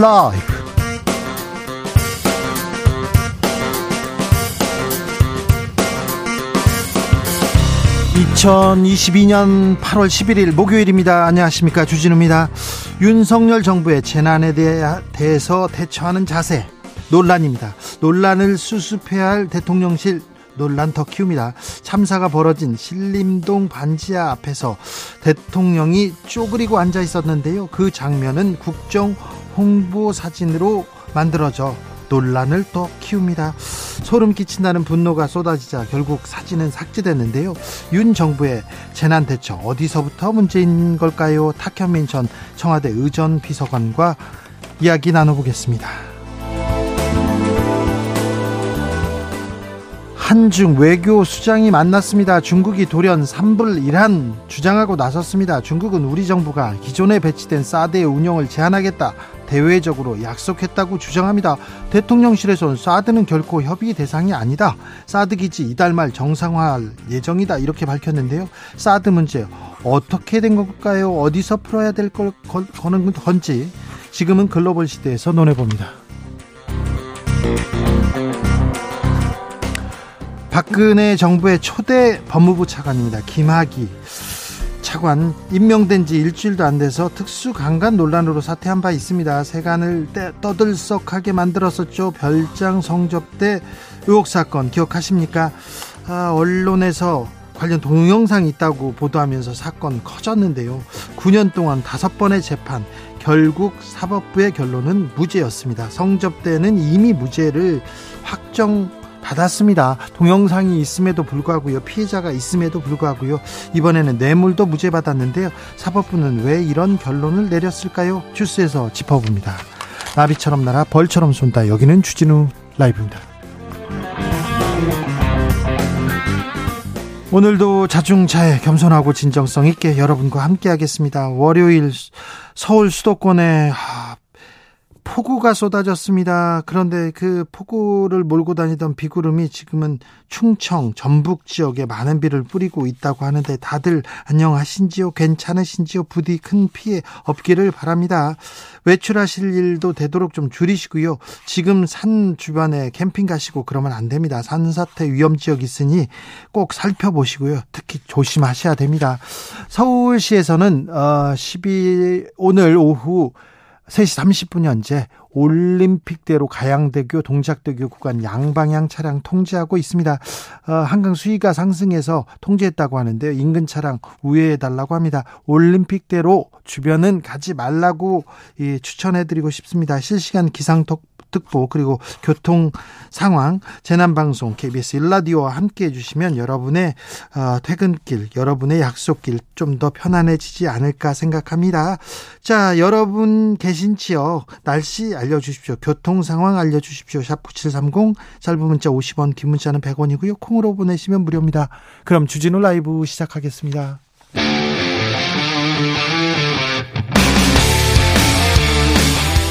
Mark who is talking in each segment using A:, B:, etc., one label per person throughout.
A: 라이브. 2022년 8월 11일 목요일입니다. 안녕하십니까. 주진우입니다. 윤석열 정부의 재난에 대해서 대처하는 자세 논란입니다. 논란을 수습해야 할 대통령실 논란 더 키웁니다. 참사가 벌어진 신림동 반지하 앞에서 대통령이 쪼그리고 앉아 있었는데요. 그 장면은 국정 홍보 사진으로 만들어져 논란을 더 키웁니다. 소름 끼친다는 분노가 쏟아지자 결국 사진은 삭제됐는데요. 윤 정부의 재난 대처 어디서부터 문제인 걸까요? 탁현민 전 청와대 의전 비서관과 이야기 나눠보겠습니다. 한중 외교 수장이 만났습니다. 중국이 돌연 삼불일한 주장하고 나섰습니다. 중국은 우리 정부가 기존에 배치된 사드의 운영을 제한하겠다. 대외적으로 약속했다고 주장합니다. 대통령실에서는 사드는 결코 협의 대상이 아니다. 사드 기지 이달 말 정상화할 예정이다. 이렇게 밝혔는데요. 사드 문제 어떻게 된 걸까요? 어디서 풀어야 될 걸, 거는 건지 지금은 글로벌 시대에서 논해봅니다. 박근혜 정부의 초대 법무부 차관입니다. 김학의 차관 임명된 지 일주일도 안 돼서 특수강간 논란으로 사퇴한 바 있습니다. 세간을 떠들썩하게 만들었었죠. 별장 성접대 의혹 사건 기억하십니까? 아, 언론에서 관련 동영상이 있다고 보도하면서 사건 커졌는데요. 9년 동안 다섯 번의 재판, 결국 사법부의 결론은 무죄였습니다. 성접대는 이미 무죄를 확정 받았습니다. 동영상이 있음에도 불구하고요. 피해자가 있음에도 불구하고요. 이번에는 뇌물도 무죄 받았는데요. 사법부는 왜 이런 결론을 내렸을까요? 주스에서 짚어봅니다. 나비처럼 날아 벌처럼 쏜다. 여기는 주진우 라이브입니다. 오늘도 자중차에 겸손하고 진정성 있게 여러분과 함께하겠습니다. 월요일 서울 수도권에 폭우가 쏟아졌습니다. 그런데 그 폭우를 몰고 다니던 비구름이 지금은 충청, 전북 지역에 많은 비를 뿌리고 있다고 하는데 다들 안녕하신지요? 괜찮으신지요? 부디 큰 피해 없기를 바랍니다. 외출하실 일도 되도록 좀 줄이시고요. 지금 산 주변에 캠핑 가시고 그러면 안 됩니다. 산사태 위험 지역 있으니 꼭 살펴보시고요. 특히 조심하셔야 됩니다. 서울시에서는 어 12, 오늘 오후 3시 30분 현재 올림픽대로 가양대교 동작대교 구간 양방향 차량 통제하고 있습니다. 어, 한강 수위가 상승해서 통제했다고 하는데요. 인근 차량 우회해 달라고 합니다. 올림픽대로 주변은 가지 말라고 예, 추천해 드리고 싶습니다. 실시간 기상톡 특보 그리고 교통 상황 재난 방송 KBS 일라디오와 함께 해주시면 여러분의 어, 퇴근길 여러분의 약속길 좀 더 편안해지지 않을까 생각합니다. 자 여러분 계신지요 날씨 알려주십시오. 교통 상황 알려주십시오. 샵 9730 짧은 문자 50원 긴 문자는 100원이고요. 콩으로 보내시면 무료입니다. 그럼 주진우 라이브 시작하겠습니다.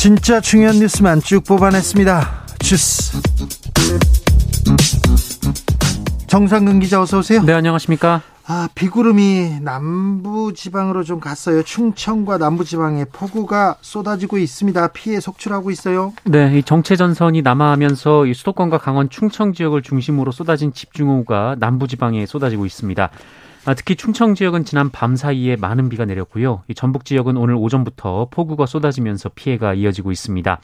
A: 진짜 중요한 뉴스만 쭉 뽑아냈습니다. 주스. 정상근 기자 어서 오세요.
B: 네, 안녕하십니까?
A: 아, 비구름이 남부 지방으로 좀 갔어요. 충청과 남부 지방에 폭우가 쏟아지고 있습니다. 피해 속출하고 있어요.
B: 네, 이 정체 전선이 남하하면서 이 수도권과 강원 충청 지역을 중심으로 쏟아진 집중호우가 남부 지방에 쏟아지고 있습니다. 아, 특히 충청 지역은 지난 밤 사이에 많은 비가 내렸고요. 전북 지역은 오늘 오전부터 폭우가 쏟아지면서 피해가 이어지고 있습니다.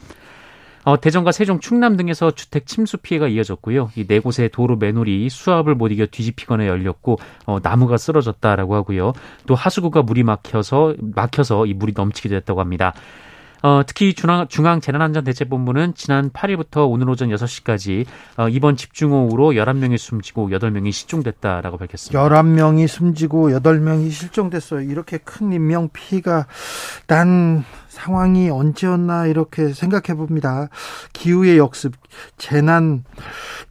B: 어, 대전과 세종, 충남 등에서 주택 침수 피해가 이어졌고요. 이 네 곳의 도로 맨홀이 수압을 못 이겨 뒤집히거나 열렸고 어, 나무가 쓰러졌다라고 하고요. 또 하수구가 물이 막혀서 막혀서 이 물이 넘치게 됐다고 합니다. 어, 특히 중앙, 중앙재난안전대책본부는 지난 8일부터 오늘 오전 6시까지 어, 이번 집중호우로 11명이 숨지고 8명이 실종됐다라고 밝혔습니다.
A: 11명이 숨지고 8명이 실종됐어요. 이렇게 큰 인명 피해가 난 상황이 언제였나 이렇게 생각해 봅니다. 기후의 역습, 재난,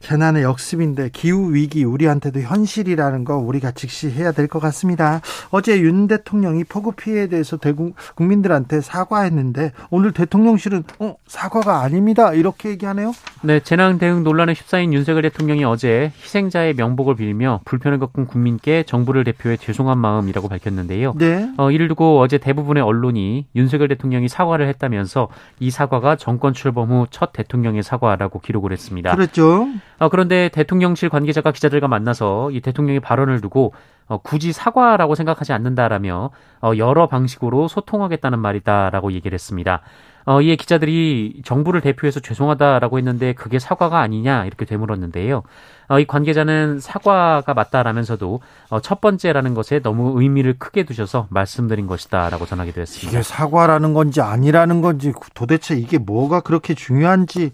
A: 재난의 역습인데 기후 위기 우리한테도 현실이라는 거 우리가 직시해야 될 것 같습니다. 어제 윤 대통령이 폭우 피해에 대해서 대국 국민들한테 사과했는데 오늘 대통령실은 어, 사과가 아닙니다. 이렇게 얘기하네요.
B: 네, 재난 대응 논란에 휩싸인 윤석열 대통령이 어제 희생자의 명복을 빌며 불편을 겪은 국민께 정부를 대표해 죄송한 마음이라고 밝혔는데요.
A: 네.
B: 어, 이를 두고 어제 대부분의 언론이 윤석열 대통령 이 사과를 했다면서 이 사과가 정권 출범 후 첫 대통령의 사과라고 기록을 했습니다.
A: 그렇죠.
B: 어, 그런데 대통령실 관계자가 기자들과 만나서 이 대통령의 발언을 두고 어, 굳이 사과라고 생각하지 않는다라며 어, 여러 방식으로 소통하겠다는 말이다라고 얘기를 했습니다. 어, 이에 기자들이 정부를 대표해서 죄송하다라고 했는데 그게 사과가 아니냐 이렇게 되물었는데요. 어, 이 관계자는 사과가 맞다라면서도 어, 첫 번째라는 것에 너무 의미를 크게 두셔서 말씀드린 것이다라고 전하기도 했습니다.
A: 이게 사과라는 건지 아니라는 건지 도대체 이게 뭐가 그렇게 중요한지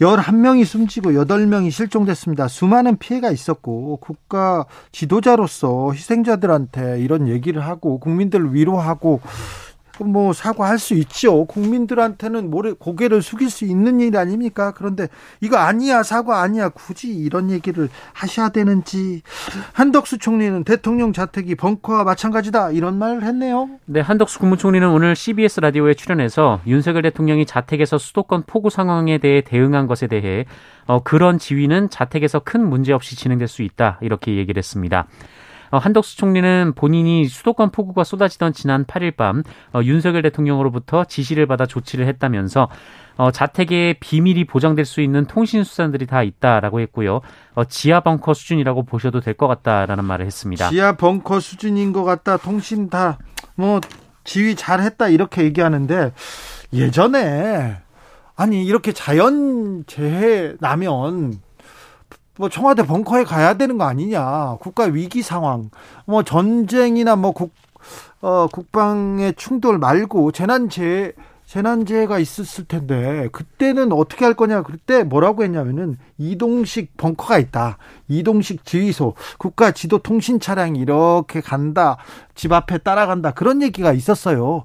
A: 11명이 숨지고 8명이 실종됐습니다. 수많은 피해가 있었고 국가 지도자로서 희생자들한테 이런 얘기를 하고 국민들을 위로하고 뭐 사과할 수 있죠. 국민들한테는 모래 고개를 숙일 수 있는 일 아닙니까? 그런데 이거 아니야 사과 아니야 굳이 이런 얘기를 하셔야 되는지 한덕수 총리는 대통령 자택이 벙커와 마찬가지다 이런 말을 했네요.
B: 네, 한덕수 국무총리는 오늘 CBS 라디오에 출연해서 윤석열 대통령이 자택에서 수도권 폭우 상황에 대해 대응한 것에 대해 어, 그런 지위는 자택에서 큰 문제 없이 진행될 수 있다 이렇게 얘기를 했습니다. 어, 한덕수 총리는 본인이 수도권 폭우가 쏟아지던 지난 8일 밤 어, 윤석열 대통령으로부터 지시를 받아 조치를 했다면서 어, 자택에 비밀이 보장될 수 있는 통신 수단들이 다 있다라고 했고요. 어, 지하 벙커 수준이라고 보셔도 될 것 같다라는 말을 했습니다.
A: 지하 벙커 수준인 것 같다. 통신 다 뭐 지휘 잘했다 이렇게 얘기하는데 예전에 아니 이렇게 자연 재해 나면 뭐 청와대 벙커에 가야 되는 거 아니냐. 국가 위기 상황. 뭐 전쟁이나 뭐 국, 어, 국방의 충돌 말고 재난재해, 재난재해가 있었을 텐데 그때는 어떻게 할 거냐. 그때 뭐라고 했냐면은 이동식 벙커가 있다. 이동식 지휘소. 국가 지도 통신 차량이 이렇게 간다. 집 앞에 따라간다. 그런 얘기가 있었어요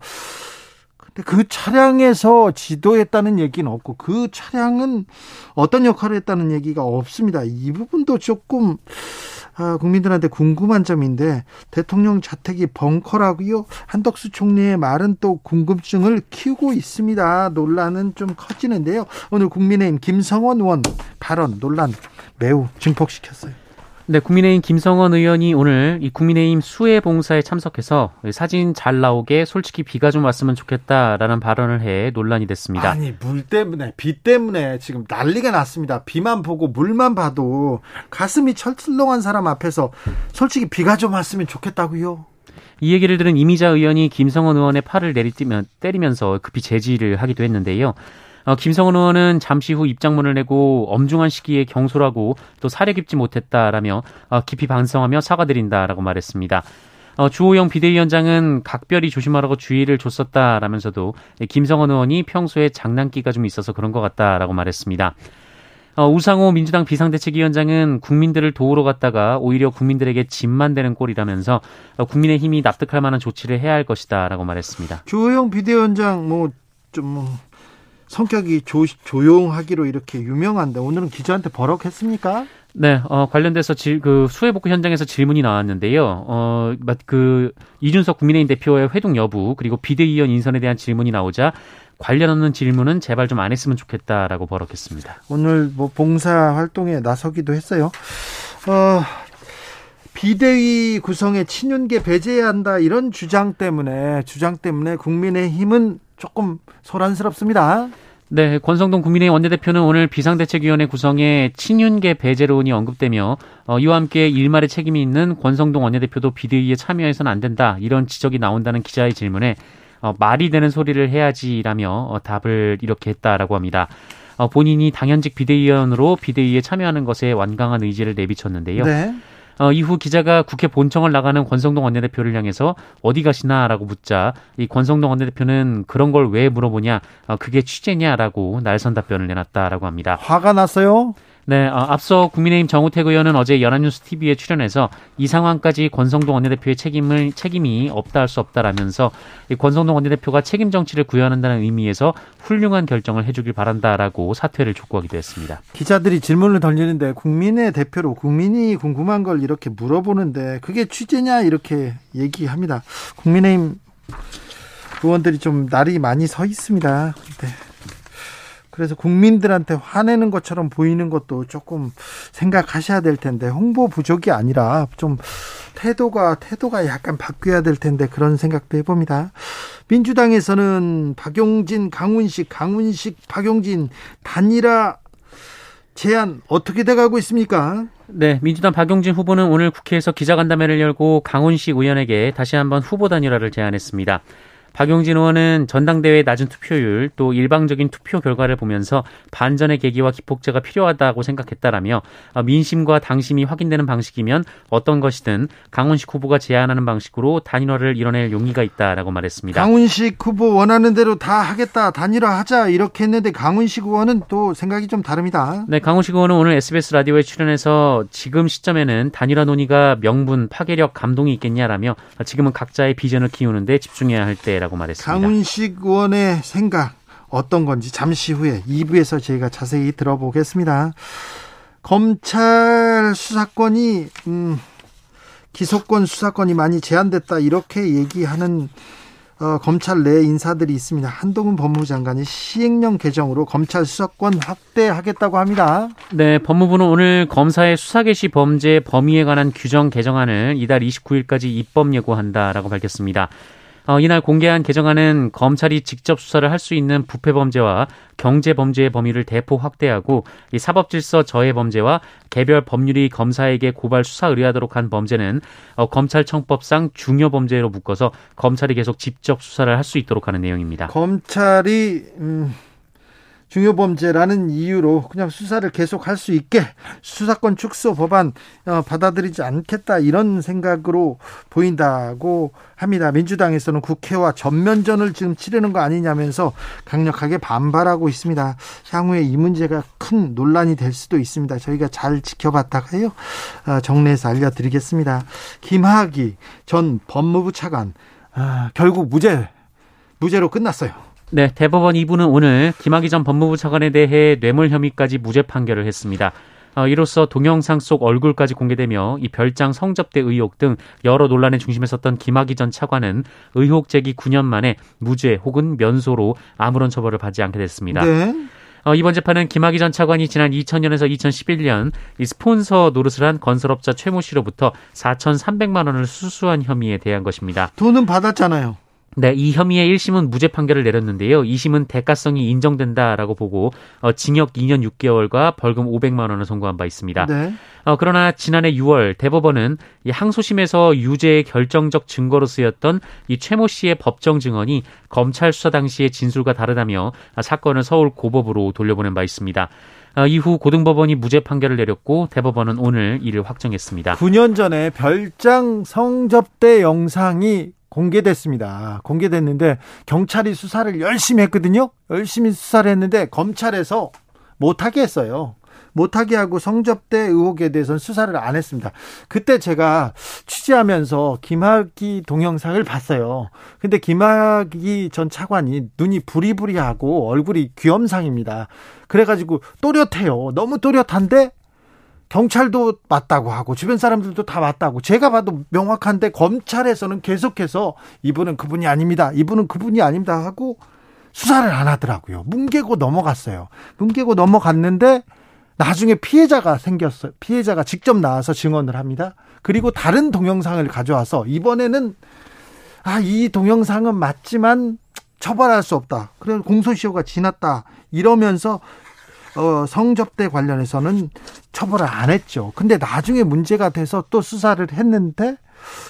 A: 근데 그 차량에서 지도했다는 얘기는 없고 그 차량은 어떤 역할을 했다는 얘기가 없습니다. 이 부분도 조금 아, 국민들한테 궁금한 점인데 대통령 자택이 벙커라고요? 한덕수 총리의 말은 또 궁금증을 키우고 있습니다. 논란은 좀 커지는데요. 오늘 국민의힘 김성원 의원 발언 논란 매우 증폭시켰어요.
B: 네, 국민의힘 김성원 의원이 오늘 이 국민의힘 수해 봉사에 참석해서 사진 잘 나오게 솔직히 비가 좀 왔으면 좋겠다라는 발언을 해 논란이 됐습니다.
A: 아니 물 때문에 비 때문에 지금 난리가 났습니다. 비만 보고 물만 봐도 가슴이 철렁한 사람 앞에서 솔직히 비가 좀 왔으면 좋겠다고요.
B: 이 얘기를 들은 이미자 의원이 김성원 의원의 팔을 내리뛰면 때리면서 급히 제지를 하기도 했는데요. 어, 김성원 의원은 잠시 후 입장문을 내고 엄중한 시기에 경솔하고 또 사려 깊지 못했다라며 어, 깊이 반성하며 사과드린다라고 말했습니다. 어, 주호영 비대위원장은 각별히 조심하라고 주의를 줬었다라면서도 김성원 의원이 평소에 장난기가 좀 있어서 그런 것 같다라고 말했습니다. 어, 우상호 민주당 비상대책위원장은 국민들을 도우러 갔다가 오히려 국민들에게 짐만 되는 꼴이라면서 어, 국민의 힘이 납득할 만한 조치를 해야 할 것이다라고 말했습니다.
A: 주호영 비대위원장 뭐좀 뭐 성격이 조, 조용하기로 이렇게 유명한데 오늘은 기자한테 버럭했습니까?
B: 네, 어, 관련돼서 질, 그 수해 복구 현장에서 질문이 나왔는데요. 어, 그 이준석 국민의힘 대표의 회동 여부 그리고 비대위원 인선에 대한 질문이 나오자 관련 없는 질문은 제발 좀 안 했으면 좋겠다라고 버럭했습니다.
A: 오늘 뭐 봉사 활동에 나서기도 했어요. 어, 비대위 구성에 친윤계 배제해야 한다 이런 주장 때문에 주장 때문에 국민의힘은 조금 소란스럽습니다.
B: 네, 권성동 국민의힘 원내대표는 오늘 비상대책위원회 구성에 친윤계 배제론이 언급되며 어, 이와 함께 일말의 책임이 있는 권성동 원내대표도 비대위에 참여해서는 안 된다 이런 지적이 나온다는 기자의 질문에 어, 말이 되는 소리를 해야지라며 어, 답을 이렇게 했다라고 합니다. 어, 본인이 당연직 비대위원으로 비대위에 참여하는 것에 완강한 의지를 내비쳤는데요.
A: 네.
B: 어, 이후 기자가 국회 본청을 나가는 권성동 원내대표를 향해서 어디 가시나라고 묻자 이 권성동 원내대표는 그런 걸 왜 물어보냐 어, 그게 취재냐라고 날선 답변을 내놨다라고 합니다.
A: 화가 났어요?
B: 네, 어, 앞서 국민의힘 정우택 의원은 어제 연합뉴스 TV에 출연해서 이 상황까지 권성동 원내대표의 책임을 책임이 없다 할 수 없다라면서 이 권성동 원내대표가 책임 정치를 구현한다는 의미에서 훌륭한 결정을 해주길 바란다라고 사퇴를 촉구하기도 했습니다.
A: 기자들이 질문을 던지는데 국민의 대표로 국민이 궁금한 걸 이렇게 물어보는데 그게 취재냐 이렇게 얘기합니다. 국민의힘 의원들이 좀 날이 많이 서 있습니다. 네. 그래서 국민들한테 화내는 것처럼 보이는 것도 조금 생각하셔야 될 텐데 홍보 부족이 아니라 좀 태도가 태도가 약간 바뀌어야 될 텐데 그런 생각도 해봅니다. 민주당에서는 박용진, 강훈식, 강훈식, 박용진 단일화 제안 어떻게 돼가고 있습니까?
B: 네, 민주당 박용진 후보는 오늘 국회에서 기자간담회를 열고 강훈식 의원에게 다시 한번 후보 단일화를 제안했습니다. 박용진 의원은 전당대회 낮은 투표율 또 일방적인 투표 결과를 보면서 반전의 계기와 기폭제가 필요하다고 생각했다라며 어, 민심과 당심이 확인되는 방식이면 어떤 것이든 강훈식 후보가 제안하는 방식으로 단일화를 이뤄낼 용의가 있다라고 말했습니다.
A: 강훈식 후보 원하는 대로 다 하겠다 단일화 하자 이렇게 했는데 강훈식 의원은 또 생각이 좀 다릅니다.
B: 네, 강훈식 의원은 오늘 SBS 라디오에 출연해서 지금 시점에는 단일화 논의가 명분, 파괴력, 감동이 있겠냐라며 지금은 각자의 비전을 키우는데 집중해야 할 때 라고 말했습니다.
A: 강훈식 의원의 생각 어떤 건지 잠시 후에 2부에서 저희가 자세히 들어보겠습니다. 검찰 수사권이 음, 기소권 수사권이 많이 제한됐다 이렇게 얘기하는 어, 검찰 내 인사들이 있습니다. 한동훈 법무부 장관이 시행령 개정으로 검찰 수사권 확대하겠다고 합니다.
B: 네, 법무부는 오늘 검사의 수사 개시 범죄 범위에 관한 규정 개정안을 이달 29일까지 입법 예고한다라고 밝혔습니다. 어, 이날 공개한 개정안은 검찰이 직접 수사를 할 수 있는 부패 범죄와 경제 범죄의 범위를 대폭 확대하고 이 사법 질서 저해 범죄와 개별 법률이 검사에게 고발 수사 의뢰하도록 한 범죄는 어, 검찰청법상 중요 범죄로 묶어서 검찰이 계속 직접 수사를 할 수 있도록 하는 내용입니다.
A: 검찰이 음... 중요 범죄라는 이유로 그냥 수사를 계속 할 수 있게 수사권 축소 법안 어, 받아들이지 않겠다 이런 생각으로 보인다고 합니다. 민주당에서는 국회와 전면전을 지금 치르는 거 아니냐면서 강력하게 반발하고 있습니다. 향후에 이 문제가 큰 논란이 될 수도 있습니다. 저희가 잘 지켜봤다가요 어, 정리해서 알려드리겠습니다. 김학의 전 법무부 차관 아, 결국 무죄 무죄로 끝났어요.
B: 네, 대법원 2부는 오늘 김학의 전 법무부 차관에 대해 뇌물 혐의까지 무죄 판결을 했습니다. 어, 이로써 동영상 속 얼굴까지 공개되며 이 별장 성접대 의혹 등 여러 논란의 중심에 섰던 김학의 전 차관은 의혹 제기 9년 만에 무죄 혹은 면소로 아무런 처벌을 받지 않게 됐습니다. 네. 어, 이번 재판은 김학의 전 차관이 지난 2000년에서 2011년 이 스폰서 노릇을 한 건설업자 최모 씨로부터 4,300만 원을 수수한 혐의에 대한 것입니다.
A: 돈은 받았잖아요.
B: 네, 이 혐의의 1심은 무죄 판결을 내렸는데요. 2심은 대가성이 인정된다라고 보고 어, 징역 2년 6개월과 벌금 500만 원을 선고한 바 있습니다. 네. 어, 그러나 지난해 6월 대법원은 이 항소심에서 유죄의 결정적 증거로 쓰였던 이 최모 씨의 법정 증언이 검찰 수사 당시의 진술과 다르다며 사건을 서울 고법으로 돌려보낸 바 있습니다. 어, 이후 고등법원이 무죄 판결을 내렸고 대법원은 오늘 이를 확정했습니다.
A: 9년 전에 별장 성접대 영상이 공개됐습니다. 공개됐는데 경찰이 수사를 열심히 했거든요. 열심히 수사를 했는데 검찰에서 못하게 했어요. 못하게 하고 성접대 의혹에 대해서는 수사를 안 했습니다. 그때 제가 취재하면서 김학의 동영상을 봤어요. 근데 김학의 전 차관이 눈이 부리부리하고 얼굴이 귀염상입니다. 그래가지고 또렷해요. 너무 또렷한데 경찰도 맞다고 하고 주변 사람들도 다 맞다고 제가 봐도 명확한데 검찰에서는 계속해서 이분은 그분이 아닙니다. 이분은 그분이 아닙니다 하고 수사를 안 하더라고요. 뭉개고 넘어갔어요. 뭉개고 넘어갔는데 나중에 피해자가 생겼어요. 피해자가 직접 나와서 증언을 합니다. 그리고 다른 동영상을 가져와서 이번에는 아, 이 동영상은 맞지만 처벌할 수 없다. 그래 공소시효가 지났다. 이러면서 어, 성접대 관련해서는 처벌을 안 했죠. 근데 나중에 문제가 돼서 또 수사를 했는데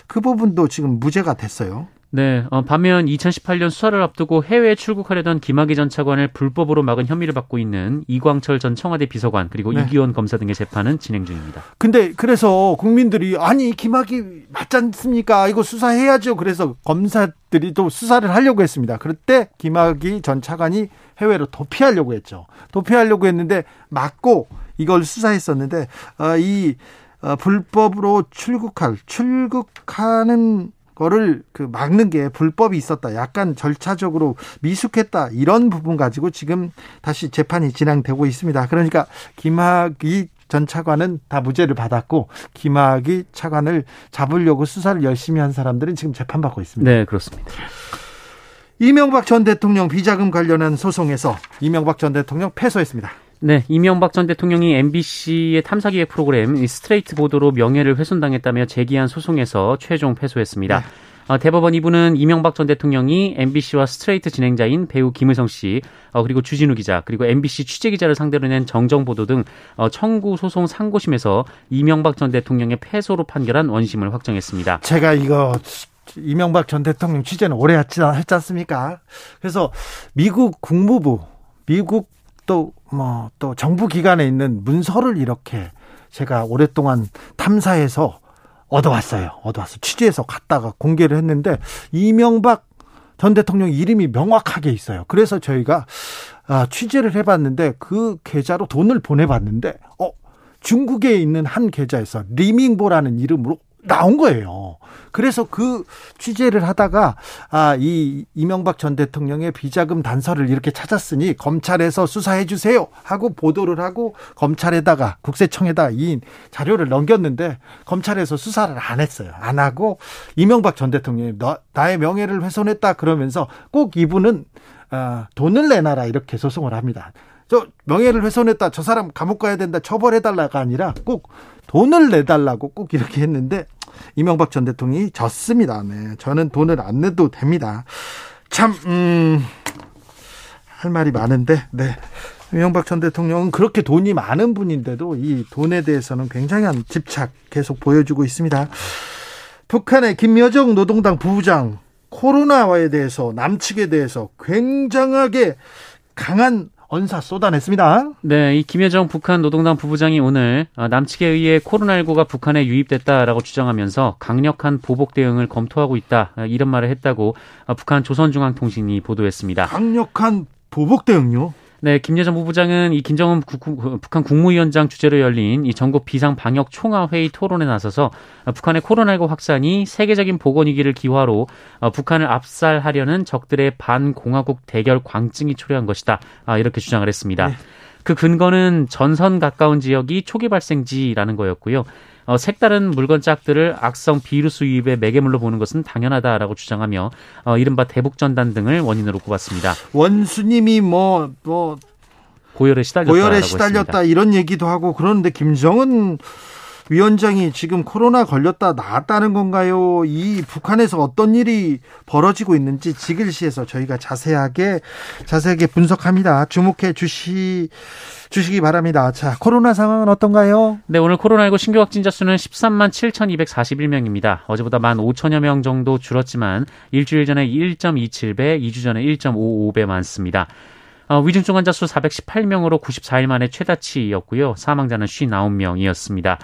A: 그 부분도 지금 무죄가 됐어요.
B: 네, 어, 반면 2018년 수사를 앞두고 해외에 출국하려던 김학의 전 차관을 불법으로 막은 혐의를 받고 있는 이광철 전 청와대 비서관 그리고 네. 이기원 검사 등의 재판은 진행 중입니다.
A: 근데 그래서 국민들이 아니 김학의 맞지 않습니까? 이거 수사해야죠. 그래서 검사들이 또 수사를 하려고 했습니다. 그럴 때 김학의 전 차관이 해외로 도피하려고 했죠. 도피하려고 했는데 맞고 이걸 수사했었는데 어, 이 어, 불법으로 출국할 출국하는 거를 그 막는 게 불법이 있었다. 약간 절차적으로 미숙했다. 이런 부분 가지고 지금 다시 재판이 진행되고 있습니다. 그러니까 김학의 전 차관은 다 무죄를 받았고 김학의 차관을 잡으려고 수사를 열심히 한 사람들은 지금 재판받고 있습니다.
B: 네, 그렇습니다.
A: 이명박 전 대통령 비자금 관련한 소송에서 이명박 전 대통령 패소했습니다.
B: 네, 이명박 전 대통령이 MBC의 탐사 기획 프로그램 스트레이트 보도로 명예를 훼손당했다며 제기한 소송에서 최종 패소했습니다. 네. 어, 대법원 2부는 이명박 전 대통령이 MBC와 스트레이트 진행자인 배우 김의성 씨, 어, 그리고 주진우 기자, 그리고 MBC 취재 기자를 상대로 낸 정정 보도 등 어, 청구 소송 상고심에서 이명박 전 대통령의 패소로 판결한 원심을 확정했습니다.
A: 제가 이거 이명박 전 대통령 취재는 오래 했지, 했지 않습니까? 그래서 미국 국무부, 미국 또, 뭐, 또 정부 기관에 있는 문서를 이렇게 제가 오랫동안 탐사해서 얻어왔어요. 얻어왔어. 취재해서 갔다가 공개를 했는데, 이명박 전 대통령 이름이 명확하게 있어요. 그래서 저희가 아, 취재를 해봤는데, 그 계좌로 돈을 보내봤는데, 어, 중국에 있는 한 계좌에서 리밍보라는 이름으로 나온 거예요. 그래서 그 취재를 하다가 아, 이 이명박 전 대통령의 비자금 단서를 이렇게 찾았으니 검찰에서 수사해 주세요 하고 보도를 하고 검찰에다가 국세청에다 이 자료를 넘겼는데 검찰에서 수사를 안 했어요. 안 하고 이명박 전 대통령이 너, 나의 명예를 훼손했다 그러면서 꼭 이분은 아, 돈을 내놔라 이렇게 소송을 합니다. 저 명예를 훼손했다. 저 사람 감옥 가야 된다. 처벌해 달라가 아니라 꼭 돈을 내달라고 꼭 이렇게 했는데 이명박 전 대통령이 졌습니다. 네. 저는 돈을 안 내도 됩니다. 참, 음, 할 말이 많은데, 네. 이명박 전 대통령은 그렇게 돈이 많은 분인데도 이 돈에 대해서는 굉장한 집착 계속 보여주고 있습니다. 북한의 김여정 노동당 부부장 코로나에 대해서 남측에 대해서 굉장하게 강한 언사 쏟아냈습니다.
B: 네, 이 김여정 북한 노동당 부부장이 오늘 어, 남측에 의해 코로나19가 북한에 유입됐다라고 주장하면서 강력한 보복 대응을 검토하고 있다 어, 이런 말을 했다고 어, 북한 조선중앙통신이 보도했습니다.
A: 강력한 보복 대응요?
B: 네, 김여정 부부장은 이 김정은 국, 북한 국무위원장 주재로 열린 이 전국 비상 방역 총화 회의 토론에 나서서 북한의 코로나19 확산이 세계적인 보건 위기를 기화로 어, 북한을 압살하려는 적들의 반공화국 대결 광증이 초래한 것이다. 아, 이렇게 주장을 했습니다. 네. 그 근거는 전선 가까운 지역이 초기 발생지라는 거였고요. 어, 색다른 물건 짝들을 악성 비루스 유입의 매개물로 보는 것은 당연하다라고 주장하며 어, 이른바 대북 전단 등을 원인으로 꼽았습니다.
A: 원수님이 뭐, 뭐,
B: 고열에 시달렸다.
A: 고열에 시달렸다 했습니다. 이런 얘기도 하고 그러는데 김정은 위원장이 지금 코로나 걸렸다 나았다는 건가요? 이 북한에서 어떤 일이 벌어지고 있는지 지글시에서 저희가 자세하게 자세하게 분석합니다. 주목해 주시 주시기 바랍니다. 자, 코로나 상황은 어떤가요?
B: 네, 오늘 코로나19 신규 확진자 수는 13만 7,241명입니다. 어제보다 1만 5천여 명 정도 줄었지만 일주일 전에 1.27배, 2주 전에 1.55배 많습니다. 어, 위중증 환자 수 418명으로 94일 만에 최다치였고요. 사망자는 59명이었습니다.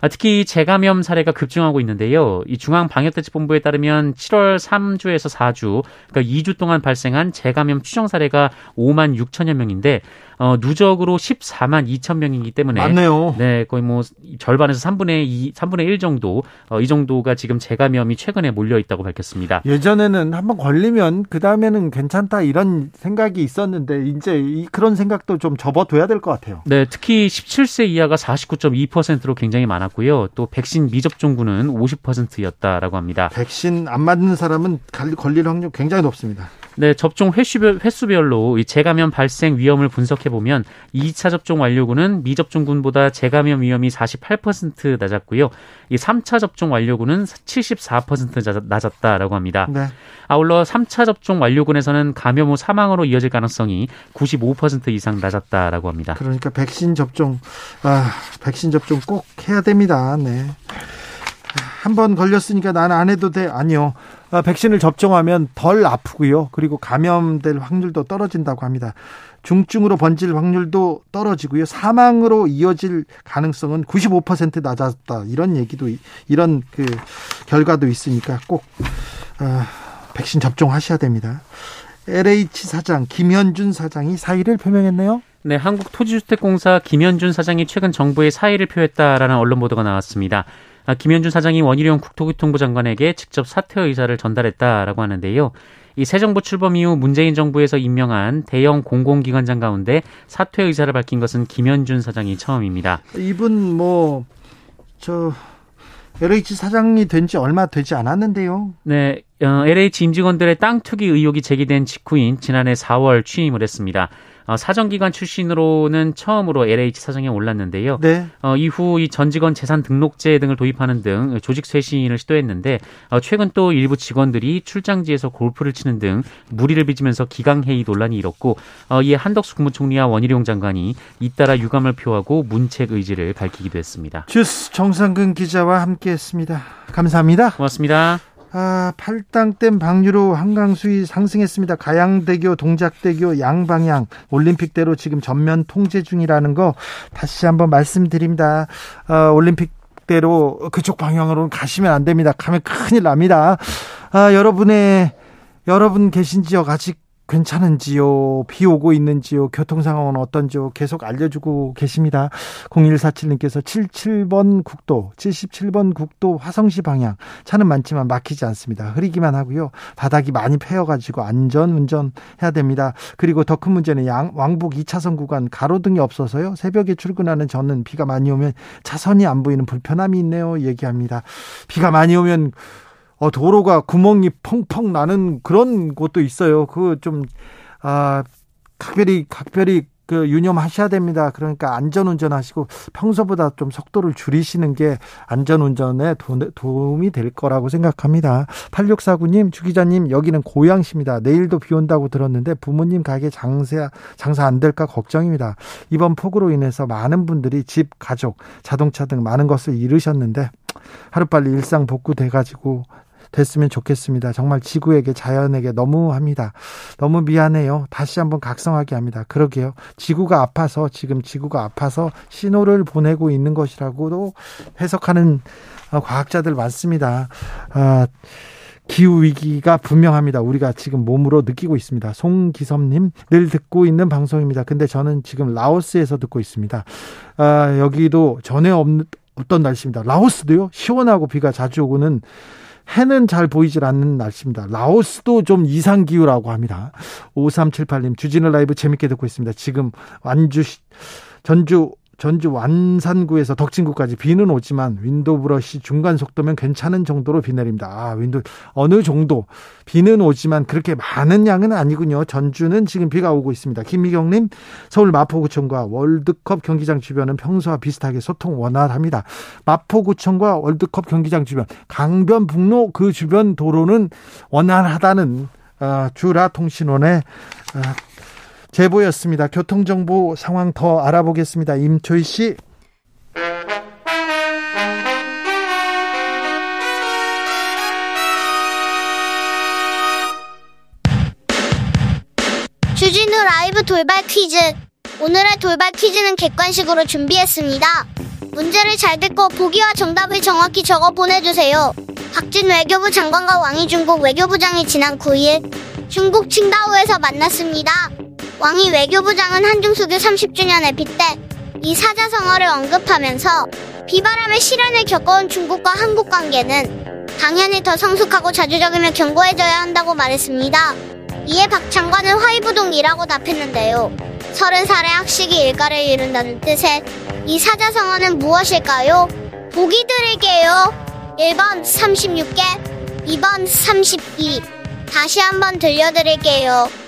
B: 아, 특히 재감염 사례가 급증하고 있는데요. 이 중앙방역대책본부에 따르면 7월 3주에서 4주, 그러니까 2주 동안 발생한 재감염 추정 사례가 5만 6천여 명인데 어, 누적으로 14만 2천 명이기 때문에
A: 맞네요.
B: 네, 거의 뭐 절반에서 3분의 2, 3분의 1 정도 어, 이 정도가 지금 재감염이 최근에 몰려 있다고 밝혔습니다.
A: 예전에는 한번 걸리면 그 다음에는 괜찮다 이런 생각이 있었는데 이제 이, 그런 생각도 좀 접어둬야 될 것 같아요.
B: 네, 특히 17세 이하가 49.2%로 굉장히 많았고요. 또 백신 미접종군은 50%였다라고 합니다.
A: 백신 안 맞는 사람은 걸릴 확률 굉장히 높습니다.
B: 네, 접종 횟수별, 횟수별로 이 재감염 발생 위험을 분석해 보면 2차 접종 완료군은 미접종군보다 재감염 위험이 48% 낮았고요. 이 3차 접종 완료군은 74% 낮았다라고 합니다. 네. 아울러 3차 접종 완료군에서는 감염 후 사망으로 이어질 가능성이 95% 이상 낮았다라고 합니다.
A: 그러니까 백신 접종 아, 백신 접종 꼭 해야 됩니다. 네. 한 번 걸렸으니까 나는 안 해도 돼. 아니요. 아, 백신을 접종하면 덜 아프고요. 그리고 감염될 확률도 떨어진다고 합니다. 중증으로 번질 확률도 떨어지고요. 사망으로 이어질 가능성은 95% 낮았다. 이런 얘기도 이런 그 결과도 있으니까 꼭 아, 백신 접종하셔야 됩니다. LH 사장 김현준 사장이 사의를 표명했네요.
B: 네, 한국토지주택공사 김현준 사장이 최근 정부에 사의를 표했다라는 언론 보도가 나왔습니다. 아, 김현준 사장이 원희룡 국토교통부 장관에게 직접 사퇴 의사를 전달했다라고 하는데요. 이 새 정부 출범 이후 문재인 정부에서 임명한 대형 공공기관장 가운데 사퇴 의사를 밝힌 것은 김현준 사장이 처음입니다.
A: 이분 뭐 저 LH 사장이 된 지 얼마 되지 않았는데요.
B: 네, 어, LH 임직원들의 땅 투기 의혹이 제기된 직후인 지난해 4월 취임을 했습니다. 어, 사정기관 출신으로는 처음으로 LH 사정에 올랐는데요. 네. 어, 이후 이 전 직원 재산 등록제 등을 도입하는 등 조직 쇄신을 시도했는데 어, 최근 또 일부 직원들이 출장지에서 골프를 치는 등 무리를 빚으면서 기강회의 논란이 일었고 어, 이에 한덕수 국무총리와 원희룡 장관이 잇따라 유감을 표하고 문책 의지를 밝히기도 했습니다.
A: 주스 정상근 기자와 함께했습니다. 감사합니다.
B: 고맙습니다.
A: 아, 팔당댐 방류로 한강 수위 상승했습니다. 가양대교, 동작대교 양방향 올림픽대로 지금 전면 통제 중이라는 거 다시 한번 말씀드립니다. 아, 올림픽 대로 그쪽 방향으로 가시면 안 됩니다. 가면 큰일 납니다. 아, 여러분의 여러분 계신 지역 아직 괜찮은지요? 비 오고 있는지요? 교통 상황은 어떤지요? 계속 알려주고 계십니다. 0147님께서 77번 국도, 77번 국도 화성시 방향. 차는 많지만 막히지 않습니다. 흐리기만 하고요. 바닥이 많이 패여가지고 안전 운전해야 됩니다. 그리고 더 큰 문제는 양, 왕복 2차선 구간 가로등이 없어서요. 새벽에 출근하는 저는 비가 많이 오면 차선이 안 보이는 불편함이 있네요. 얘기합니다. 비가 많이 오면 어, 도로가 구멍이 펑펑 나는 그런 곳도 있어요. 그 좀, 아, 각별히, 각별히 그 유념하셔야 됩니다. 그러니까 안전운전 하시고 평소보다 좀 속도를 줄이시는 게 안전운전에 도, 움이 될 거라고 생각합니다. 8649님, 주기자님, 여기는 고양시입니다. 내일도 비 온다고 들었는데 부모님 가게 장사, 장사 안 될까 걱정입니다. 이번 폭우로 인해서 많은 분들이 집, 가족, 자동차 등 많은 것을 잃으셨는데 하루빨리 일상 복구돼가지고 됐으면 좋겠습니다. 정말 지구에게 자연에게 너무합니다. 너무 미안해요. 다시 한번 각성하게 합니다. 그러게요. 지구가 아파서 지금 지구가 아파서 신호를 보내고 있는 것이라고도 해석하는 어, 과학자들 많습니다. 아, 기후 위기가 분명합니다. 우리가 지금 몸으로 느끼고 있습니다. 송기섭님 늘 듣고 있는 방송입니다. 근데 저는 지금 라오스에서 듣고 있습니다. 아, 여기도 전에 없는 어떤 날씨입니다. 라오스도요 시원하고 비가 자주 오고는 해는 잘 보이질 않는 날씨입니다. 라오스도 좀 이상 기후라고 합니다. 5378님 주진우 라이브 재밌게 듣고 있습니다. 지금 완주 전주 전주 완산구에서 덕진구까지 비는 오지만 윈도 브러시 중간 속도면 괜찮은 정도로 비 내립니다. 아, 윈도 어느 정도 비는 오지만 그렇게 많은 양은 아니군요. 전주는 지금 비가 오고 있습니다. 김미경 님 서울 마포구청과 월드컵 경기장 주변은 평소와 비슷하게 소통 원활합니다. 마포구청과 월드컵 경기장 주변 강변북로 그 주변 도로는 원활하다는 어, 주라 통신원의 어, 제보였습니다. 교통정보 상황 더 알아보겠습니다. 임초희 씨.
C: 주진우 라이브 돌발 퀴즈. 오늘의 돌발 퀴즈는 객관식으로 준비했습니다. 문제를 잘 듣고 보기와 정답을 정확히 적어 보내주세요. 박진 외교부 장관과 왕이 중국 외교부장이 지난 9일 중국 칭다오에서 만났습니다. 왕이 외교부장은 한중수교 30주년 에피 때 이 사자성어를 언급하면서 비바람의 시련을 겪어온 중국과 한국 관계는 당연히 더 성숙하고 자주적이며 견고해져야 한다고 말했습니다. 이에 박 장관은 화이부동이라고 답했는데요. 30살의 학식이 일가를 이룬다는 뜻의 이 사자성어는 무엇일까요? 보기 드릴게요. 1번 36개, 2번 32. 다시 한번 들려드릴게요.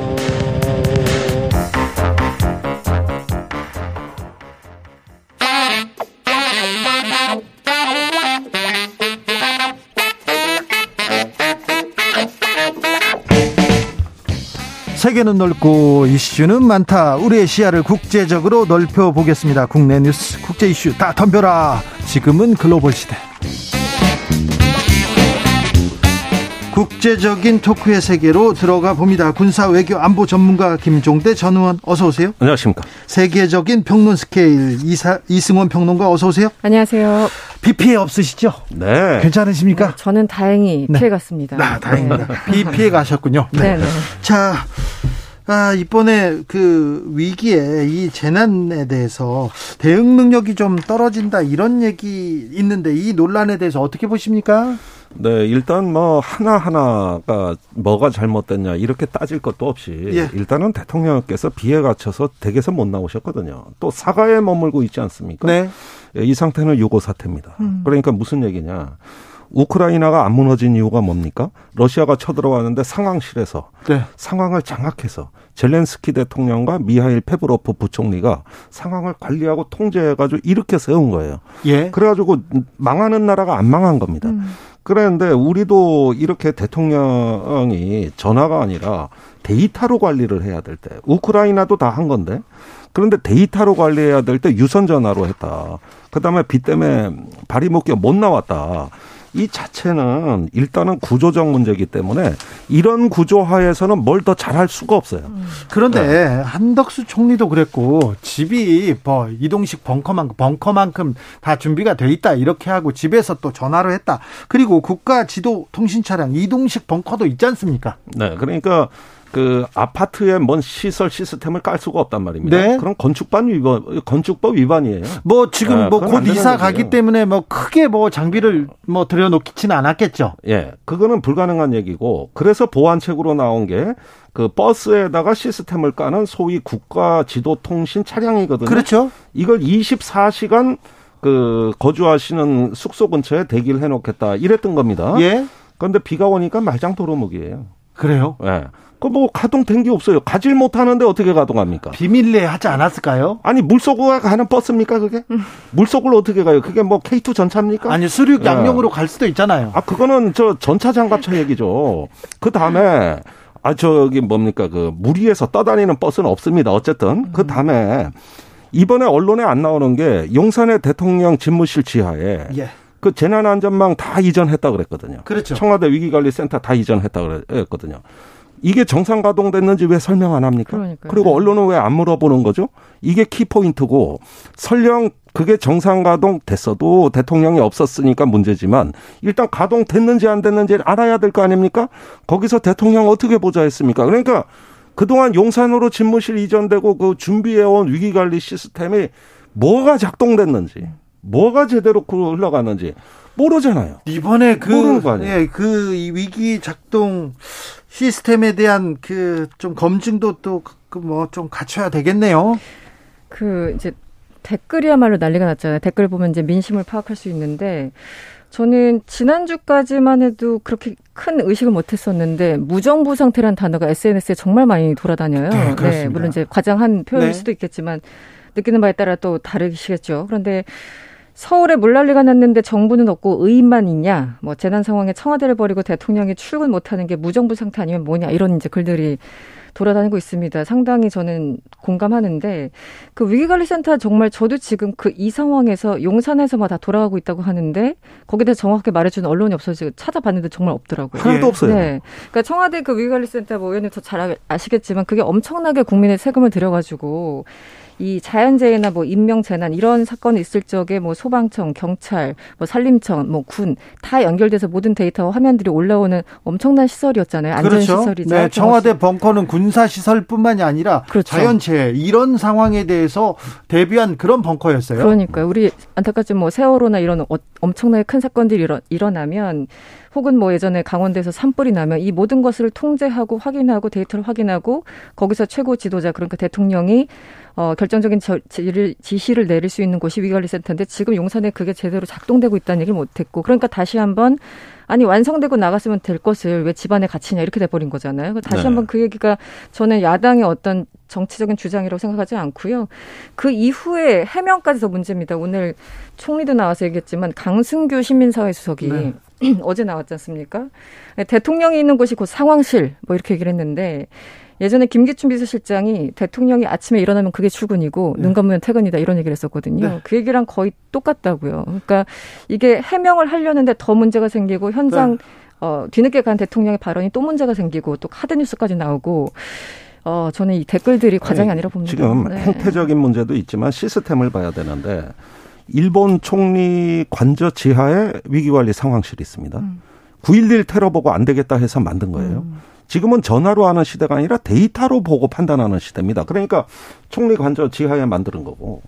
A: 세계는 넓고 이슈는 많다. 우리의 시야를 국제적으로 넓혀 보겠습니다. 국내 뉴스, 국제 이슈 다 덤벼라. 지금은 글로벌 시대. 국제적인 토크의 세계로 들어가 봅니다. 군사 외교 안보 전문가 김종대 전 의원 어서 오세요.
D: 안녕하십니까.
A: 세계적인 평론 스케일 이사, 이승원 평론가 어서 오세요.
E: 안녕하세요.
A: 비 피해 없으시죠?
D: 네.
A: 괜찮으십니까? 네,
E: 저는 다행히 네. 피해 갔습니다.
A: 아, 다행입니다. 네. 비 피해 가셨군요.
E: 네. 네.
A: 자, 아, 이번에 그 위기에 이 재난에 대해서 대응 능력이 좀 떨어진다 이런 얘기 있는데 이 논란에 대해서 어떻게 보십니까?
D: 네, 일단 뭐 하나하나가 뭐가 잘못됐냐 이렇게 따질 것도 없이 예. 일단은 대통령께서 비에 갇혀서 댁에서 못 나오셨거든요. 또 사가에 머물고 있지 않습니까? 네. 예, 이 상태는 유고 사태입니다. 음. 그러니까 무슨 얘기냐? 우크라이나가 안 무너진 이유가 뭡니까? 러시아가 쳐들어왔는데 상황실에서 네. 상황을 장악해서 젤렌스키 대통령과 미하일 페브로프 부총리가 상황을 관리하고 통제해가지고 이렇게 세운 거예요. 예. 그래가지고 망하는 나라가 안 망한 겁니다. 음. 그런데 우리도 이렇게 대통령이 전화가 아니라 데이터로 관리를 해야 될 때, 우크라이나도 다 한 건데, 그런데 데이터로 관리해야 될 때 유선 전화로 했다. 그 다음에 비 때문에 발이 묶여 못 나왔다. 이 자체는 일단은 구조적 문제이기 때문에 이런 구조 하에서는 뭘 더 잘할 수가 없어요.
A: 그런데 네. 한덕수 총리도 그랬고 집이 뭐 이동식 벙커만큼 벙커만큼 다 준비가 돼 있다 이렇게 하고 집에서 또 전화로 했다. 그리고 국가 지도 통신 차량 이동식 벙커도 있지 않습니까?
D: 네, 그러니까 그 아파트에 뭔 시설 시스템을 깔 수가 없단 말입니다. 네. 그럼 건축법 위반 건축법 위반이에요.
A: 뭐 지금 네, 뭐곧 이사 가기 때문에 뭐 크게 뭐 장비를 뭐 들여놓지는 않았겠죠.
D: 예. 그거는 불가능한 얘기고 그래서 보안책으로 나온 게 그 버스에다가 시스템을 까는 소위 국가 지도 통신 차량이거든요.
A: 그렇죠.
D: 이걸 24시간 그 거주하시는 숙소 근처에 대기를 해 놓겠다 이랬던 겁니다. 예. 그런데 비가 오니까 말짱 도로묵이에요.
A: 그래요?
D: 예. 그뭐 가동 된 게 없어요. 가질 못하는데 어떻게 가동합니까?
A: 비밀리에 하지 않았을까요?
D: 아니 물속으로 가는 버스입니까 그게? 음. 물속으로 어떻게 가요? 그게 뭐 K2 전차입니까?
A: 아니 수륙 예. 양용으로 네. 갈 수도 있잖아요.
D: 아 그거는 저 전차 장갑차 얘기죠. 그 다음에 아 저기 뭡니까 그 물 위에서 떠다니는 버스는 없습니다. 어쨌든 그 다음에 이번에 언론에 안 나오는 게 용산의 대통령 집무실 지하에. 예. 그 재난안전망 다 이전했다 그랬거든요.
A: 그렇죠.
D: 청와대 위기관리센터 다 이전했다 그랬거든요. 이게 정상 가동됐는지 왜 설명 안 합니까? 그러니까요. 그리고 언론은 왜 안 물어보는 거죠? 이게 키포인트고 설령 그게 정상 가동 됐어도 대통령이 없었으니까 문제지만 일단 가동됐는지 안 됐는지 알아야 될 거 아닙니까? 거기서 대통령 어떻게 보좌했습니까? 그러니까 그동안 용산으로 집무실 이전되고 그 준비해온 위기관리 시스템이 뭐가 작동됐는지 뭐가 제대로 흘러가는지 모르잖아요.
A: 이번에 그. 예, 그 위기 작동 시스템에 대한 그 좀 검증도 또 그 뭐 좀 갖춰야 되겠네요.
E: 그 이제 댓글이야말로 난리가 났잖아요. 댓글 보면 이제 민심을 파악할 수 있는데 저는 지난주까지만 해도 그렇게 큰 의식을 못 했었는데 무정부 상태란 단어가 SNS에 정말 많이 돌아다녀요.
A: 네, 네
E: 물론 이제 과장한 표현일 네. 수도 있겠지만 느끼는 바에 따라 또 다르시겠죠. 그런데 서울에 물난리가 났는데 정부는 없고 의인만 있냐? 뭐 재난 상황에 청와대를 버리고 대통령이 출근 못하는 게 무정부 상태 아니면 뭐냐? 이런 이제 글들이 돌아다니고 있습니다. 상당히 저는 공감하는데 그 위기관리센터 정말 저도 지금 그 이 상황에서 용산에서만 다 돌아가고 있다고 하는데 거기에 대해 정확하게 말해주는 언론이 없어서 찾아봤는데 정말 없더라고요.
D: 하나도 없어요.
E: 네. 그러니까 청와대 그 위기관리센터 뭐 의원님 더 잘 아시겠지만 그게 엄청나게 국민의 세금을 들여가지고 이 자연재해나 뭐 인명재난 이런 사건이 있을 적에 뭐 소방청, 경찰, 뭐 산림청, 뭐 군 다 연결돼서 모든 데이터와 화면들이 올라오는 엄청난 시설이었잖아요. 안전시설이.
A: 그렇죠. 네, 청와대 벙커는 군사시설뿐만이 아니라 그렇죠. 자연재해 이런 상황에 대해서 대비한 그런 벙커였어요.
E: 그러니까 우리 안타깝지 뭐 세월호나 이런 어, 엄청나게 큰 사건들이 일어, 일어나면 혹은 뭐 예전에 강원도에서 산불이 나면 이 모든 것을 통제하고 확인하고 데이터를 확인하고 거기서 최고 지도자 그러니까 대통령이 어, 결정적인 저, 지를, 지시를 내릴 수 있는 곳이 위관리센터인데 지금 용산에 그게 제대로 작동되고 있다는 얘기를 못했고 그러니까 다시 한번 아니 완성되고 나갔으면 될 것을 왜 집안에 갇히냐 이렇게 돼버린 거잖아요. 다시 네. 한번 그 얘기가 저는 야당의 어떤 정치적인 주장이라고 생각하지 않고요. 그 이후에 해명까지 더 문제입니다. 오늘 총리도 나와서 얘기했지만 강승규 시민사회 수석이 네. 어제 나왔지 않습니까? 대통령이 있는 곳이 곧 상황실 뭐 이렇게 얘기를 했는데 예전에 김기춘 비서실장이 대통령이 아침에 일어나면 그게 출근이고 네. 눈 감으면 퇴근이다 이런 얘기를 했었거든요. 네. 그 얘기랑 거의 똑같다고요. 그러니까 이게 해명을 하려는데 더 문제가 생기고 현장 네. 어, 뒤늦게 간 대통령의 발언이 또 문제가 생기고 또 카드 뉴스까지 나오고 어, 저는 이 댓글들이 과장이 아니, 라 봅니다.
D: 지금 네. 행태적인 문제도 있지만 시스템을 봐야 되는데 일본 총리 관저 지하에 위기관리 상황실이 있습니다. 음. 9.11 테러 보고 안 되겠다 해서 만든 거예요. 음. 지금은 전화로 하는 시대가 아니라 데이터로 보고 판단하는 시대입니다. 그러니까 총리 관저 지하에 만드는 거고.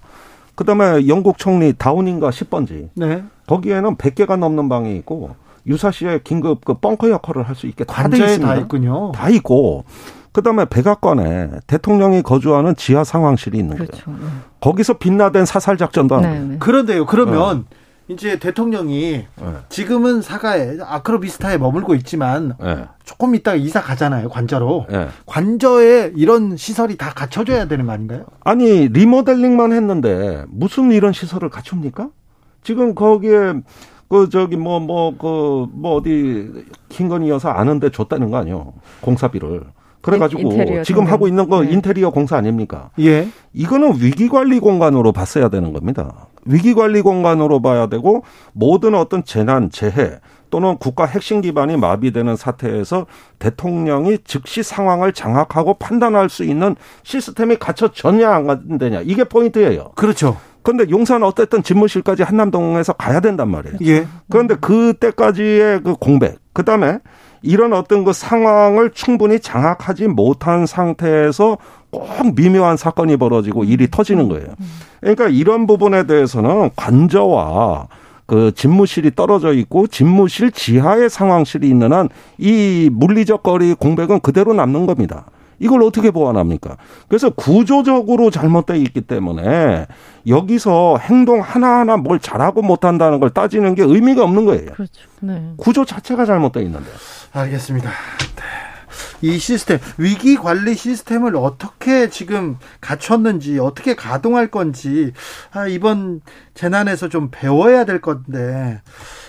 D: 그다음에 영국 총리 다우닝가 10번지. 네. 거기에는 100개가 넘는 방이 있고 유사시에 긴급 그 벙커 역할을 할 수 있게
A: 다 돼 있습니다. 다 있군요.
D: 다 있고 그다음에 백악관에 대통령이 거주하는 지하 상황실이 있는 그렇죠. 거예요. 네. 거기서 빛나된 사살 작전도 하고. 네, 네.
A: 그런데요. 그러면 네. 이제 대통령이 네. 지금은 사가에 아크로비스타에 머물고 있지만 네. 조금 있다가 이사 가잖아요 관저로 네. 관저에 이런 시설이 다 갖춰져야 되는 거 아닌가요?
D: 아니 리모델링만 했는데 무슨 이런 시설을 갖춥니까? 지금 거기에 그 저기 뭐 뭐 그뭐 뭐 어디 킹건이 어서 아는데 줬다는 거 아니요 공사비를 그래가지고 지금 하고 있는 거 네. 인테리어 공사 아닙니까? 예. 이거는 위기 관리 공간으로 봤어야 되는 겁니다. 위기 관리 공간으로 봐야 되고 모든 어떤 재난, 재해 또는 국가 핵심 기반이 마비되는 사태에서 대통령이 즉시 상황을 장악하고 판단할 수 있는 시스템이 갖춰졌냐 안 되냐 이게 포인트예요.
A: 그렇죠.
D: 그런데 용산 어쨌든 집무실까지 한남동에서 가야 된단 말이에요. 예. 그런데 그때까지의 그 공백, 그 다음에 이런 어떤 그 상황을 충분히 장악하지 못한 상태에서 꼭 미묘한 사건이 벌어지고 일이 터지는 거예요. 그러니까 이런 부분에 대해서는 관저와 그 집무실이 떨어져 있고 집무실 지하에 상황실이 있는 한 이 물리적 거리 공백은 그대로 남는 겁니다. 이걸 어떻게 보완합니까? 그래서 구조적으로 잘못되어 있기 때문에 여기서 행동 하나하나 뭘 잘하고 못한다는 걸 따지는 게 의미가 없는 거예요. 그렇죠. 네. 구조 자체가 잘못되어 있는데.
A: 알겠습니다. 네. 이 시스템 위기 관리 시스템을 어떻게 지금 갖췄는지 어떻게 가동할 건지 아, 이번 재난에서 좀 배워야 될 건데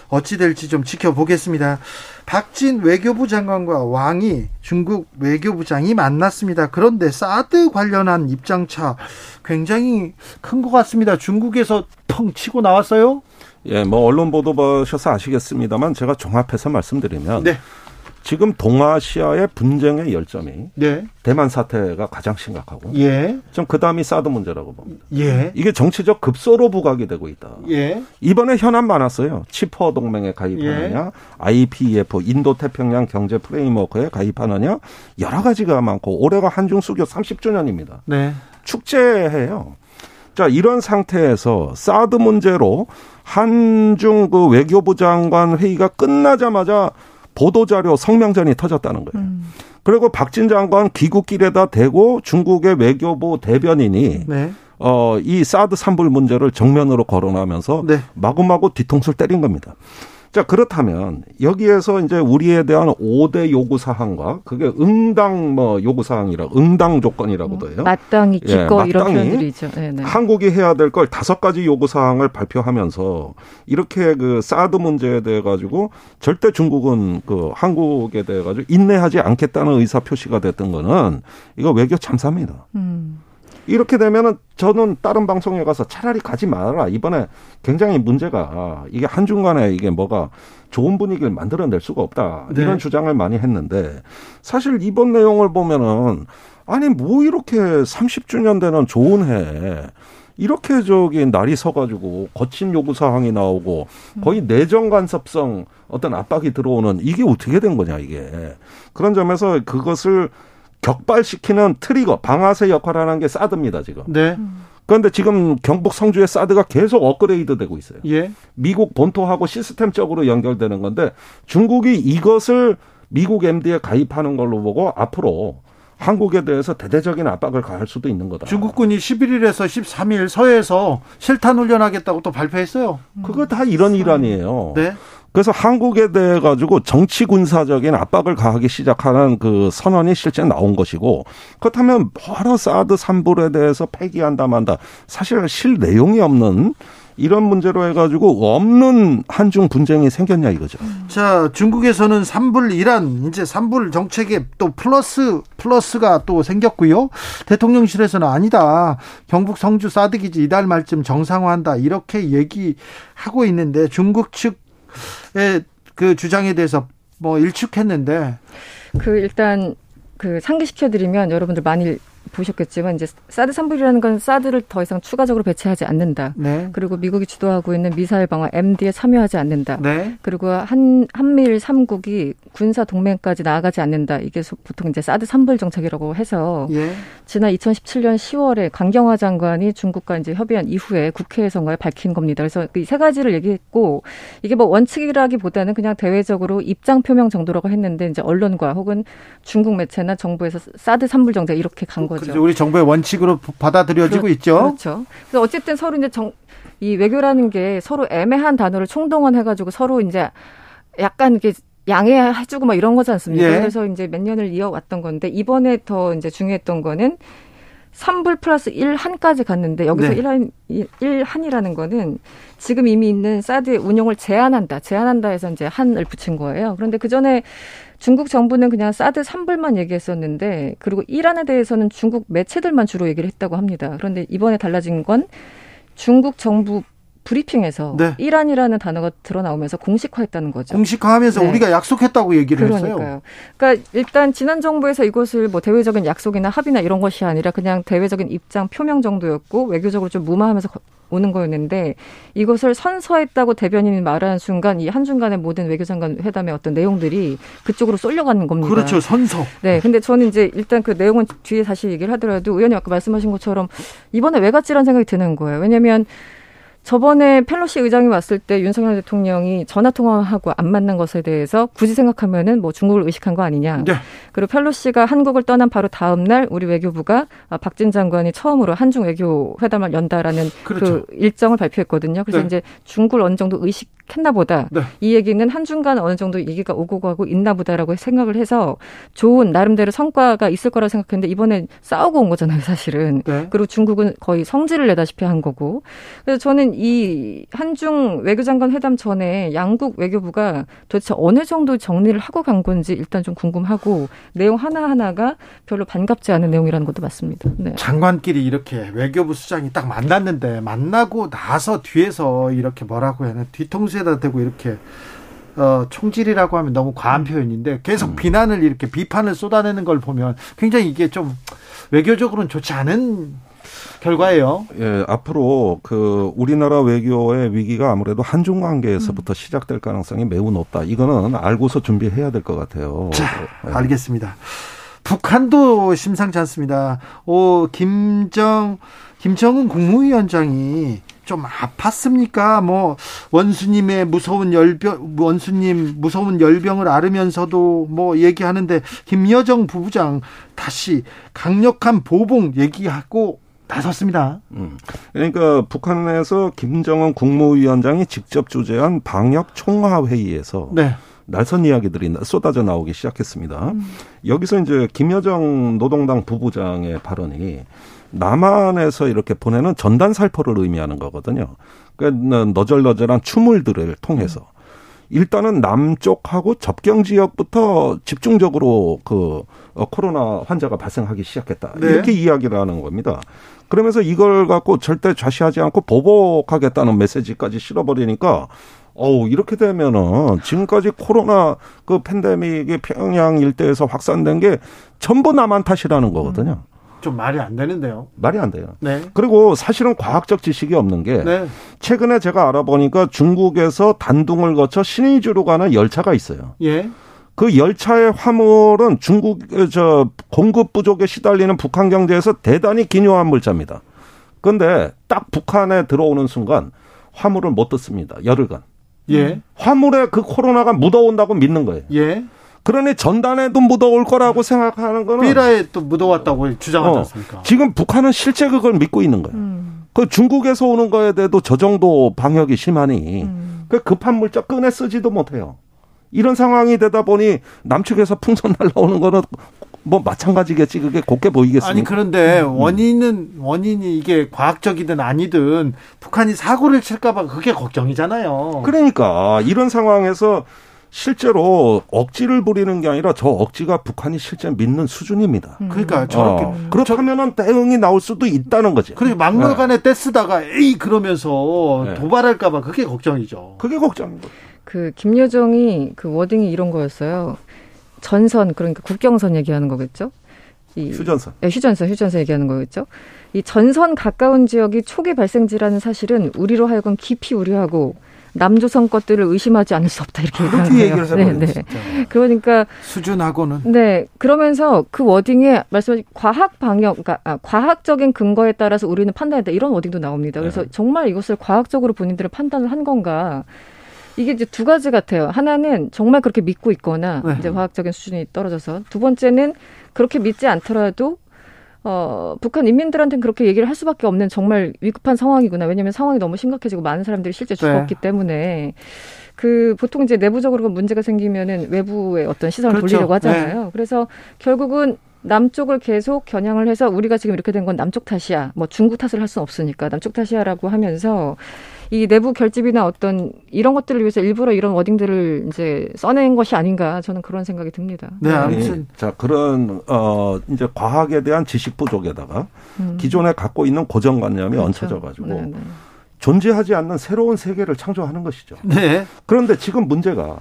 A: 어찌 될지 좀 지켜보겠습니다. 박진 외교부 장관과 왕이 중국 외교부장이 만났습니다. 그런데 사드 관련한 입장차 굉장히 큰 것 같습니다. 중국에서 펑 치고 나왔어요?
D: 예, 뭐 언론 보도 보셔서 아시겠습니다만 제가 종합해서 말씀드리면 네. 지금 동아시아의 분쟁의 열점이 네. 대만 사태가 가장 심각하고 예. 좀 그다음이 사드 문제라고 봅니다. 예. 이게 정치적 급소로 부각이 되고 있다. 예. 이번에 현안 많았어요. 치퍼 동맹에 가입하느냐, 예. IPEF 인도 태평양 경제 프레임워크에 가입하느냐 여러 가지가 많고 올해가 한중 수교 30주년입니다. 네. 축제해요. 자, 이런 상태에서 사드 문제로 한중 그 외교부 장관 회의가 끝나자마자 보도자료 성명전이 터졌다는 거예요. 음. 그리고 박진 장관 귀국길에다 대고 중국의 외교부 대변인이 네. 어, 이 사드 산불 문제를 정면으로 거론하면서 네. 마구마구 뒤통수를 때린 겁니다. 자, 그렇다면 여기에서 이제 우리에 대한 5대 요구 사항과 그게 응당 뭐 요구 사항이라 응당 조건이라고도 해요.
E: 마땅히 예, 기꺼 예, 이런 표현들이죠. 네네.
D: 네. 한국이 해야 될 걸 다섯 가지 요구 사항을 발표하면서 이렇게 그 사드 문제에 대해 가지고 절대 중국은 그 한국에 대해 가지고 인내하지 않겠다는 의사 표시가 됐던 거는 이거 외교 참사입니다. 음. 이렇게 되면은 저는 다른 방송에 가서 차라리 가지 말아라. 이번에 굉장히 문제가 이게 한중간에 이게 뭐가 좋은 분위기를 만들어낼 수가 없다. 네. 이런 주장을 많이 했는데 사실 이번 내용을 보면은 아니 뭐 이렇게 30주년 되는 좋은 해 이렇게 저기 날이 서가지고 거친 요구 사항이 나오고 거의 내정 간섭성 어떤 압박이 들어오는 이게 어떻게 된 거냐 이게 그런 점에서 그것을 격발시키는 트리거, 방아쇠 역할을 하는 게 사드입니다, 지금. 네. 그런데 지금 경북 성주의 사드가 계속 업그레이드 되고 있어요. 예. 미국 본토하고 시스템적으로 연결되는 건데 중국이 이것을 미국 MD에 가입하는 걸로 보고 앞으로 한국에 대해서 대대적인 압박을 가할 수도 있는 거다.
A: 중국군이 11일에서 13일 서해에서 실탄 훈련하겠다고 또 발표했어요.
D: 그거 다 이런 일환이에요. 네. 그래서 한국에 대해 가지고 정치 군사적인 압박을 가하기 시작하는 그 선언이 실제 나온 것이고 그렇다면 바로 사드 산불에 대해서 폐기한다 만다 사실 실 내용이 없는 이런 문제로 해가지고 없는 한중 분쟁이 생겼냐 이거죠.
A: 자, 중국에서는 산불 이란 이제 산불 정책에 또 플러스 플러스가 또 생겼고요. 대통령실에서는 아니다. 경북 성주 사드 기지 이달 말쯤 정상화한다 이렇게 얘기하고 있는데 중국 측 그 주장에 대해서 뭐 일축했는데.
E: 그 일단 그 상기시켜드리면 여러분들 많이 보셨겠지만 이제 사드 산불이라는 건 사드를 더 이상 추가적으로 배치하지 않는다. 네. 그리고 미국이 주도하고 있는 미사일 방어 MD에 참여하지 않는다. 네. 그리고 한 한미일 삼국이 군사 동맹까지 나아가지 않는다. 이게 보통 이제 사드 산불 정책이라고 해서 예. 지난 2017년 10월에 강경화 장관이 중국과 이제 협의한 이후에 국회에서인가에 밝힌 겁니다. 그래서 이 세 가지를 얘기했고 이게 뭐 원칙이라기보다는 그냥 대외적으로 입장 표명 정도라고 했는데 이제 언론과 혹은 중국 매체나 정부에서 사드 산불 정책 이렇게 간 거 죠.
A: 그렇죠. 우리 정부의 원칙으로 받아들여지고
E: 그렇,
A: 있죠.
E: 그렇죠. 그래서 어쨌든 서로 이제 정, 이 외교라는 게 서로 애매한 단어를 총동원해가지고 서로 이제 약간 이게 양해해주고 막 이런 거지 않습니까? 예. 그래서 이제 몇 년을 이어왔던 건데 이번에 더 이제 중요했던 거는 3불 플러스 1한까지 갔는데 여기서 네. 1한, 1한이라는 거는 지금 이미 있는 사드의 운용을 제한한다. 제한한다 해서 이제 한을 붙인 거예요. 그런데 그 전에 중국 정부는 그냥 사드 3불만 얘기했었는데 그리고 이란에 대해서는 중국 매체들만 주로 얘기를 했다고 합니다. 그런데 이번에 달라진 건 중국 정부 브리핑에서 네. 이란이라는 단어가 드러나오면서 공식화했다는 거죠.
A: 공식화하면서 네. 우리가 약속했다고 얘기를
E: 그러니까요.
A: 했어요.
E: 그러니까 일단 지난 정부에서 이것을 뭐 대외적인 약속이나 합의나 이런 것이 아니라 그냥 대외적인 입장 표명 정도였고 외교적으로 좀 무마하면서 오는 거였는데 이것을 선서했다고 대변인이 말하는 순간 이 한중간의 모든 외교장관 회담의 어떤 내용들이 그쪽으로 쏠려가는 겁니다.
A: 그렇죠. 선서.
E: 네. 근데 저는 이제 일단 그 내용은 뒤에 다시 얘기를 하더라도 의원님 아까 말씀하신 것처럼 이번에 왜 갔지라는 생각이 드는 거예요. 왜냐하면 저번에 펠로시 의장이 왔을 때 윤석열 대통령이 전화 통화하고 안 만난 것에 대해서 굳이 생각하면은 뭐 중국을 의식한 거 아니냐. 네. 그리고 펠로시가 한국을 떠난 바로 다음 날 우리 외교부가 박진 장관이 처음으로 한중 외교 회담을 연다라는 그렇죠. 그 일정을 발표했거든요. 그래서 네. 이제 중국을 어느 정도 의식했나 보다. 네. 이 얘기는 한중 간 어느 정도 얘기가 오고 가고 있나 보다라고 생각을 해서 좋은 나름대로 성과가 있을 거라고 생각했는데 이번에 싸우고 온 거잖아요, 사실은. 네. 그리고 중국은 거의 성질을 내다시피 한 거고. 그래서 저는 이 한중 외교장관 회담 전에 양국 외교부가 도대체 어느 정도 정리를 하고 간 건지 일단 좀 궁금하고 내용 하나하나가 별로 반갑지 않은 내용이라는 것도 맞습니다.
A: 네. 장관끼리 이렇게 외교부 수장이 딱 만났는데 만나고 나서 뒤에서 이렇게 뭐라고 해야 하나 뒤통수에다 대고 이렇게 어, 총질이라고 하면 너무 과한 음. 표현인데 계속 음. 비난을 이렇게 비판을 쏟아내는 걸 보면 굉장히 이게 좀 외교적으로는 좋지 않은 결과예요.
D: 예, 앞으로 그 우리나라 외교의 위기가 아무래도 한중 관계에서부터 음. 시작될 가능성이 매우 높다. 이거는 알고서 준비해야 될 것 같아요.
A: 자, 예. 알겠습니다. 북한도 심상치 않습니다. 오, 김정 김정은 국무위원장이 좀 아팠습니까? 뭐 원수님의 무서운 열병 원수님 무서운 열병을 앓으면서도 뭐 얘기하는데 김여정 부부장 다시 강력한 보복 얘기하고 나섰습니다. 음.
D: 그러니까 북한에서 김정은 국무위원장이 직접 주재한 방역 총화 회의에서 네. 날선 이야기들이 쏟아져 나오기 시작했습니다. 음. 여기서 이제 김여정 노동당 부부장의 발언이 남한에서 이렇게 보내는 전단 살포를 의미하는 거거든요. 그러니까 너절너절한 추물들을 통해서 일단은 남쪽하고 접경 지역부터 집중적으로 그 어, 코로나 환자가 발생하기 시작했다. 네. 이렇게 이야기를 하는 겁니다. 그러면서 이걸 갖고 절대 좌시하지 않고 보복하겠다는 메시지까지 실어버리니까 어우 이렇게 되면은 지금까지 코로나 그 팬데믹이 평양 일대에서 확산된 게 전부 남한 탓이라는 거거든요. 음.
A: 좀 말이 안 되는데요.
D: 말이 안 돼요. 네. 그리고 사실은 과학적 지식이 없는 게 네. 최근에 제가 알아보니까 중국에서 단둥을 거쳐 신의주로 가는 열차가 있어요. 예. 그 열차의 화물은 중국 저 공급 부족에 시달리는 북한 경제에서 대단히 기묘한 물자입니다. 그런데 딱 북한에 들어오는 순간 화물을 못 듣습니다. 열흘간. 예. 화물에 그 코로나가 묻어온다고 믿는 거예요. 예. 그러니 전단에도 묻어올 거라고 생각하는 거는
A: 삐라에 또 묻어왔다고 주장하지 어, 않습니까?
D: 지금 북한은 실제 그걸 믿고 있는 거예요. 음. 그 중국에서 오는 거에 대해도 저 정도 방역이 심하니 음. 그 급한 물자 꺼내 쓰지도 못해요. 이런 상황이 되다 보니 남측에서 풍선 날라오는 거는 뭐 마찬가지겠지 그게 곱게 보이겠습니까?
A: 아니 그런데 음. 원인은 원인이 이게 과학적이든 아니든 북한이 사고를 칠까봐 그게 걱정이잖아요.
D: 그러니까 이런 상황에서 실제로 억지를 부리는 게 아니라 저 억지가 북한이 실제 믿는 수준입니다.
A: 음. 그러니까 저렇게 어.
D: 그렇다면은 대응이 나올 수도 있다는 거지.
A: 그리고 막무가내 네. 떼쓰다가 에이 그러면서 네. 도발할까봐 그게 걱정이죠.
D: 그게 걱정인 거죠.
E: 그 김여정이 그 워딩이 이런 거였어요. 전선 그러니까 국경선 얘기하는 거겠죠.
D: 이 휴전선.
E: 네, 휴전선, 휴전선 얘기하는 거겠죠. 이 전선 가까운 지역이 초기 발생지라는 사실은 우리로 하여금 깊이 우려하고 남조선 것들을 의심하지 않을 수 없다 이렇게
A: 얘기하는 거예요. 네, 네.
E: 그러니까
A: 수준하고는
E: 네 그러면서 그 워딩에 말씀하신 과학 방역, 그러니까 아, 과학적인 근거에 따라서 우리는 판단했다 이런 워딩도 나옵니다. 그래서 네. 정말 이것을 과학적으로 본인들은 판단을 한 건가? 이게 이제 두 가지 같아요. 하나는 정말 그렇게 믿고 있거나 네. 이제 과학적인 수준이 떨어져서 두 번째는 그렇게 믿지 않더라도 어, 북한 인민들한테는 그렇게 얘기를 할 수밖에 없는 정말 위급한 상황이구나. 왜냐하면 상황이 너무 심각해지고 많은 사람들이 실제 죽었기 네. 때문에 그 보통 이제 내부적으로 문제가 생기면은 외부의 어떤 시선을 그렇죠. 돌리려고 하잖아요. 네. 그래서 결국은 남쪽을 계속 겨냥을 해서 우리가 지금 이렇게 된 건 남쪽 탓이야. 뭐 중국 탓을 할 수는 없으니까 남쪽 탓이야라고 하면서 이 내부 결집이나 어떤 이런 것들을 위해서 일부러 이런 워딩들을 이제 써낸 것이 아닌가 저는 그런 생각이 듭니다.
D: 네, 아무튼 자 그런 어 이제 과학에 대한 지식 부족에다가 음. 기존에 갖고 있는 고정관념이 그렇죠. 얹혀져 가지고 네, 네. 존재하지 않는 새로운 세계를 창조하는 것이죠. 네. 그런데 지금 문제가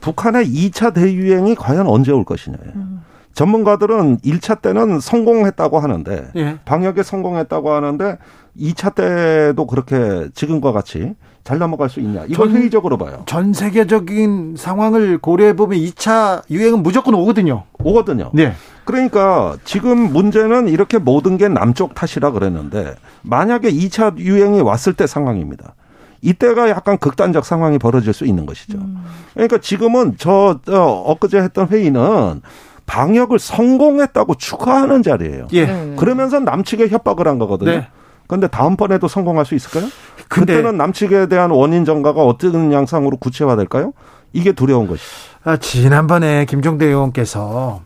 D: 북한의 2차 대유행이 과연 언제 올 것이냐예요. 음. 전문가들은 1차 때는 성공했다고 하는데 예. 방역에 성공했다고 하는데 2차 때도 그렇게 지금과 같이 잘 넘어갈 수 있냐? 이걸 전, 회의적으로 봐요.
A: 전 세계적인 상황을 고려해 보면 2차 유행은 무조건 오거든요.
D: 오거든요. 네. 그러니까 지금 문제는 이렇게 모든 게 남쪽 엊이라 그랬는데 만약에 2차 유행이 왔을 때 상황입니다. 이때가 약간 극단적 상황이 벌어질 수 있는 것이죠. 음. 그러니까 지금은 저, 저 엊그제 했던 회의는 방역을 성공했다고 축하하는 자리예요. 예. 그러면서 남측에 협박을 한 거거든요. 네. 그런데 다음번에도 성공할 수 있을까요? 그때는 남측에 대한 원인 전가가 어떤 양상으로 구체화될까요? 이게 두려운 것이죠.
A: 아, 지난번에 김종대 의원께서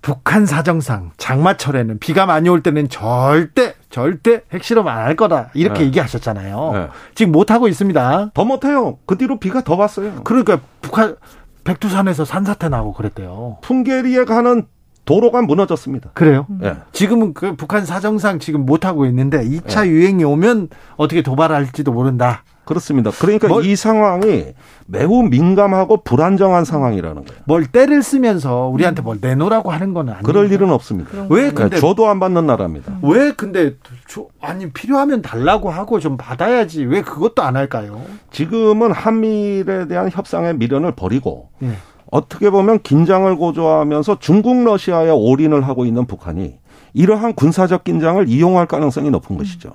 A: 북한 사정상 장마철에는 비가 많이 올 때는 절대 절대 핵실험 안 할 거다 이렇게 네. 얘기하셨잖아요. 네. 지금 못 하고 있습니다.
D: 더 못해요. 그 뒤로 비가 더 왔어요.
A: 그러니까 북한 백두산에서 산사태 나고 그랬대요.
D: 풍계리에 가는 도로가 무너졌습니다.
A: 그래요? 예. 지금은 그 북한 사정상 지금 못 하고 있는데 2차 예. 유행이 오면 어떻게 도발할지도 모른다.
D: 그렇습니다. 그러니까 이 상황이 매우 민감하고 불안정한 상황이라는 거예요.
A: 뭘 때를 쓰면서 우리한테 뭘 내놓으라고 하는 거는 아니에요.
D: 그럴 일은 없습니다. 왜 근데 네, 저도 안 받는 나라입니다.
A: 왜 근데 저, 아니 필요하면 달라고 하고 좀 받아야지 왜 그것도 안 할까요?
D: 지금은 한미일에 대한 협상의 미련을 버리고 네. 어떻게 보면 긴장을 고조하면서 중국 러시아에 올인을 하고 있는 북한이 이러한 군사적 긴장을 이용할 가능성이 높은 것이죠.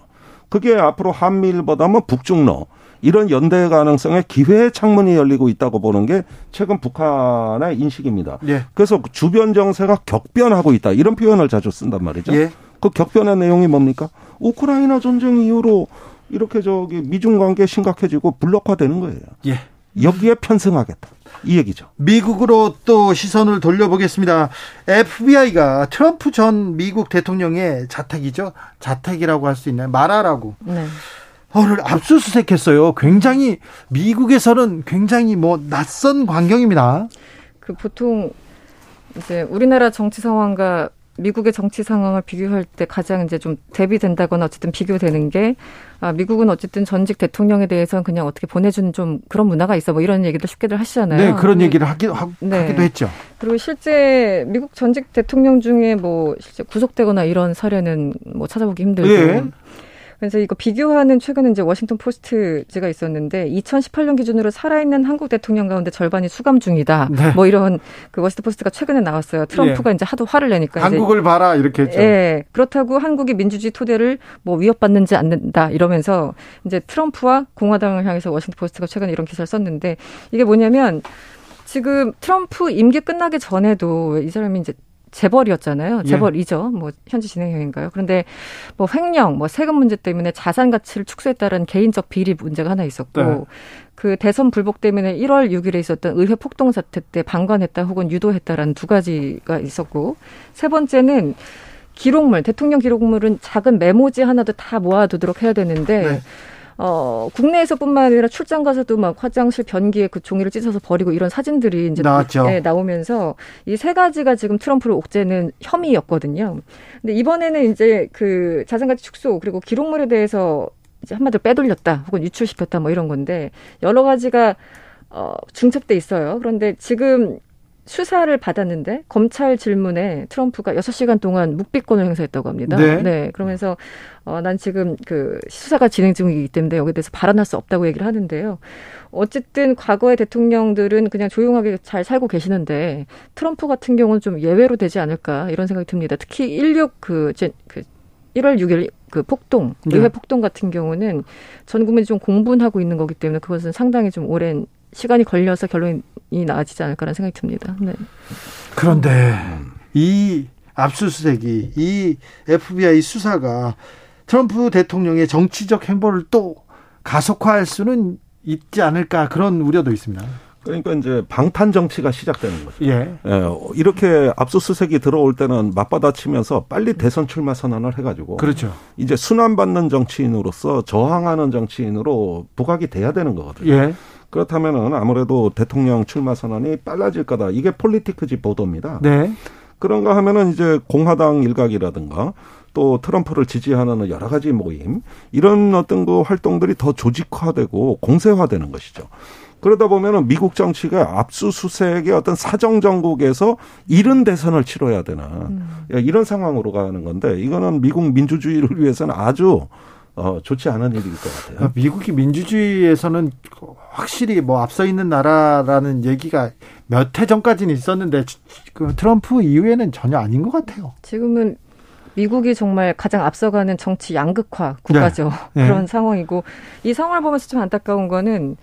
D: 그게 앞으로 한미일보다는 북중러 이런 연대 가능성의 기회의 창문이 열리고 있다고 보는 게 최근 북한의 인식입니다. 예. 그래서 주변 정세가 격변하고 있다 이런 표현을 자주 쓴단 말이죠. 예. 그 격변의 내용이 뭡니까? 우크라이나 전쟁 이후로 이렇게 저기 미중 관계 심각해지고 블록화되는 거예요. 예. 여기에 편승하겠다. 이 얘기죠.
A: 미국으로 또 시선을 돌려보겠습니다. FBI가 트럼프 전 미국 대통령의 자택이죠. 자택이라고 할 수 있나요? 말하라고. 네. 를 압수수색했어요. 굉장히 미국에서는 굉장히 뭐 낯선 광경입니다.
E: 그 보통 이제 우리나라 정치 상황과 미국의 정치 상황을 비교할 때 가장 이제 좀 대비된다거나 어쨌든 비교되는 게 아, 미국은 어쨌든 전직 대통령에 대해서는 그냥 어떻게 보내주는 좀 그런 문화가 있어 뭐 이런 얘기도 쉽게들 하시잖아요.
A: 네, 그런 얘기를 하기, 하, 네. 기도 했죠.
E: 그리고 실제 미국 전직 대통령 중에 뭐 실제 구속되거나 이런 사례는 뭐 찾아보기 힘들고. 네. 그래서 이거 비교하는 최근에 이제 워싱턴 포스트제가 있었는데 2018년 기준으로 살아있는 한국 대통령 가운데 절반이 수감 중이다. 네. 뭐 이런 그 워싱턴 포스트가 최근에 나왔어요. 트럼프가 네. 이제 하도 화를 내니까
A: 한국을 봐라 이렇게 했죠.
E: 예. 그렇다고 한국이 민주주의 토대를 뭐 위협받는지 않는다 이러면서 이제 트럼프와 공화당을 향해서 워싱턴 포스트가 최근에 이런 기사를 썼는데 이게 뭐냐면 지금 트럼프 임기 끝나기 전에도 이 사람이 이제 재벌이었잖아요. 예. 재벌이죠. 뭐 현재 진행형인가요? 그런데 뭐 횡령, 뭐 세금 문제 때문에 자산 가치를 축소했다는 개인적 비리 문제가 하나 있었고 네. 그 대선 불복 때문에 1월 6일에 있었던 의회 폭동 사태 때 방관했다 혹은 유도했다라는 두 가지가 있었고 세 번째는 기록물, 대통령 기록물은 작은 메모지 하나도 다 모아두도록 해야 되는데 네. 어, 국내에서뿐만 아니라 출장 가서도 막 화장실 변기에 그 종이를 찢어서 버리고 이런 사진들이 이제 나왔죠. 네, 나오면서 이 세 가지가 지금 트럼프를 옥죄는 혐의였거든요. 근데 이번에는 이제 그 자산가치 축소 그리고 기록물에 대해서 이제 한마디로 빼돌렸다 혹은 유출시켰다 뭐 이런 건데 여러 가지가 어, 중첩돼 있어요. 그런데 지금 수사를 받았는데 검찰 질문에 트럼프가 6시간 동안 묵비권을 행사했다고 합니다. 네. 네. 그러면서 어, 난 지금 그 수사가 진행 중이기 때문에 여기에 대해서 발언할 수 없다고 얘기를 하는데요. 어쨌든 과거의 대통령들은 그냥 조용하게 잘 살고 계시는데 트럼프 같은 경우는 좀 예외로 되지 않을까 이런 생각이 듭니다. 특히 16 그, 제, 그 1월 6일 그 폭동, 네. 의회 폭동 같은 경우는 전 국민이 좀 공분하고 있는 거기 때문에 그것은 상당히 좀 오랜 시간이 걸려서 결론이 나아지지 않을까라는 생각이 듭니다. 네.
A: 그런데 이 압수수색이 이 FBI 수사가 트럼프 대통령의 정치적 행보를 또 가속화할 수는 있지 않을까 그런 우려도 있습니다.
D: 그러니까 이제 방탄 정치가 시작되는 거죠. 예. 예. 이렇게 압수수색이 들어올 때는 맞받아치면서 빨리 대선 출마 선언을 해가지고.
A: 그렇죠.
D: 이제 순환받는 정치인으로서 저항하는 정치인으로 부각이 돼야 되는 거거든요. 예. 그렇다면은 아무래도 대통령 출마 선언이 빨라질 거다. 이게 폴리티크지 보도입니다. 네. 그런가 하면은 이제 공화당 일각이라든가 또 트럼프를 지지하는 여러 가지 모임 이런 어떤 그 활동들이 더 조직화되고 공세화되는 것이죠. 그러다 보면은 미국 정치가 압수수색의 어떤 사정 정국에서 이른 대선을 치러야 되는 음. 이런 상황으로 가는 건데 이거는 미국 민주주의를 위해서는 아주 어, 좋지 않은 일일 것 같아요.
A: 아, 미국이 민주주의에서는 확실히 뭐 앞서 있는 나라라는 얘기가 몇 해 전까지는 있었는데 그 트럼프 이후에는 전혀 아닌 것 같아요.
E: 지금은 미국이 정말 가장 앞서가는 정치 양극화 국가죠. 네. 그런 네. 상황이고 이 상황을 보면서 좀 안타까운 거는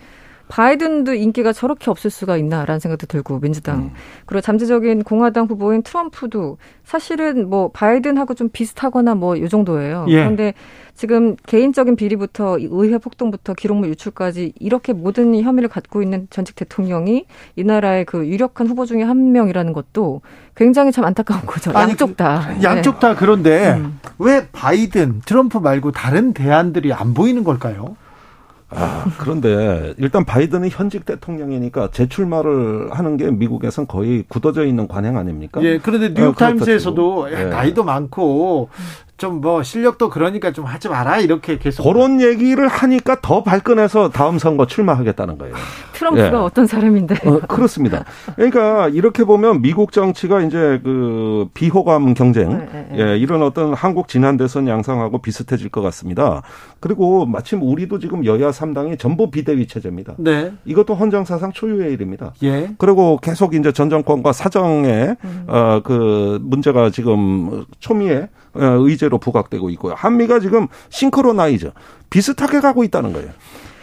E: 바이든도 인기가 저렇게 없을 수가 있나라는 생각도 들고 민주당 음. 그리고 잠재적인 공화당 후보인 트럼프도 사실은 뭐 바이든하고 좀 비슷하거나 뭐이 정도예요. 예. 그런데 지금 개인적인 비리부터 의회 폭동부터 기록물 유출까지 이렇게 모든 혐의를 갖고 있는 전직 대통령이 이 나라의 그 유력한 후보 중에 한 명이라는 것도 굉장히 참 안타까운 거죠. 아니, 양쪽 다.
A: 그 양쪽 다 그런데 음. 왜 바이든, 트럼프 말고 다른 대안들이 안 보이는 걸까요?
D: 아, 그런데 일단 바이든은 현직 대통령이니까 재출마를 하는 게 미국에선 거의 굳어져 있는 관행 아닙니까?
A: 예, 그런데 뉴욕타임스에서도 예. 나이도 많고 좀 뭐 실력도 그러니까 좀 하지 마라 이렇게 계속
D: 그런 얘기를 하니까 더 발끈해서 다음 선거 출마하겠다는 거예요.
E: 트럼프가 예. 어떤 사람인데?
D: 어, 그렇습니다. 그러니까 이렇게 보면 미국 정치가 이제 그 비호감 경쟁, 네, 네, 네. 예, 이런 어떤 한국 지난 대선 양상하고 비슷해질 것 같습니다. 그리고 마침 우리도 지금 여야 3당이 전부 비대위 체제입니다. 네. 이것도 헌정 사상 초유의 일입니다. 예. 그리고 계속 이제 전 정권과 사정에 음. 어그 문제가 지금 초미에 어, 의제로 부각되고 있고요. 한미가 지금 싱크로나이즈 비슷하게 가고 있다는 거예요.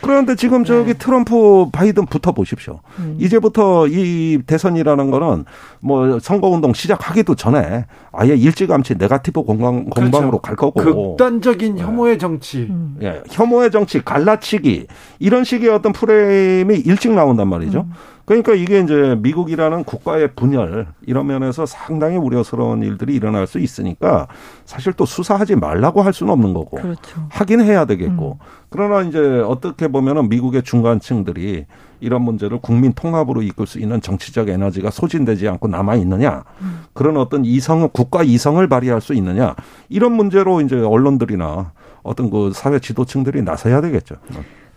D: 그런데 지금 저기 네. 트럼프 바이든 붙어 보십시오. 음. 이제부터 이 대선이라는 거는 뭐 선거운동 시작하기도 전에 아예 일찌감치 네가티브 공방, 공방으로 그렇죠. 갈 거고.
A: 극단적인 네. 혐오의 정치. 음.
D: 예, 혐오의 정치, 갈라치기 이런 식의 어떤 프레임이 일찍 나온단 말이죠. 음. 그러니까 이게 이제 미국이라는 국가의 분열 이런 면에서 상당히 우려스러운 일들이 일어날 수 있으니까 사실 또 수사하지 말라고 할 수는 없는 거고 그렇죠. 하긴 해야 되겠고 음. 그러나 이제 어떻게 보면은 미국의 중간층들이 이런 문제를 국민 통합으로 이끌 수 있는 정치적 에너지가 소진되지 않고 남아 있느냐 음. 그런 어떤 이성 국가 이성을 발휘할 수 있느냐 이런 문제로 이제 언론들이나 어떤 그 사회 지도층들이 나서야 되겠죠.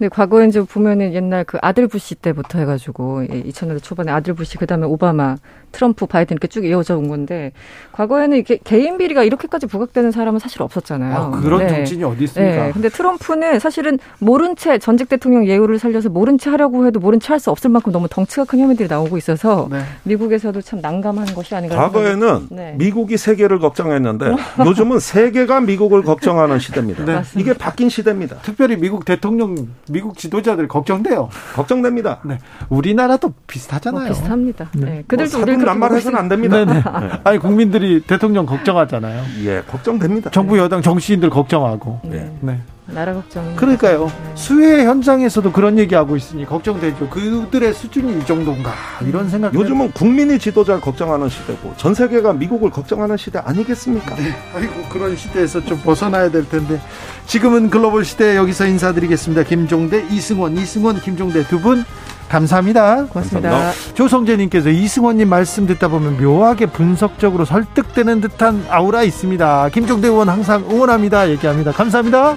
E: 네, 과거에 이제 보면은 옛날 그 아들 부시 때부터 해가지고 2000년대 초반에 아들 부시 그다음에 오바마, 트럼프, 바이든 이렇게 쭉 이어져 온 건데 과거에는 이게 개인 비리가 이렇게까지 부각되는 사람은 사실 없었잖아요. 아,
A: 그런 네. 정치인이 어디 있습니까? 네,
E: 근데 트럼프는 사실은 모른 채 전직 대통령 예우를 살려서 모른 채 하려고 해도 모른 채 할 수 없을 만큼 너무 덩치가 큰 혐의들이 나오고 있어서 네. 미국에서도 참 난감한 것이 아닌가.
D: 과거에는 네. 미국이 세계를 걱정했는데 요즘은 세계가 미국을 걱정하는 시대입니다. 네. 이게 바뀐 시대입니다.
A: 특별히 미국 대통령 미국 지도자들 걱정돼요.
D: 걱정됩니다.
A: 네. 우리나라도 비슷하잖아요. 뭐
E: 비슷합니다. 네. 네.
D: 그들도 뭐 우리를 남말해서는 안 됩니다. 네.
A: 아니 국민들이 대통령 걱정하잖아요.
D: 예, 걱정됩니다.
A: 정부 여당 정치인들 걱정하고. 네.
E: 네. 나라 걱정.
A: 그러니까요. 네. 수해 현장에서도 그런 얘기하고 있으니 걱정되죠. 그들의 수준이 이 정도인가 이런 생각.
D: 요즘은 국민이 지도자를 걱정하는 시대고 전 세계가 미국을 걱정하는 시대 아니겠습니까? 네.
A: 아이고 그런 시대에서 좀 벗어나야 될 텐데 지금은 글로벌 시대 여기서 인사드리겠습니다. 김종대, 이승원, 이승원, 김종대 두 분 감사합니다.
E: 고맙습니다. 감사합니다.
A: 조성재님께서 이승원님 말씀 듣다 보면 묘하게 분석적으로 설득되는 듯한 아우라 있습니다. 김종대 의원 항상 응원합니다. 얘기합니다. 감사합니다.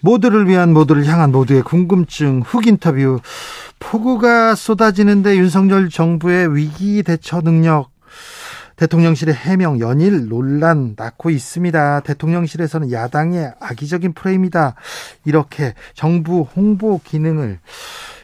A: 모두를 위한 모두를 향한 모두의 궁금증 훅 인터뷰 폭우가 쏟아지는데 윤석열 정부의 위기 대처 능력 대통령실의 해명 연일 논란 낳고 있습니다. 대통령실에서는 야당의 악의적인 프레임이다. 이렇게 정부 홍보 기능을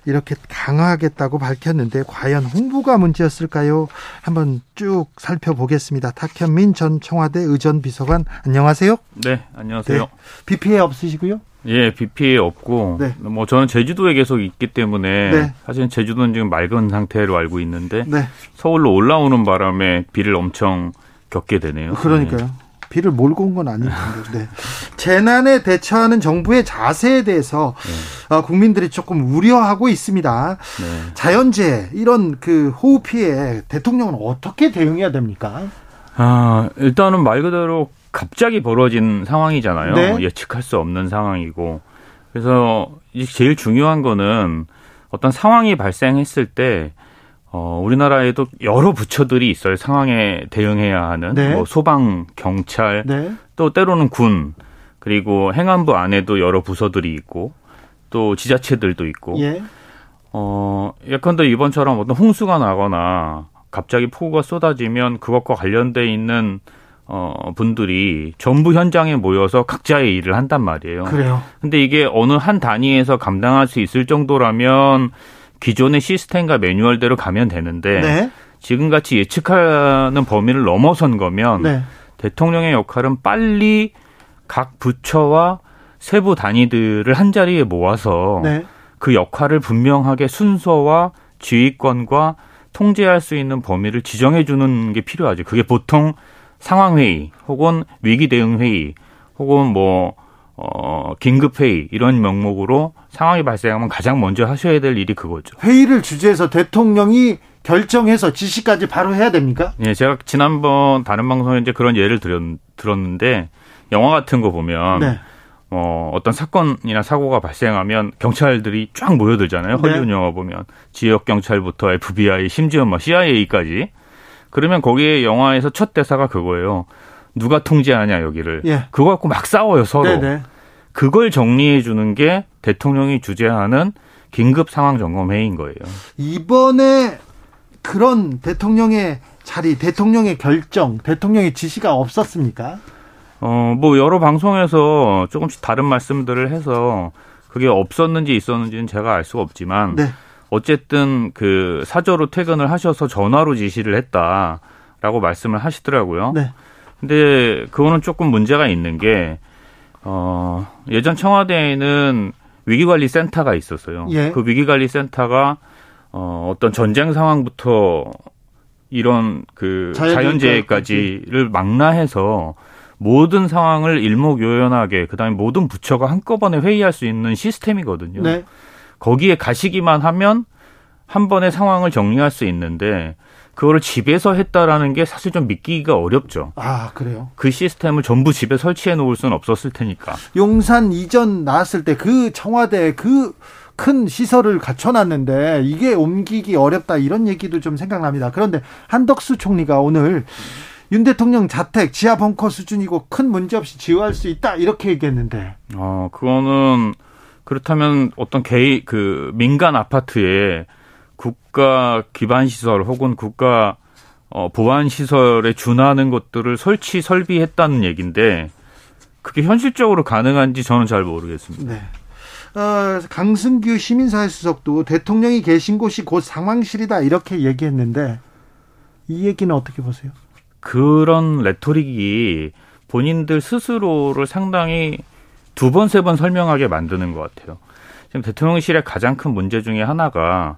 A: 이렇게 강화하겠다고 밝혔는데 과연 홍보가 문제였을까요? 한번 쭉 살펴보겠습니다. 탁현민 전 청와대 의전 비서관 안녕하세요.
F: 네, 안녕하세요. 네,
A: 비 피해 없으시고요?
F: 예, 비 피해 없고 네. 뭐 저는 제주도에 계속 있기 때문에 네. 사실은 제주도는 지금 맑은 상태로 알고 있는데 네. 서울로 올라오는 바람에 비를 엄청 겪게 되네요.
A: 그러니까요. 네. 비를 몰고 온 건 아닐 텐데. 네. 재난에 대처하는 정부의 자세에 대해서 네. 어, 국민들이 조금 우려하고 있습니다. 네. 자연재해 이런 그 호우 피해 대통령은 어떻게 대응해야 됩니까?
F: 아 일단은 말 그대로 갑자기 벌어진 상황이잖아요. 네. 예측할 수 없는 상황이고 그래서 제일 중요한 거는 어떤 상황이 발생했을 때 어, 우리나라에도 여러 부처들이 있어요. 상황에 대응해야 하는 네. 뭐 소방, 경찰, 네. 또 때로는 군, 그리고 행안부 안에도 여러 부서들이 있고 또 지자체들도 있고. 예. 어, 예컨대 이번처럼 어떤 홍수가 나거나 갑자기 폭우가 쏟아지면 그것과 관련돼 있는 어, 분들이 전부 현장에 모여서 각자의 일을 한단 말이에요.
A: 그래요.
F: 근데 이게 어느 한 단위에서 감당할 수 있을 정도라면 기존의 시스템과 매뉴얼대로 가면 되는데 네. 지금같이 예측하는 범위를 넘어선 거면 네. 대통령의 역할은 빨리 각 부처와 세부 단위들을 한 자리에 모아서 네. 그 역할을 분명하게 순서와 지휘권과 통제할 수 있는 범위를 지정해 주는 게 필요하죠. 그게 보통 상황회의 혹은 위기 대응 회의 혹은 뭐 어, 긴급회의 이런 명목으로 상황이 발생하면 가장 먼저 하셔야 될 일이 그거죠.
A: 회의를 주재해서 대통령이 결정해서 지시까지 바로 해야 됩니까?
F: 예, 제가 지난번 다른 방송에 이제 그런 예를 들었, 들었는데 영화 같은 거 보면 네. 어, 어떤 사건이나 사고가 발생하면 경찰들이 쫙 모여들잖아요. 네. 헐리우드 영화 보면 지역 경찰부터 FBI 심지어 뭐 CIA까지 그러면 거기에 영화에서 첫 대사가 그거예요. 누가 통제하냐 여기를. 예. 그거 갖고 막 싸워요 서로. 네네. 그걸 정리해 주는 게 대통령이 주재하는 긴급 상황 점검 회의인 거예요.
A: 이번에 그런 대통령의 자리, 대통령의 결정, 대통령의 지시가 없었습니까?
F: 어, 뭐 여러 방송에서 조금씩 다른 말씀들을 해서 그게 없었는지 있었는지는 제가 알 수가 없지만 네. 어쨌든 그 사저로 퇴근을 하셔서 전화로 지시를 했다라고 말씀을 하시더라고요. 네. 근데 그거는 조금 문제가 있는 게 어, 예전 청와대에는 위기관리센터가 있었어요. 예. 그 위기관리센터가 어, 어떤 전쟁 상황부터 이런 그 자연재해까지를 망라해서 모든 상황을 일목요연하게 그다음에 모든 부처가 한꺼번에 회의할 수 있는 시스템이거든요. 네. 거기에 가시기만 하면 한 번에 상황을 정리할 수 있는데 그거를 집에서 했다라는 게 사실 좀 믿기가 어렵죠.
A: 아, 그래요?
F: 그 시스템을 전부 집에 설치해 놓을 수는 없었을 테니까.
A: 용산 이전 나왔을 때 그 청와대 그 큰 시설을 갖춰놨는데 이게 옮기기 어렵다 이런 얘기도 좀 생각납니다. 그런데 한덕수 총리가 오늘 윤 대통령 자택 지하 벙커 수준이고 큰 문제 없이 지휘할 수 있다 이렇게 얘기했는데.
F: 어, 그거는 그렇다면 어떤 개인 그 민간 아파트에 국가 기반 시설 혹은 국가 어, 보안 시설에 준하는 것들을 설치 설비했다는 얘기인데 그게 현실적으로 가능한지 저는 잘 모르겠습니다.
A: 네. 어, 강승규 시민사회 수석도 대통령이 계신 곳이 곧 상황실이다 이렇게 얘기했는데 이 얘기는 어떻게 보세요?
F: 그런 레토릭이 본인들 스스로를 상당히 두 번, 세 번 설명하게 만드는 것 같아요. 지금 대통령실의 가장 큰 문제 중에 하나가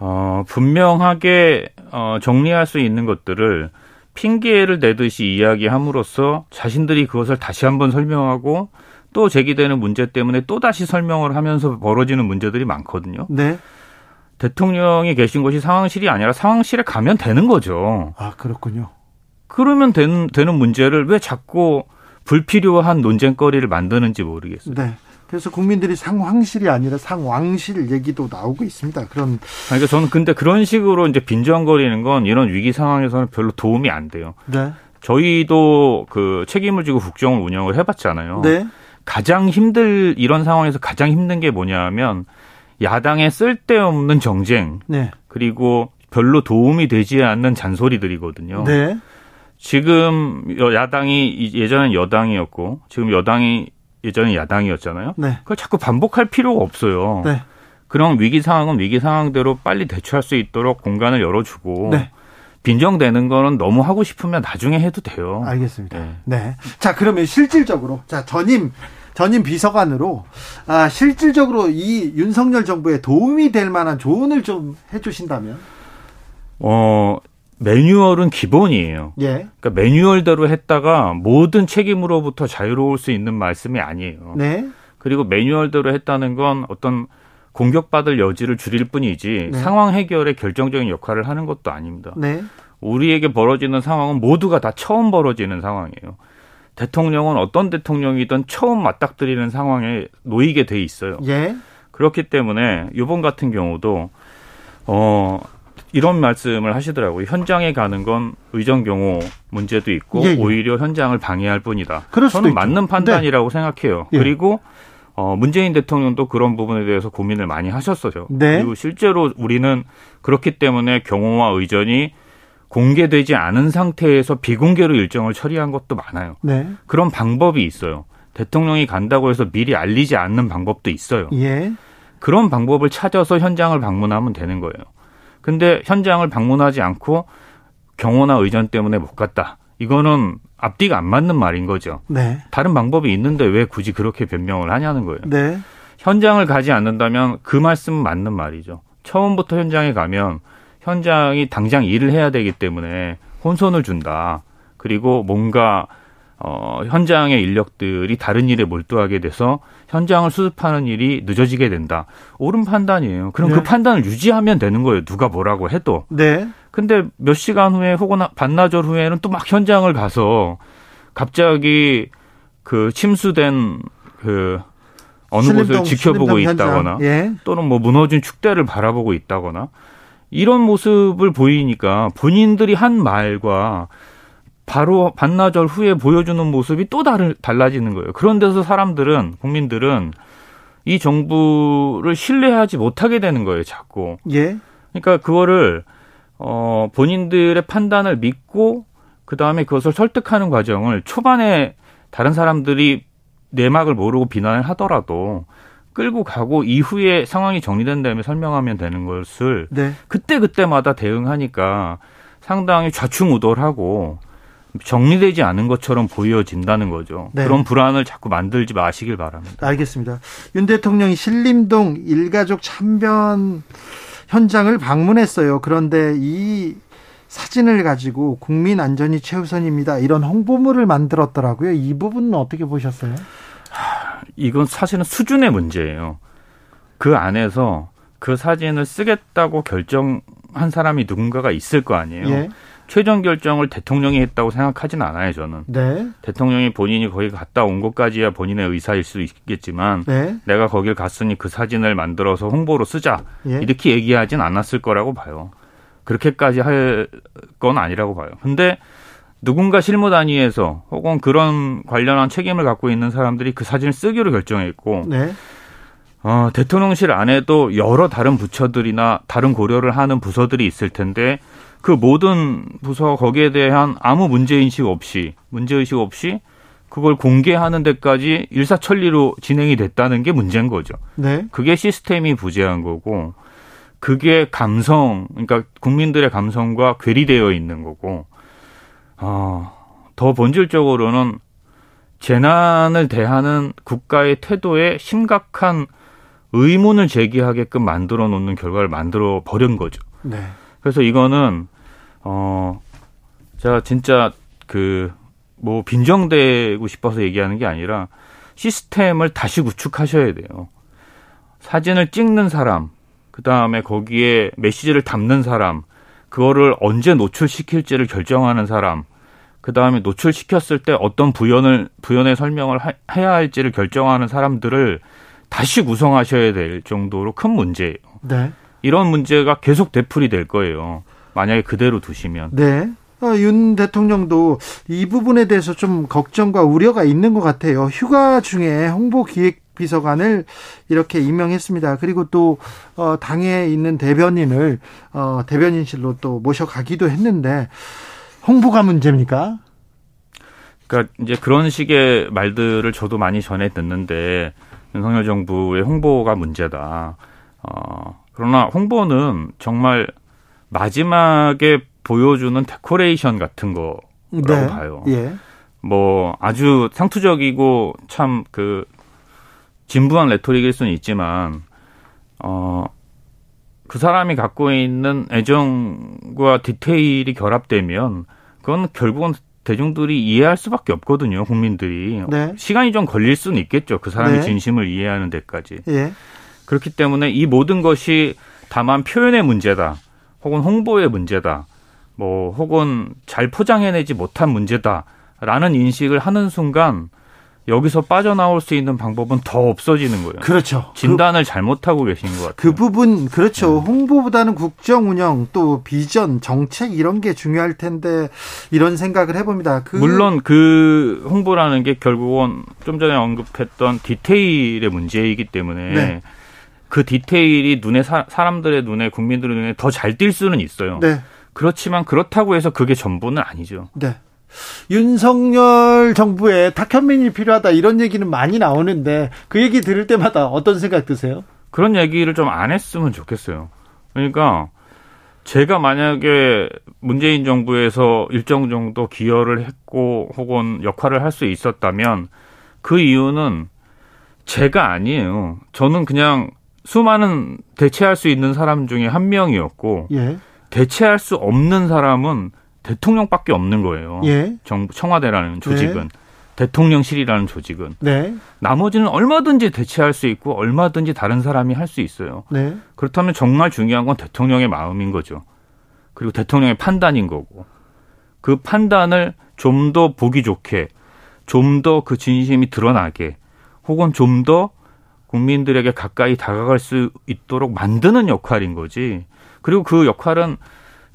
F: 어, 분명하게 어, 정리할 수 있는 것들을 핑계를 내듯이 이야기함으로써 자신들이 그것을 다시 한번 설명하고 또 제기되는 문제 때문에 또 다시 설명을 하면서 벌어지는 문제들이 많거든요. 네. 대통령이 계신 곳이 상황실이 아니라 상황실에 가면 되는 거죠.
A: 아 그렇군요.
F: 그러면 되는 되는 문제를 왜 자꾸 불필요한 논쟁거리를 만드는지 모르겠어요. 네.
A: 그래서 국민들이 상황실이 아니라 상왕실 얘기도 나오고 있습니다. 그런
F: 그러니까 저는 근데 그런 식으로 이제 빈정거리는 건 이런 위기 상황에서는 별로 도움이 안 돼요. 네. 저희도 그 책임을 지고 국정을 운영을 해봤잖아요. 네. 가장 힘들 이런 상황에서 가장 힘든 게 뭐냐면 야당의 쓸데없는 정쟁 네. 그리고 별로 도움이 되지 않는 잔소리들이거든요. 네. 지금 야당이 예전엔 여당이었고 지금 여당이 예전에 야당이었잖아요. 네. 그걸 자꾸 반복할 필요가 없어요. 네. 그런 위기 상황은 위기 상황대로 빨리 대처할 수 있도록 공간을 열어주고 네. 빈정되는 거는 너무 하고 싶으면 나중에 해도 돼요.
A: 알겠습니다. 네. 네. 자 그러면 실질적으로 자 전임 전임 비서관으로 아, 실질적으로 이 윤석열 정부에 도움이 될 만한 조언을 좀 해주신다면?
F: 어 매뉴얼은 기본이에요. 예. 그러니까 매뉴얼대로 했다가 모든 책임으로부터 자유로울 수 있는 말씀이 아니에요. 네. 그리고 매뉴얼대로 했다는 건 어떤 공격받을 여지를 줄일 뿐이지 네. 상황 해결에 결정적인 역할을 하는 것도 아닙니다. 네. 우리에게 벌어지는 상황은 모두가 다 처음 벌어지는 상황이에요. 대통령은 어떤 대통령이든 처음 맞닥뜨리는 상황에 놓이게 돼 있어요. 예. 그렇기 때문에 이번 같은 경우도 어 이런 말씀을 하시더라고요. 현장에 가는 건 의정 경호 문제도 있고 예, 예. 오히려 현장을 방해할 뿐이다. 저는 맞는 판단이라고 네. 생각해요. 예. 그리고 어, 문재인 대통령도 그런 부분에 대해서 고민을 많이 하셨어요. 네. 그리고 실제로 우리는 그렇기 때문에 경호와 의전이 공개되지 않은 상태에서 비공개로 일정을 처리한 것도 많아요. 네. 그런 방법이 있어요. 대통령이 간다고 해서 미리 알리지 않는 방법도 있어요. 예. 그런 방법을 찾아서 현장을 방문하면 되는 거예요. 근데 현장을 방문하지 않고 경호나 의전 때문에 못 갔다. 이거는 앞뒤가 안 맞는 말인 거죠. 네. 다른 방법이 있는데 왜 굳이 그렇게 변명을 하냐는 거예요. 네. 현장을 가지 않는다면 그 말씀은 맞는 말이죠. 처음부터 현장에 가면 현장이 당장 일을 해야 되기 때문에 혼선을 준다. 그리고 뭔가 어, 현장의 인력들이 다른 일에 몰두하게 돼서 현장을 수습하는 일이 늦어지게 된다. 옳은 판단이에요. 그럼 그 네. 그 판단을 유지하면 되는 거예요. 누가 뭐라고 해도. 네. 근데 몇 시간 후에 혹은 반나절 후에는 또 막 현장을 가서 갑자기 그 침수된 그 어느 신림동, 곳을 지켜보고 있다거나 예. 또는 뭐 무너진 축대를 바라보고 있다거나 이런 모습을 보이니까 본인들이 한 말과 바로 반나절 후에 보여주는 모습이 또 다른, 달라지는 거예요. 그런 데서 사람들은, 국민들은 이 정부를 신뢰하지 못하게 되는 거예요, 자꾸. 예. 그러니까 그거를, 어, 본인들의 판단을 믿고, 그 다음에 그것을 설득하는 과정을 초반에 다른 사람들이 내막을 모르고 비난을 하더라도 끌고 가고 이후에 상황이 정리된 다음에 설명하면 되는 것을 네. 그때 그때마다 대응하니까 상당히 좌충우돌하고 정리되지 않은 것처럼 보여진다는 거죠. 네. 그런 불안을 자꾸 만들지 마시길 바랍니다.
A: 알겠습니다. 윤 대통령이 신림동 일가족 참변 현장을 방문했어요. 그런데 이 사진을 가지고 국민 안전이 최우선입니다. 이런 홍보물을 만들었더라고요. 이 부분은 어떻게 보셨어요?
F: 이건 사실은 수준의 문제예요. 그 안에서 그 사진을 쓰겠다고 결정한 사람이 누군가가 있을 거 아니에요. 예. 최종 결정을 대통령이 했다고 생각하지는 않아요, 저는. 네. 대통령이 본인이 거기 갔다 온 것까지야 본인의 의사일 수 있겠지만 네. 내가 거길 갔으니 그 사진을 만들어서 홍보로 쓰자. 예. 이렇게 얘기하진 않았을 거라고 봐요. 그렇게까지 할 건 아니라고 봐요. 근데 누군가 실무 단위에서 혹은 그런 관련한 책임을 갖고 있는 사람들이 그 사진을 쓰기로 결정했고 네. 어, 대통령실 안에도 여러 다른 부처들이나 다른 고려를 하는 부서들이 있을 텐데 그 모든 부서 거기에 대한 아무 문제인식 없이 문제의식 없이 그걸 공개하는 데까지 일사천리로 진행이 됐다는 게 문제인 거죠. 네. 그게 시스템이 부재한 거고 그게 감성 그러니까 국민들의 감성과 괴리되어 있는 거고 어, 더 본질적으로는 재난을 대하는 국가의 태도에 심각한 의문을 제기하게끔 만들어 놓는 결과를 만들어 버린 거죠. 네. 그래서 이거는 어 제가 진짜 그 뭐 빈정대고 싶어서 얘기하는 게 아니라 시스템을 다시 구축하셔야 돼요. 사진을 찍는 사람, 그 다음에 거기에 메시지를 담는 사람, 그거를 언제 노출시킬지를 결정하는 사람, 그 다음에 노출시켰을 때 어떤 부연을 부연의 설명을 하, 해야 할지를 결정하는 사람들을 다시 구성하셔야 될 정도로 큰 문제예요. 네. 이런 문제가 계속 되풀이 될 거예요. 만약에 그대로 두시면.
A: 네. 어, 윤 대통령도 이 부분에 대해서 좀 걱정과 우려가 있는 것 같아요. 휴가 중에 홍보 기획 비서관을 이렇게 임명했습니다. 그리고 또 어, 당에 있는 대변인을 어, 대변인실로 또 모셔가기도 했는데 홍보가 문제입니까?
F: 그러니까 이제 그런 식의 말들을 저도 많이 전해 듣는데 윤석열 정부의 홍보가 문제다. 어, 그러나 홍보는 정말 마지막에 보여주는 데코레이션 같은 거라고 네. 봐요. 예. 뭐 아주 상투적이고 참 그 진부한 레토릭일 수는 있지만 어. 그 사람이 갖고 있는 애정과 디테일이 결합되면 그건 결국은 대중들이 이해할 수밖에 없거든요, 국민들이. 네. 시간이 좀 걸릴 수는 있겠죠. 그 사람의 네. 진심을 이해하는 데까지. 예. 그렇기 때문에 이 모든 것이 다만 표현의 문제다. 혹은 홍보의 문제다. 뭐 혹은 잘 포장해내지 못한 문제다라는 인식을 하는 순간 여기서 빠져나올 수 있는 방법은 더 없어지는 거예요.
A: 그렇죠.
F: 진단을 그, 잘못하고 계신 것 같아요.
A: 그 부분 그렇죠. 네. 홍보보다는 국정 운영 또 비전 정책 이런 게 중요할 텐데 이런 생각을 해봅니다.
F: 그 물론 그 홍보라는 게 결국은 좀 전에 언급했던 디테일의 문제이기 때문에 네. 그 디테일이 눈에 사, 람들의 눈에 국민들의 눈에 더 잘 띌 수는 있어요. 네. 그렇지만 그렇다고 해서 그게 전부는 아니죠.
A: 네. 윤석열 정부에 탁현민이 필요하다 이런 얘기는 많이 나오는데 그 얘기 들을 때마다 어떤 생각 드세요?
F: 그런 얘기를 좀 안 했으면 좋겠어요. 그러니까 제가 만약에 문재인 정부에서 일정 정도 기여를 했고 혹은 역할을 할 수 있었다면 그 이유는 제가 아니에요. 저는 그냥 수많은 대체할 수 있는 사람 중에 한 명이었고 예. 대체할 수 없는 사람은 대통령밖에 없는 거예요. 예. 정부 청와대라는 조직은 네. 대통령실이라는 조직은 네. 나머지는 얼마든지 대체할 수 있고 얼마든지 다른 사람이 할 수 있어요. 네. 그렇다면 정말 중요한 건 대통령의 마음인 거죠. 그리고 대통령의 판단인 거고 그 판단을 좀 더 보기 좋게 좀 더 그 진심이 드러나게 혹은 좀더 국민들에게 가까이 다가갈 수 있도록 만드는 역할인 거지. 그리고 그 역할은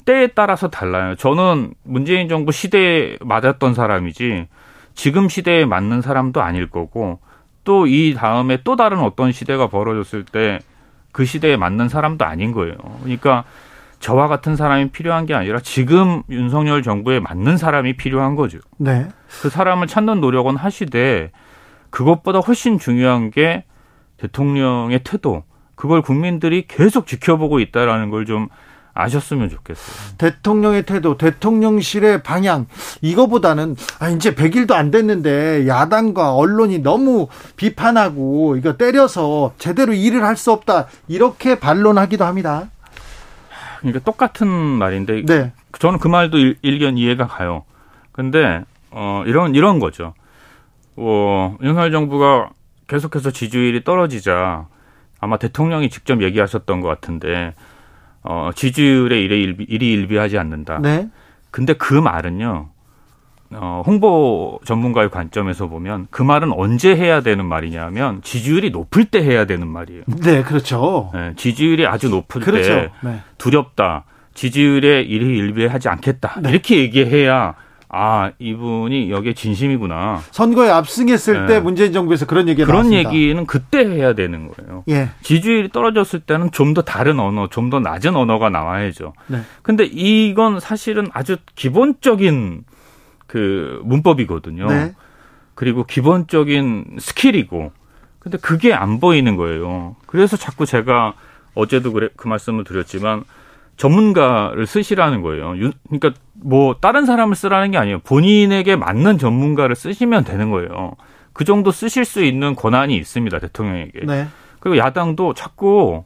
F: 때에 따라서 달라요. 저는 문재인 정부 시대에 맞았던 사람이지 지금 시대에 맞는 사람도 아닐 거고 또 이 다음에 또 다른 어떤 시대가 벌어졌을 때 그 시대에 맞는 사람도 아닌 거예요. 그러니까 저와 같은 사람이 필요한 게 아니라 지금 윤석열 정부에 맞는 사람이 필요한 거죠. 네. 그 사람을 찾는 노력은 하시되 그것보다 훨씬 중요한 게 대통령의 태도, 그걸 국민들이 계속 지켜보고 있다라는 걸 좀 아셨으면 좋겠어요.
A: 대통령의 태도, 대통령실의 방향 이거보다는 아 이제 100일도 안 됐는데 야당과 언론이 너무 비판하고 이거 때려서 제대로 일을 할 수 없다 이렇게 반론하기도 합니다.
F: 그러니까 똑같은 말인데 네. 저는 그 말도 일, 일견 이해가 가요. 근데 어 이런 이런 거죠. 어 윤석열 정부가 계속해서 지지율이 떨어지자 아마 대통령이 직접 얘기하셨던 것 같은데 어, 지지율에 일이 일비, 일이 일비하지 않는다. 네. 근데 그 말은요. 어, 홍보 전문가의 관점에서 보면 그 말은 언제 해야 되는 말이냐면 지지율이 높을 때 해야 되는 말이에요.
A: 네, 그렇죠.
F: 네, 지지율이 아주 높을 그렇죠. 때 네. 두렵다. 지지율에 일이 일비하지 않겠다. 네. 이렇게 얘기해야 아 이분이 여기에 진심이구나.
A: 선거에 압승했을 네. 때 문재인 정부에서 그런 얘기가
F: 그런
A: 나왔습니다.
F: 얘기는 그때 해야 되는 거예요. 예. 지지율이 떨어졌을 때는 좀 더 다른 언어, 좀 더 낮은 언어가 나와야죠. 네. 근데 이건 사실은 아주 기본적인 그 문법이거든요. 네. 그리고 기본적인 스킬이고. 근데 그게 안 보이는 거예요. 그래서 자꾸 제가 어제도 그래, 그 말씀을 드렸지만 전문가를 쓰시라는 거예요. 그러니까 뭐 다른 사람을 쓰라는 게 아니에요. 본인에게 맞는 전문가를 쓰시면 되는 거예요. 그 정도 쓰실 수 있는 권한이 있습니다. 대통령에게. 네. 그리고 야당도 자꾸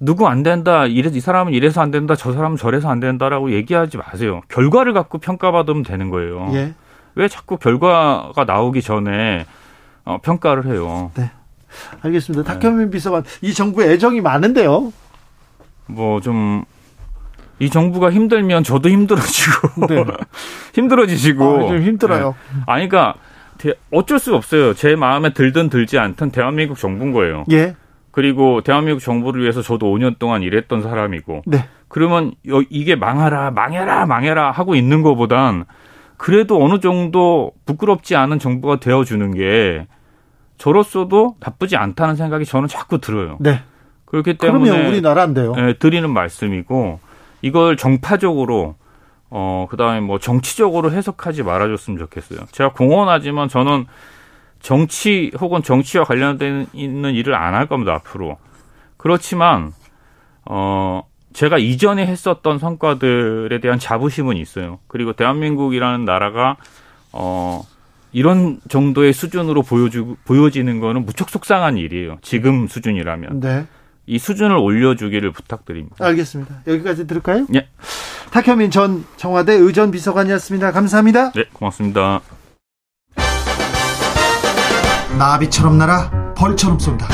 F: 누구 안 된다. 이래 이 사람은 이래서 안 된다. 저 사람은 저래서 안 된다라고 얘기하지 마세요. 결과를 갖고 평가받으면 되는 거예요. 예. 왜 자꾸 결과가 나오기 전에 어, 평가를 해요.
A: 네. 알겠습니다. 네. 탁현민 비서관 이 정부에 애정이 많은데요.
F: 뭐 좀 이 정부가 힘들면 저도 힘들어지고 네. 힘들어지시고
A: 아, 좀 힘들어요.
F: 네. 아니 그러니까 어쩔 수 없어요. 제 마음에 들든 들지 않든 대한민국 정부인 거예요.
A: 예.
F: 그리고 대한민국 정부를 위해서 저도 5년 동안 일했던 사람이고.
A: 네.
F: 그러면 이게 망하라, 망해라, 망해라 하고 있는 것보단 그래도 어느 정도 부끄럽지 않은 정부가 되어주는 게 저로서도 나쁘지 않다는 생각이 저는 자꾸 들어요.
A: 네.
F: 그렇기 때문에
A: 그러면 우리나라인데요.
F: 네, 드리는 말씀이고 이걸 정파적으로 어 그다음에 뭐 정치적으로 해석하지 말아줬으면 좋겠어요. 제가 공언하지만 저는 정치 혹은 정치와 관련된 있는 일을 안 할 겁니다 앞으로. 그렇지만 어 제가 이전에 했었던 성과들에 대한 자부심은 있어요. 그리고 대한민국이라는 나라가 어 이런 정도의 수준으로 보여주 보여지는 거는 무척 속상한 일이에요. 지금 수준이라면.
A: 네.
F: 이 수준을 올려주기를 부탁드립니다.
A: 알겠습니다. 여기까지 들을까요?
F: 예.
A: 탁현민 전 청와대 의전 비서관이었습니다. 감사합니다.
F: 네, 고맙습니다.
A: 나비처럼 날아 벌처럼 쏜다.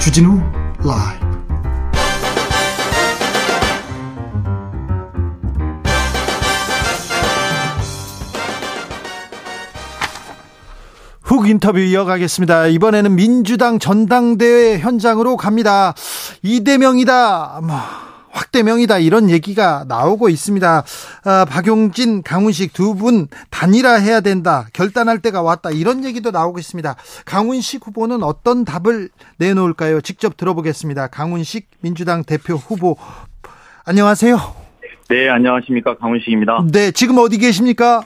A: 주진우 라이브. 훅 인터뷰 이어가겠습니다. 이번에는 민주당 전당대회 현장으로 갑니다. 이대명이다. 뭐 확대명이다 이런 얘기가 나오고 있습니다. 아, 박용진, 강훈식 두 분 단일화 해야 된다. 결단할 때가 왔다. 이런 얘기도 나오고 있습니다. 강훈식 후보는 어떤 답을 내놓을까요? 직접 들어보겠습니다. 강훈식 민주당 대표 후보 안녕하세요.
G: 네, 안녕하십니까 강훈식입니다.
A: 네, 지금 어디 계십니까?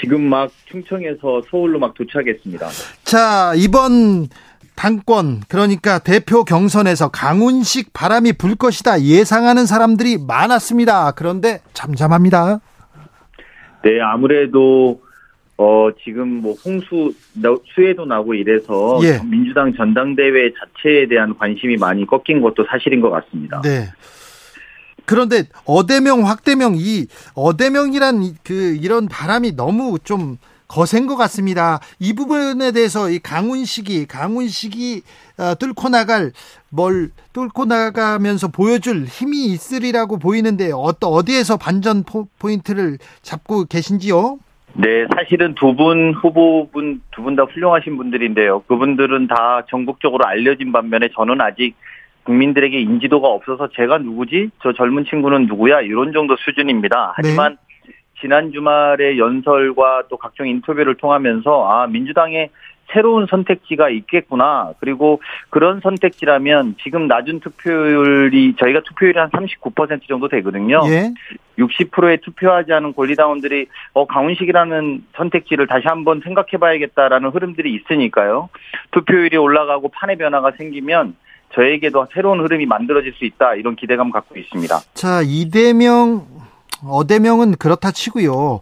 G: 지금 막 충청에서 서울로 막 도착했습니다.
A: 자, 이번 당권 그러니까 대표 경선에서 강훈식 바람이 불 것이다 예상하는 사람들이 많았습니다. 그런데 잠잠합니다.
G: 네, 아무래도 어 지금 뭐 홍수 수해도 나고 이래서 예. 민주당 전당대회 자체에 대한 관심이 많이 꺾인 것도 사실인 것 같습니다.
A: 네. 그런데 어대명 확대명 이 어대명이란 그 이런 바람이 너무 좀 거센 것 같습니다. 이 부분에 대해서 이 강훈식이 강훈식이 어, 뚫고 나갈 뭘 뚫고 나가면서 보여줄 힘이 있으리라고 보이는데 어떤 어디에서 반전 포인트를 잡고 계신지요?
G: 네, 사실은 두 분 후보분 두 분 다 훌륭하신 분들인데요. 그분들은 다 전국적으로 알려진 반면에 저는 아직 국민들에게 인지도가 없어서 제가 누구지? 저 젊은 친구는 누구야? 이런 정도 수준입니다. 하지만 네. 지난 주말에 연설과 또 각종 인터뷰를 통하면서 아 민주당에 새로운 선택지가 있겠구나. 그리고 그런 선택지라면 지금 낮은 투표율이 저희가 투표율이 한 39% 정도 되거든요. 예. 60%의 투표하지 않은 권리당원들이 어 강훈식이라는 선택지를 다시 한번 생각해 봐야겠다라는 흐름들이 있으니까요. 투표율이 올라가고 판의 변화가 생기면 저에게도 새로운 흐름이 만들어질 수 있다 이런 기대감 갖고 있습니다.
A: 자 이대명 어대명은 그렇다 치고요.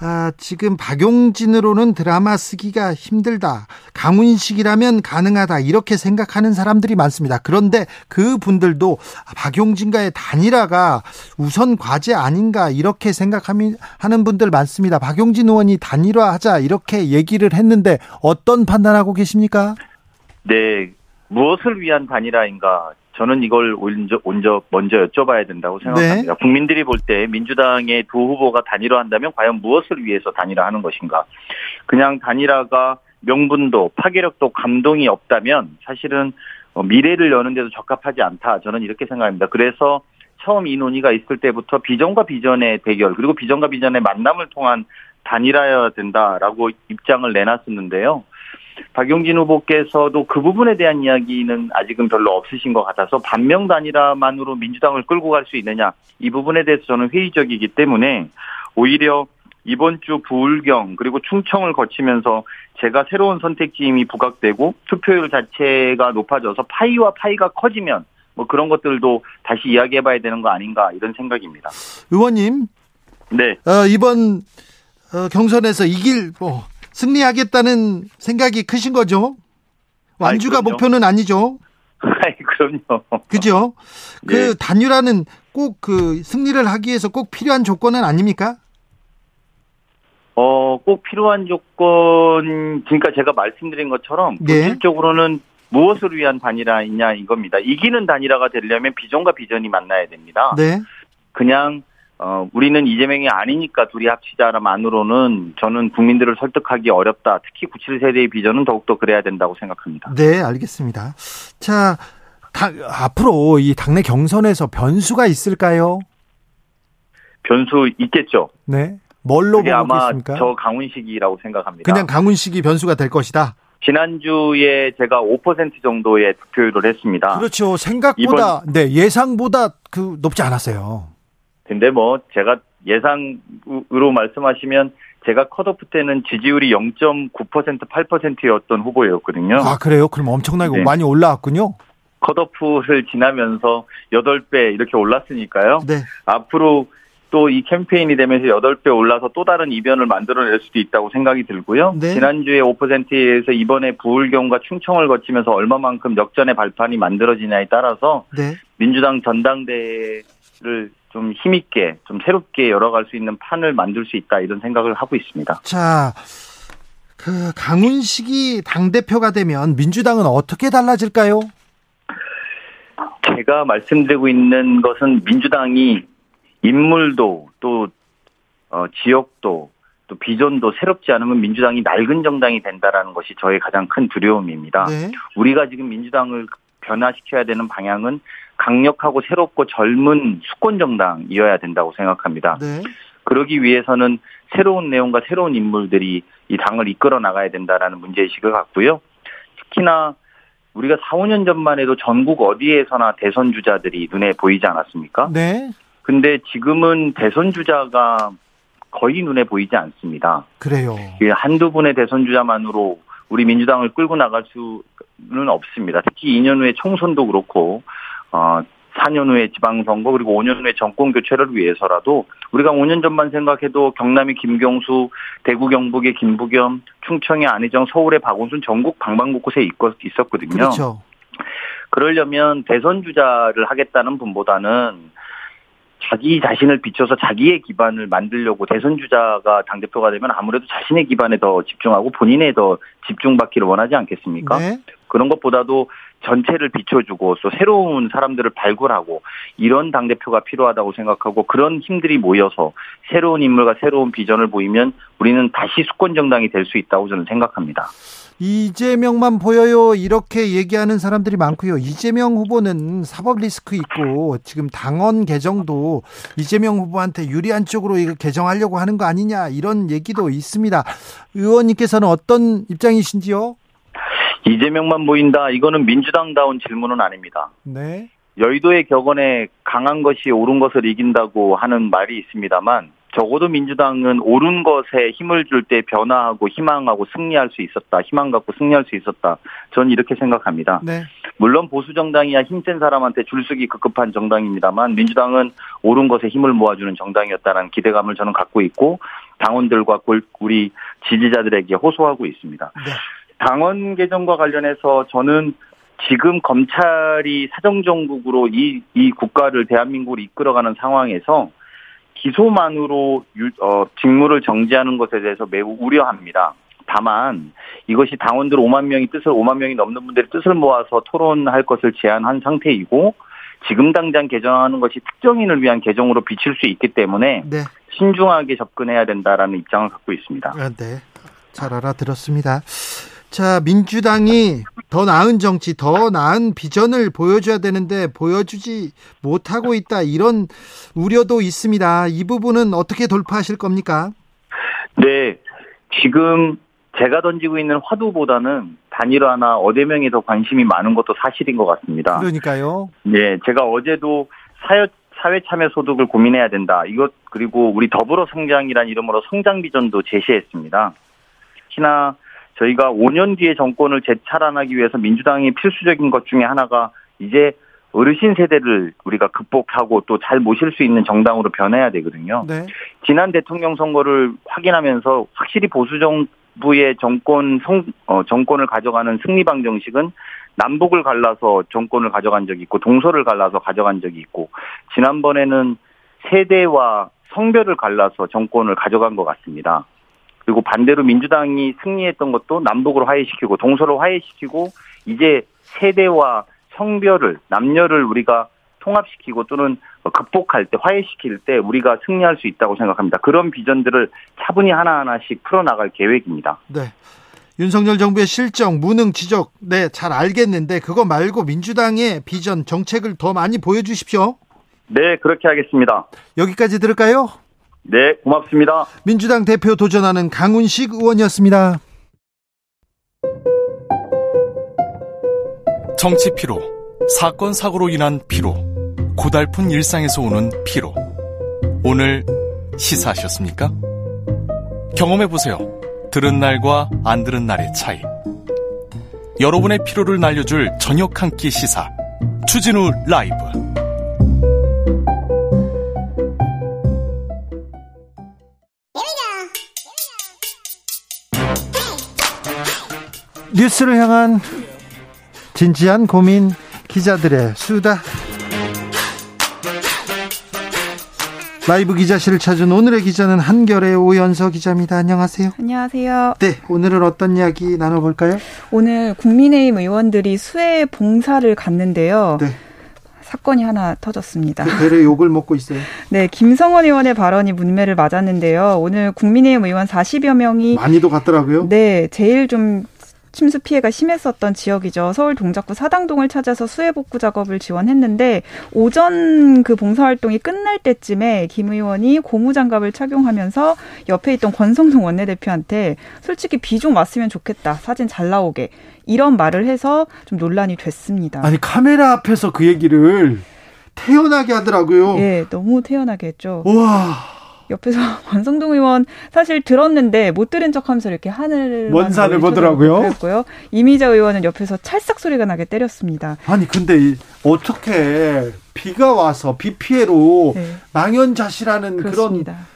A: 아, 지금 박용진으로는 드라마 쓰기가 힘들다. 강훈식이라면 가능하다. 이렇게 생각하는 사람들이 많습니다. 그런데 그 분들도 박용진과의 단일화가 우선 과제 아닌가 이렇게 생각하는 분들 많습니다. 박용진 의원이 단일화하자 이렇게 얘기를 했는데 어떤 판단하고 계십니까?
G: 네. 무엇을 위한 단일화인가? 저는 이걸 먼저, 먼저, 여쭤봐야 된다고 생각합니다. 네. 국민들이 볼 때 민주당의 두 후보가 단일화한다면 과연 무엇을 위해서 단일화하는 것인가? 그냥 단일화가 명분도 파괴력도 감동이 없다면 사실은 어, 미래를 여는 데도 적합하지 않다. 저는 이렇게 생각합니다. 그래서 처음 이 논의가 있을 때부터 비전과 비전의 대결 그리고 비전과 비전의 만남을 통한 단일화여야 된다라고 입장을 내놨었는데요. 박용진 후보께서도 그 부분에 대한 이야기는 아직은 별로 없으신 것 같아서 반명 단일화만으로 민주당을 끌고 갈 수 있느냐 이 부분에 대해서 저는 회의적이기 때문에 오히려 이번 주 부울경 그리고 충청을 거치면서 제가 새로운 선택지임이 부각되고 투표율 자체가 높아져서 파이와 파이가 커지면 뭐 그런 것들도 다시 이야기해봐야 되는 거 아닌가 이런 생각입니다.
A: 의원님,
G: 네
A: 어, 이번 어, 경선에서 이길 뭐 승리하겠다는 생각이 크신 거죠? 완주가 아이, 목표는 아니죠?
G: 아이, 그럼요.
A: 그죠? 그 네. 단일화는 꼭 그 승리를 하기 위해서 꼭 필요한 조건은 아닙니까?
G: 어, 꼭 필요한 조건, 그러니까 제가 말씀드린 것처럼 네. 본질적으로는 무엇을 위한 단일화이냐 이겁니다. 이기는 단일화가 되려면 비전과 비전이 만나야 됩니다. 네. 그냥 어, 우리는 이재명이 아니니까 둘이 합치자만으로는 저는 국민들을 설득하기 어렵다. 특히 97세대의 비전은 더욱더 그래야 된다고 생각합니다.
A: 네, 알겠습니다. 자, 다, 앞으로 이 당내 경선에서 변수가 있을까요?
G: 변수 있겠죠.
A: 네. 뭘로 보고 아마 계십니까?
G: 저 강훈식이라고 생각합니다.
A: 그냥 강훈식이 변수가 될 것이다.
G: 지난주에 제가 5% 정도의 득표율을 했습니다.
A: 그렇죠. 생각보다 이번, 네 예상보다 그 높지 않았어요.
G: 근데 뭐 제가 예상으로 말씀하시면 제가 컷오프 때는 지지율이 0.9% 8%였던 후보였거든요.
A: 아 그래요? 그럼 엄청나게 네. 많이 올라왔군요.
G: 컷오프를 지나면서 8배 이렇게 올랐으니까요. 네. 앞으로 또 이 캠페인이 되면서 8배 올라서 또 다른 이변을 만들어낼 수도 있다고 생각이 들고요. 네. 지난주에 5%에서 이번에 부울경과 충청을 거치면서 얼마만큼 역전의 발판이 만들어지냐에 따라서 네. 민주당 전당대회를 좀 힘있게, 좀 새롭게 열어갈 수 있는 판을 만들 수 있다, 이런 생각을 하고 있습니다.
A: 자, 그, 강훈식이 당대표가 되면 민주당은 어떻게 달라질까요?
G: 제가 말씀드리고 있는 것은 민주당이 인물도 또, 어, 지역도 또 비전도 새롭지 않으면 민주당이 낡은 정당이 된다라는 것이 저의 가장 큰 두려움입니다. 네. 우리가 지금 민주당을 변화시켜야 되는 방향은 강력하고 새롭고 젊은 수권 정당이어야 된다고 생각합니다. 네. 그러기 위해서는 새로운 내용과 새로운 인물들이 이 당을 이끌어 나가야 된다라는 문제의식을 갖고요. 특히나 우리가 4, 5년 전만 해도 전국 어디에서나 대선 주자들이 눈에 보이지 않았습니까? 네. 근데 지금은 대선 주자가 거의 눈에 보이지 않습니다.
A: 그래요.
G: 한두 분의 대선 주자만으로 우리 민주당을 끌고 나갈 수 는 없습니다. 특히 2년 후에 총선도 그렇고 어, 4년 후에 지방선거 그리고 5년 후에 정권 교체를 위해서라도 우리가 5년 전만 생각해도 경남의 김경수, 대구 경북의 김부겸, 충청의 안희정, 서울의 박원순 전국 방방곳곳에 있었거든요. 그렇죠. 그러려면 대선 주자를 하겠다는 분보다는 자기 자신을 비춰서 자기의 기반을 만들려고 대선 주자가 당 대표가 되면 아무래도 자신의 기반에 더 집중하고 본인에 더 집중받기를 원하지 않겠습니까? 네. 그런 것보다도 전체를 비춰주고 또 새로운 사람들을 발굴하고 이런 당 대표가 필요하다고 생각하고 그런 힘들이 모여서 새로운 인물과 새로운 비전을 보이면 우리는 다시 수권 정당이 될 수 있다고 저는 생각합니다.
A: 이재명만 보여요 이렇게 얘기하는 사람들이 많고요. 이재명 후보는 사법 리스크 있고 지금 당원 개정도 이재명 후보한테 유리한 쪽으로 이거 개정하려고 하는 거 아니냐 이런 얘기도 있습니다. 의원님께서는 어떤 입장이신지요?
G: 이재명만 보인다. 이거는 민주당다운 질문은 아닙니다. 네. 여의도의 격언에 강한 것이 옳은 것을 이긴다고 하는 말이 있습니다만 적어도 민주당은 옳은 것에 힘을 줄 때 변화하고 희망하고 승리할 수 있었다. 희망 갖고 승리할 수 있었다. 저는 이렇게 생각합니다. 네. 물론 보수 정당이야 힘센 사람한테 줄서기 급급한 정당입니다만 민주당은 옳은 것에 힘을 모아주는 정당이었다는 기대감을 저는 갖고 있고 당원들과 우리 지지자들에게 호소하고 있습니다. 네. 당원 개정과 관련해서 저는 지금 검찰이 사정정국으로 이, 이 국가를 대한민국을 이끌어가는 상황에서 기소만으로 유, 어, 직무를 정지하는 것에 대해서 매우 우려합니다. 다만 이것이 당원들 5만 명이 뜻을 5만 명이 넘는 분들의 뜻을 모아서 토론할 것을 제안한 상태이고 지금 당장 개정하는 것이 특정인을 위한 개정으로 비칠 수 있기 때문에 네. 신중하게 접근해야 된다라는 입장을 갖고 있습니다.
A: 아, 네, 잘 알아들었습니다. 자, 민주당이 더 나은 정치, 더 나은 비전을 보여줘야 되는데 보여주지 못하고 있다. 이런 우려도 있습니다. 이 부분은 어떻게 돌파하실 겁니까?
G: 네. 지금 제가 던지고 있는 화두보다는 단일화나 어대명에 더 관심이 많은 것도 사실인 것 같습니다.
A: 그러니까요.
G: 네. 제가 어제도 사회, 사회 참여 소득을 고민해야 된다. 이것, 그리고 우리 더불어 성장이란 이름으로 성장 비전도 제시했습니다. 특히나 저희가 5년 뒤에 정권을 재차란하기 위해서 민주당이 필수적인 것 중에 하나가 이제 어르신 세대를 우리가 극복하고 또 잘 모실 수 있는 정당으로 변해야 되거든요. 네. 지난 대통령 선거를 확인하면서 확실히 보수 정부의 정권 성, 어, 정권을 가져가는 승리 방 정식은 남북을 갈라서 정권을 가져간 적이 있고 동서를 갈라서 가져간 적이 있고 지난번에는 세대와 성별을 갈라서 정권을 가져간 것 같습니다. 그리고 반대로 민주당이 승리했던 것도 남북으로 화해시키고 동서로 화해시키고 이제 세대와 성별을 남녀를 우리가 통합시키고 또는 극복할 때 화해시킬 때 우리가 승리할 수 있다고 생각합니다. 그런 비전들을 차분히 하나하나씩 풀어나갈 계획입니다.
A: 네. 윤석열 정부의 실정, 무능 지적, 네, 잘 알겠는데 그거 말고 민주당의 비전, 정책을 더 많이 보여주십시오.
G: 네, 그렇게 하겠습니다.
A: 여기까지 들을까요?
G: 네, 고맙습니다.
A: 민주당 대표 도전하는 강훈식 의원이었습니다.
H: 정치 피로, 사건 사고로 인한 피로, 고달픈 일상에서 오는 피로. 오늘 시사하셨습니까? 경험해 보세요. 들은 날과 안 들은 날의 차이. 여러분의 피로를 날려줄 저녁 한 끼 시사. 추진우 라이브.
A: 뉴스를 향한 진지한 고민 기자들의 수다 라이브 기자실을 찾은 오늘의 기자는 한결의 오연서 기자입니다. 안녕하세요.
I: 안녕하세요.
A: 네, 오늘은 어떤 이야기 나눠볼까요?
I: 오늘 국민의힘 의원들이 수해 봉사를 갔는데요. 네. 사건이 하나 터졌습니다.
A: 그 배를 욕을 먹고 있어요.
I: 네, 김성원 의원의 발언이 문매를 맞았는데요. 오늘 국민의힘 의원 40여 명이
A: 많이도 갔더라고요.
I: 네, 제일 좀 침수 피해가 심했었던 지역이죠. 서울 동작구 사당동을 찾아서 수해 복구 작업을 지원했는데 오전 그 봉사 활동이 끝날 때쯤에 김 의원이 고무장갑을 착용하면서 옆에 있던 권성동 원내대표한테 솔직히 비 좀 왔으면 좋겠다. 사진 잘 나오게. 이런 말을 해서 좀 논란이 됐습니다.
A: 아니 카메라 앞에서 그 얘기를 태연하게 하더라고요.
I: 예, 너무 태연하게 했죠.
A: 와.
I: 옆에서 권성동 의원 사실 들었는데 못 들은 척하면서 이렇게 하늘을
A: 원산을 보더라고요.
I: 그랬고요. 이미자 의원은 옆에서 찰싹 소리가 나게 때렸습니다.
A: 아니 근데 어떻게 비가 와서 비 피해로 네. 망연자실하는 그렇습니다. 그런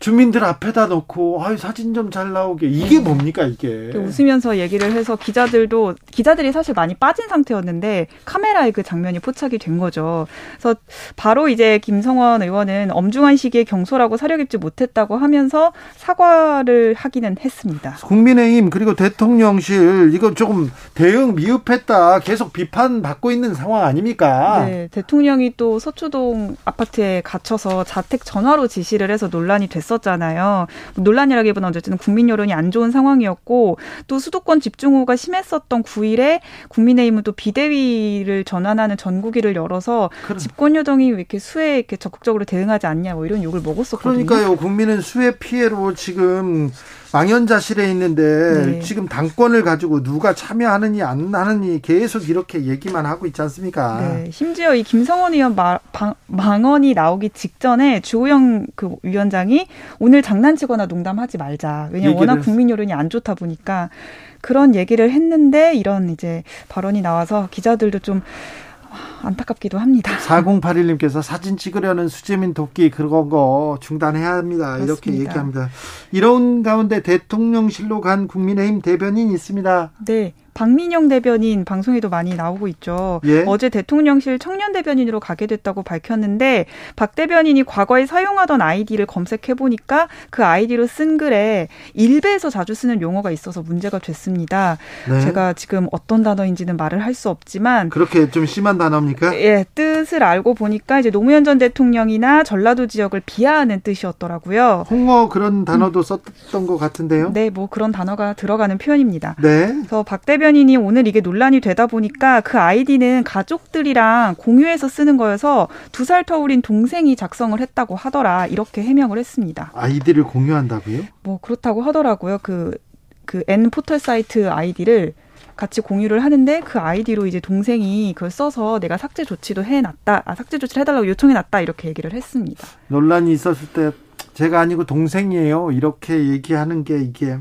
A: 주민들 앞에다 놓고 아유 사진 좀 잘 나오게 이게 네. 뭡니까 이게
I: 웃으면서 얘기를 해서 기자들도 기자들이 사실 많이 빠진 상태였는데 카메라에 그 장면이 포착이 된 거죠. 그래서 바로 이제 김성원 의원은 엄중한 시기에 경솔하고 사려 깊지 못했다고 하면서 사과를 하기는 했습니다.
A: 국민의힘 그리고 대통령실 이거 조금 대응 미흡했다 계속 비판 받고 있는 상황 아닙니까?
I: 네, 대통령이 또 서초동 아파트에 갇혀서 자택 전화로 지시를 해서 논란이 됐습니다. 있었잖아요. 논란이라기보다 어쨌든 국민 여론이 안 좋은 상황이었고 또 수도권 집중호우가 심했었던 9일에 국민의힘은 또 비대위를 전환하는 전국위를 열어서 그래. 집권 여정이 왜 이렇게 수해 이렇게 적극적으로 대응하지 않냐 뭐 이런 욕을 먹었었거든요.
A: 그러니까요. 국민은 수해 피해로 지금 망연자실에 있는데 네. 지금 당권을 가지고 누가 참여하느니 안 하느니 계속 이렇게 얘기만 하고 있지 않습니까?
I: 네. 심지어 이 김성원 의원 마, 방, 망언이 나오기 직전에 주호영 그 위원장이 오늘 장난치거나 농담하지 말자. 왜냐면 워낙 국민 여론이 안 좋다 보니까 그런 얘기를 했는데 이런 이제 발언이 나와서 기자들도 좀 안타깝기도 합니다.
A: 4081님께서 사진 찍으려는 수재민 도끼 그런 거 중단해야 합니다. 그렇습니다. 이렇게 얘기합니다. 이런 가운데 대통령실로 간 국민의힘 대변인 있습니다.
I: 네. 박민영 대변인 방송에도 많이 나오고 있죠. 예? 어제 대통령실 청년 대변인으로 가게 됐다고 밝혔는데 박 대변인이 과거에 사용하던 아이디를 검색해 보니까 그 아이디로 쓴 글에 일베에서 자주 쓰는 용어가 있어서 문제가 됐습니다. 네. 제가 지금 어떤 단어인지는 말을 할 수 없지만
A: 그렇게 좀 심한 단어입니까?
I: 예, 뜻을 알고 보니까 이제 노무현 전 대통령이나 전라도 지역을 비하하는 뜻이었더라고요.
A: 홍어 그런 단어도 음. 썼던 것 같은데요.
I: 네, 뭐 그런 단어가 들어가는 표현입니다.
A: 네.
I: 그래서 박 대변 인 대변인이 오늘 이게 논란이 되다 보니까 그 아이디는 가족들이랑 공유해서 쓰는 거여서 두 살 터울인 동생이 작성을 했다고 하더라. 이렇게 해명을 했습니다.
A: 아이디를 공유한다고요?
I: 뭐 그렇다고 하더라고요. 그, 그 N 포털 사이트 아이디를 같이 공유를 하는데 그 아이디로 이제 동생이 그걸 써서 내가 삭제 조치도 해놨다. 아, 삭제 조치를 해달라고 요청해놨다. 이렇게 얘기를 했습니다.
A: 논란이 있었을 때 제가 아니고 동생이에요. 이렇게 얘기하는 게 이게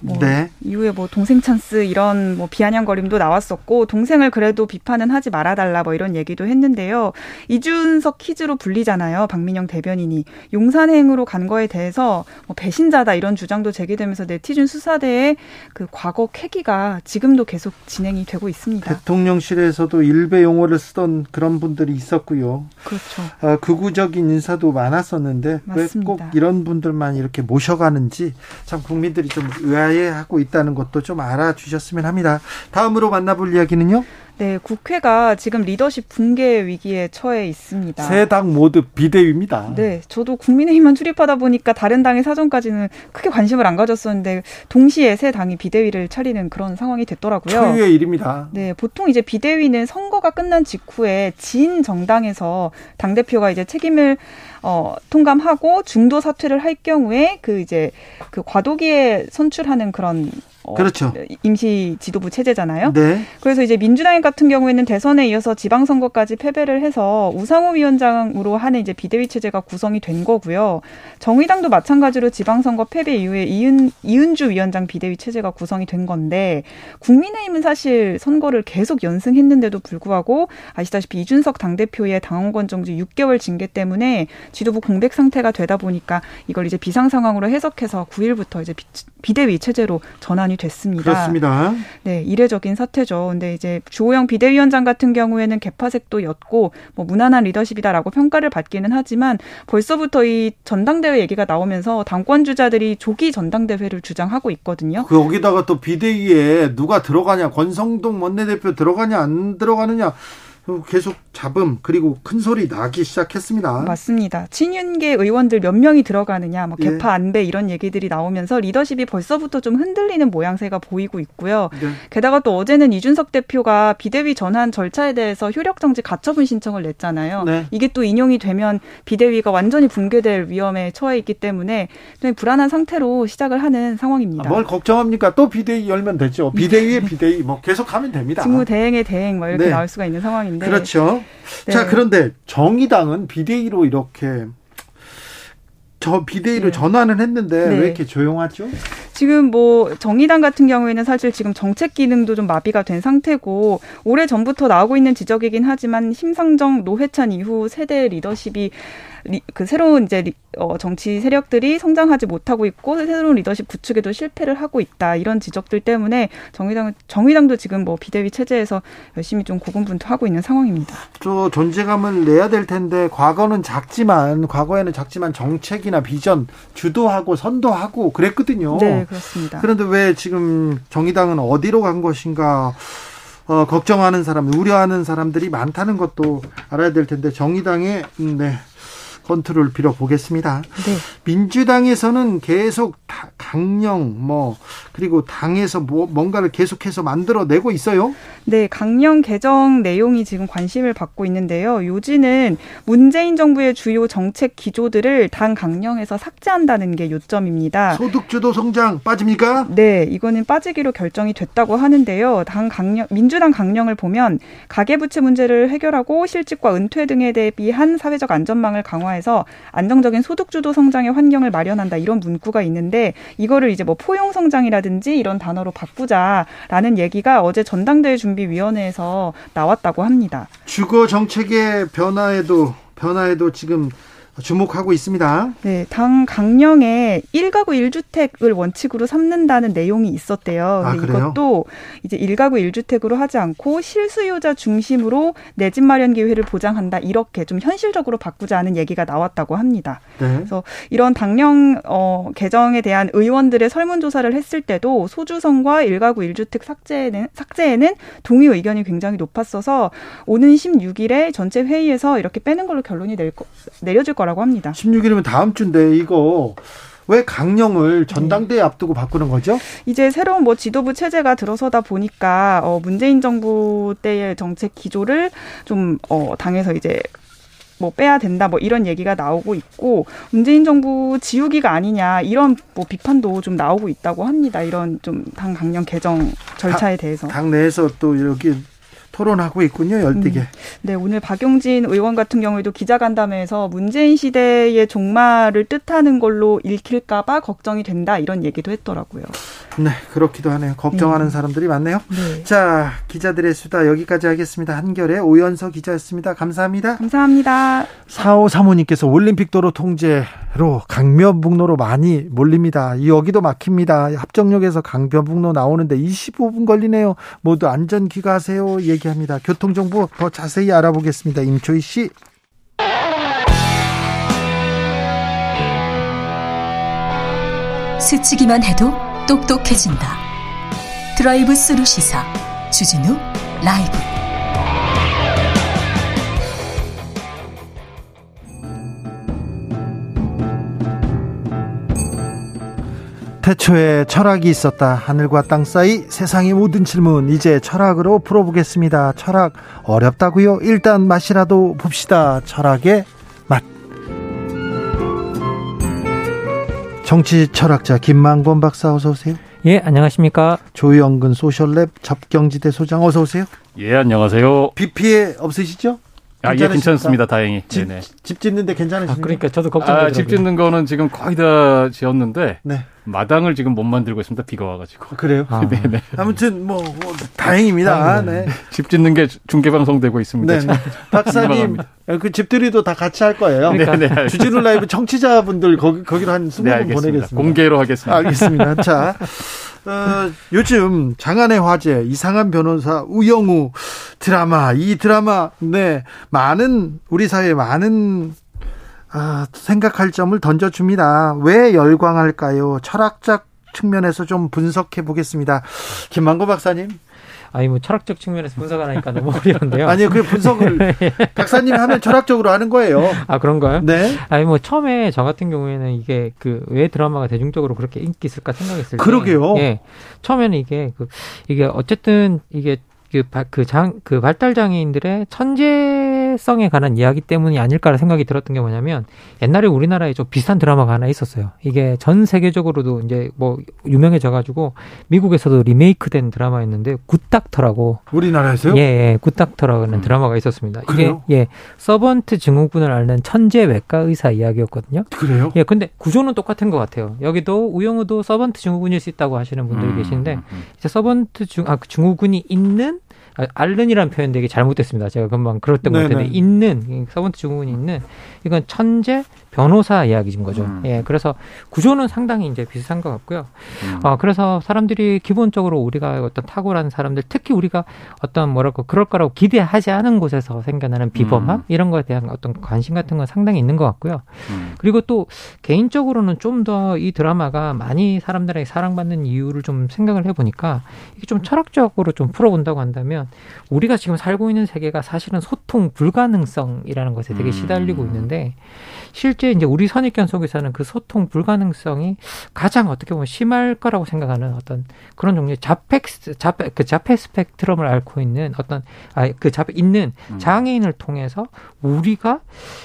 I: 뭐 네. 이후에 뭐 동생 찬스 이런 뭐 비아냥거림도 나왔었고 동생을 그래도 비판은 하지 말아달라 뭐 이런 얘기도 했는데요. 이준석 퀴즈로 불리잖아요. 박민영 대변인이 용산행으로 간 거에 대해서 뭐 배신자다 이런 주장도 제기되면서 네티즌 수사대의 그 과거 쾌기가 지금도 계속 진행이 되고 있습니다.
A: 대통령실에서도 일베 용어를 쓰던 그런 분들이 있었고요.
I: 그렇죠.
A: 아, 극우적인 인사도 많았었는데 왜 꼭 이런 분들만 이렇게 모셔가는지 참 국민들이 좀 의아해 하고 있다는 것도 좀 알아주셨으면 합니다. 다음으로 만나볼 이야기는요?
I: 네, 국회가 지금 리더십 붕괴 위기에 처해 있습니다.
A: 세 당 모두 비대위입니다.
I: 네, 저도 국민의힘만 출입하다 보니까 다른 당의 사정까지는 크게 관심을 안 가졌었는데 동시에 세 당이 비대위를 차리는 그런 상황이 됐더라고요.
A: 초유의 일입니다.
I: 네, 보통 이제 비대위는 선거가 끝난 직후에 진 정당에서 당 대표가 이제 책임을 어, 통감하고 중도 사퇴를 할 경우에 그 이제 그 과도기에 선출하는 그런
A: 어, 그렇죠.
I: 임시 지도부 체제잖아요.
A: 네.
I: 그래서 이제 민주당 같은 경우에는 대선에 이어서 지방선거까지 패배를 해서 우상호 위원장으로 하는 이제 비대위 체제가 구성이 된 거고요. 정의당도 마찬가지로 지방선거 패배 이후에 이은, 이은주 위원장 비대위 체제가 구성이 된 건데 국민의힘은 사실 선거를 계속 연승했는데도 불구하고 아시다시피 이준석 당대표의 당원권 정지 6개월 징계 때문에 지도부 공백 상태가 되다 보니까 이걸 이제 비상 상황으로 해석해서 9일부터 이제 비대위 체제로 전환이 됐습니다.
A: 그렇습니다.
I: 네, 이례적인 사태죠. 근데 이제 주호영 비대위원장 같은 경우에는 개파색도 였고 뭐 무난한 리더십이다라고 평가를 받기는 하지만 벌써부터 이 전당대회 얘기가 나오면서 당권 주자들이 조기 전당대회를 주장하고 있거든요.
A: 그 여기다가 또 비대위에 누가 들어가냐, 권성동 원내대표 들어가냐 안 들어가느냐 계속 잡음 그리고 큰 소리 나기 시작했습니다.
I: 맞습니다. 친윤계 의원들 몇 명이 들어가느냐, 뭐 개파 예. 안배 이런 얘기들이 나오면서 리더십이 벌써부터 좀 흔들리는 모양새가 보이고 있고요. 네. 게다가 또 어제는 이준석 대표가 비대위 전환 절차에 대해서 효력 정지 가처분 신청을 냈잖아요. 네. 이게 또 인용이 되면 비대위가 완전히 붕괴될 위험에 처해 있기 때문에 불안한 상태로 시작을 하는 상황입니다.
A: 아, 뭘 걱정합니까? 또 비대위 열면 되죠. 비대위에 비대위 뭐 계속 하면 됩니다.
I: 직무 대행의 대행 뭐 이렇게 네. 나올 수가 있는 상황인 데.
A: 있는데. 그렇죠. 네. 자, 그런데 정의당은 비대위로 이렇게 저 비대위를 네. 전환을 했는데 네. 왜 이렇게 조용하죠?
I: 지금 뭐 정의당 같은 경우에는 사실 지금 정책 기능도 좀 마비가 된 상태고 오래 전부터 나오고 있는 지적이긴 하지만 심상정 노회찬 이후 세대 리더십이 리, 그 새로운 이제 리, 어, 정치 세력들이 성장하지 못하고 있고 새로운 리더십 구축에도 실패를 하고 있다 이런 지적들 때문에 정의당은 정의당도 지금 뭐 비대위 체제에서 열심히 좀 고군분투하고 있는 상황입니다.
A: 또 존재감을 내야 될 텐데 과거는 작지만 과거에는 작지만 정책이나 비전 주도하고 선도하고 그랬거든요.
I: 네 그렇습니다.
A: 그런데 왜 지금 정의당은 어디로 간 것인가? 어, 걱정하는 사람, 우려하는 사람들이 많다는 것도 알아야 될 텐데 정의당의 음, 네, 컨트롤 빌어보겠습니다. 네. 민주당에서는 계속 강령 뭐 그리고 당에서 뭐 뭔가를 계속해서 만들어내고 있어요.
I: 네, 강령 개정 내용이 지금 관심을 받고 있는데요. 요지는 문재인 정부의 주요 정책 기조들을 당 강령에서 삭제한다는 게 요점입니다.
A: 소득주도 성장 빠집니까?
I: 네, 이거는 빠지기로 결정이 됐다고 하는데요. 당 강령 민주당 강령을 보면 가계부채 문제를 해결하고 실직과 은퇴 등에 대비한 사회적 안전망을 강화해 서 안정적인 소득주도 성장의 환경을 마련한다 이런 문구가 있는데 이거를 이제 뭐 포용 성장이라든지 이런 단어로 바꾸자라는 얘기가 어제 전당대회 준비위원회에서 나왔다고 합니다.
A: 주거 정책의 변화에도 변화에도 지금 주목하고 있습니다.
I: 네, 당 강령에 1가구 1주택을 원칙으로 삼는다는 내용이 있었대요. 아, 이것도 이제 1가구 1주택으로 하지 않고 실수요자 중심으로 내 집 마련 기회를 보장한다. 이렇게 좀 현실적으로 바꾸자는 얘기가 나왔다고 합니다. 네. 그래서 이런 당령 어, 개정에 대한 의원들의 설문조사를 했을 때도 소주성과 1가구 1주택 삭제에는 삭제에는 동의 의견이 굉장히 높았어서 오는 16일에 전체 회의에서 이렇게 빼는 걸로 결론이 낼 거, 내려질 거라 거라고 합니다.
A: 16일이면 다음 주인데 이거 왜 강령을 전당대회 네. 앞두고 바꾸는 거죠?
I: 이제 새로운 뭐 지도부 체제가 들어서다 보니까 어 문재인 정부 때의 정책 기조를 좀어 당에서 이제 뭐 빼야 된다 뭐 이런 얘기가 나오고 있고 문재인 정부 지우기가 아니냐 이런 뭐 비판도 좀 나오고 있다고 합니다. 이런 좀 당 강령 개정 절차에 대해서
A: 당 내에서 또 이렇게 토론하고 있군요, 열띠게. 음.
I: 네, 오늘 박용진 의원 같은 경우에도 기자간담회에서 문재인 시대의 종말을 뜻하는 걸로 읽힐까봐 걱정이 된다 이런 얘기도 했더라고요.
A: 네, 그렇기도 하네요. 걱정하는 네. 사람들이 많네요. 네. 자, 기자들의 수다 여기까지 하겠습니다. 한결의 오연서 기자였습니다. 감사합니다.
I: 감사합니다.
A: 4호 사모님께서 올림픽 도로 통제로 강변북로로 많이 몰립니다. 여기도 막힙니다. 합정역에서 강변북로 나오는데 25분 걸리네요. 모두 안전 귀가하세요. 얘기 합니다. 교통정보 더 자세히 알아보겠습니다. 임초희 씨.
J: 스치기만 해도 똑똑해진다. 드라이브 스루 시사 주진우 라이브.
A: 태초에 철학이 있었다. 하늘과 땅 사이 세상의 모든 질문 이제 철학으로 풀어보겠습니다. 철학 어렵다고요? 일단 맛이라도 봅시다. 철학의 맛. 정치 철학자 김만권 박사 어서 오세요.
K: 예, 안녕하십니까?
A: 조영근 소셜랩 접경지대 소장 어서 오세요.
L: 예, 안녕하세요.
A: 비 피해 없으시죠?
L: 아, 예, 괜찮습니다. 다행히.
A: 집, 네네. 집 짓는데 괜찮으십니까?
K: 아, 그러니까 저도 걱정되더라고요. 아,
L: 집 짓는 거는 지금 거의 다 지었는데 네. 마당을 지금 못 만들고 있습니다. 비가 와가지고.
A: 아, 그래요? 아. 네네. 아무튼 뭐, 뭐 다행입니다. 네.
L: 집 짓는 게 중계 방송되고 있습니다. 네.
A: 박사님, 그 집들이도 다 같이 할 거예요. 그러니까. 네, 주진우 라이브 청취자분들 거기 거기로 한 20분 네, 보내겠습니다.
L: 공개로 하겠습니다.
A: 알겠습니다. 자. 어, 요즘 장안의 화제 이상한 변호사 우영우 드라마 이 드라마 네 많은 우리 사회에 많은 아, 생각할 점을 던져줍니다. 왜 열광할까요? 철학적 측면에서 좀 분석해 보겠습니다. 김만고 박사님.
K: 아니 뭐 철학적 측면에서 분석을 하니까 너무 어려운데요.
A: 아니요, 그 분석을 박사님이 하면 철학적으로 하는 거예요.
K: 아 그런가요?
A: 네.
K: 아니 뭐 처음에 저 같은 경우에는 이게 그 왜 드라마가 대중적으로 그렇게 인기 있을까 생각했을
A: 때, 그러게요.
K: 예, 처음에는 이게 그 이게 어쨌든 이게 그장 그, 그 발달 장애인들의 천재 성에 관한 이야기 때문이 아닐까라 생각이 들었던 게 뭐냐면 옛날에 우리나라에 좀 비슷한 드라마가 하나 있었어요. 이게 전 세계적으로도 이제 뭐 유명해져 가지고 미국에서도 리메이크된 드라마였는데 굿닥터라고
A: 우리나라에서요?
K: 예, 예 굿닥터라는 음. 드라마가 있었습니다.
A: 그래요?
K: 이게 예, 서번트 증후군을 앓는 천재 외과 의사 이야기였거든요.
A: 그래요?
K: 예, 근데 구조는 똑같은 것 같아요. 여기도 우영우도 서번트 증후군일 수 있다고 하시는 분들이 음, 계신데 음, 음. 이제 서번트 증, 아, 그 증후군이 있는 앓는이라는 표현 되게 잘못됐습니다. 제가 금방 그럴 것 같은데 있는 서번트 증후군이 있는 이건 천재 변호사 이야기인 거죠. 음. 예, 그래서 구조는 상당히 이제 비슷한 것 같고요. 음. 어, 그래서 사람들이 기본적으로 우리가 어떤 탁월한 사람들, 특히 우리가 어떤 뭐랄까 그럴 거라고 기대하지 않은 곳에서 생겨나는 비범함 음. 이런 거에 대한 어떤 관심 같은 건 상당히 있는 것 같고요. 음. 그리고 또 개인적으로는 좀 더 이 드라마가 많이 사람들에게 사랑받는 이유를 좀 생각을 해보니까 이게 좀 철학적으로 좀 풀어본다고 한다면 우리가 지금 살고 있는 세계가 사실은 소통 불가능성이라는 것에 되게 음. 시달리고 있는데 실제 이제 우리 선입견 속에서는 그 소통 불가능성이 가장 어떻게 보면 심할 거라고 생각하는 어떤 그런 종류의 자폐 자폐 그 자폐 스펙트럼을 앓고 있는 어떤 아그 자폐 있는 음. 장애인을 통해서 우리가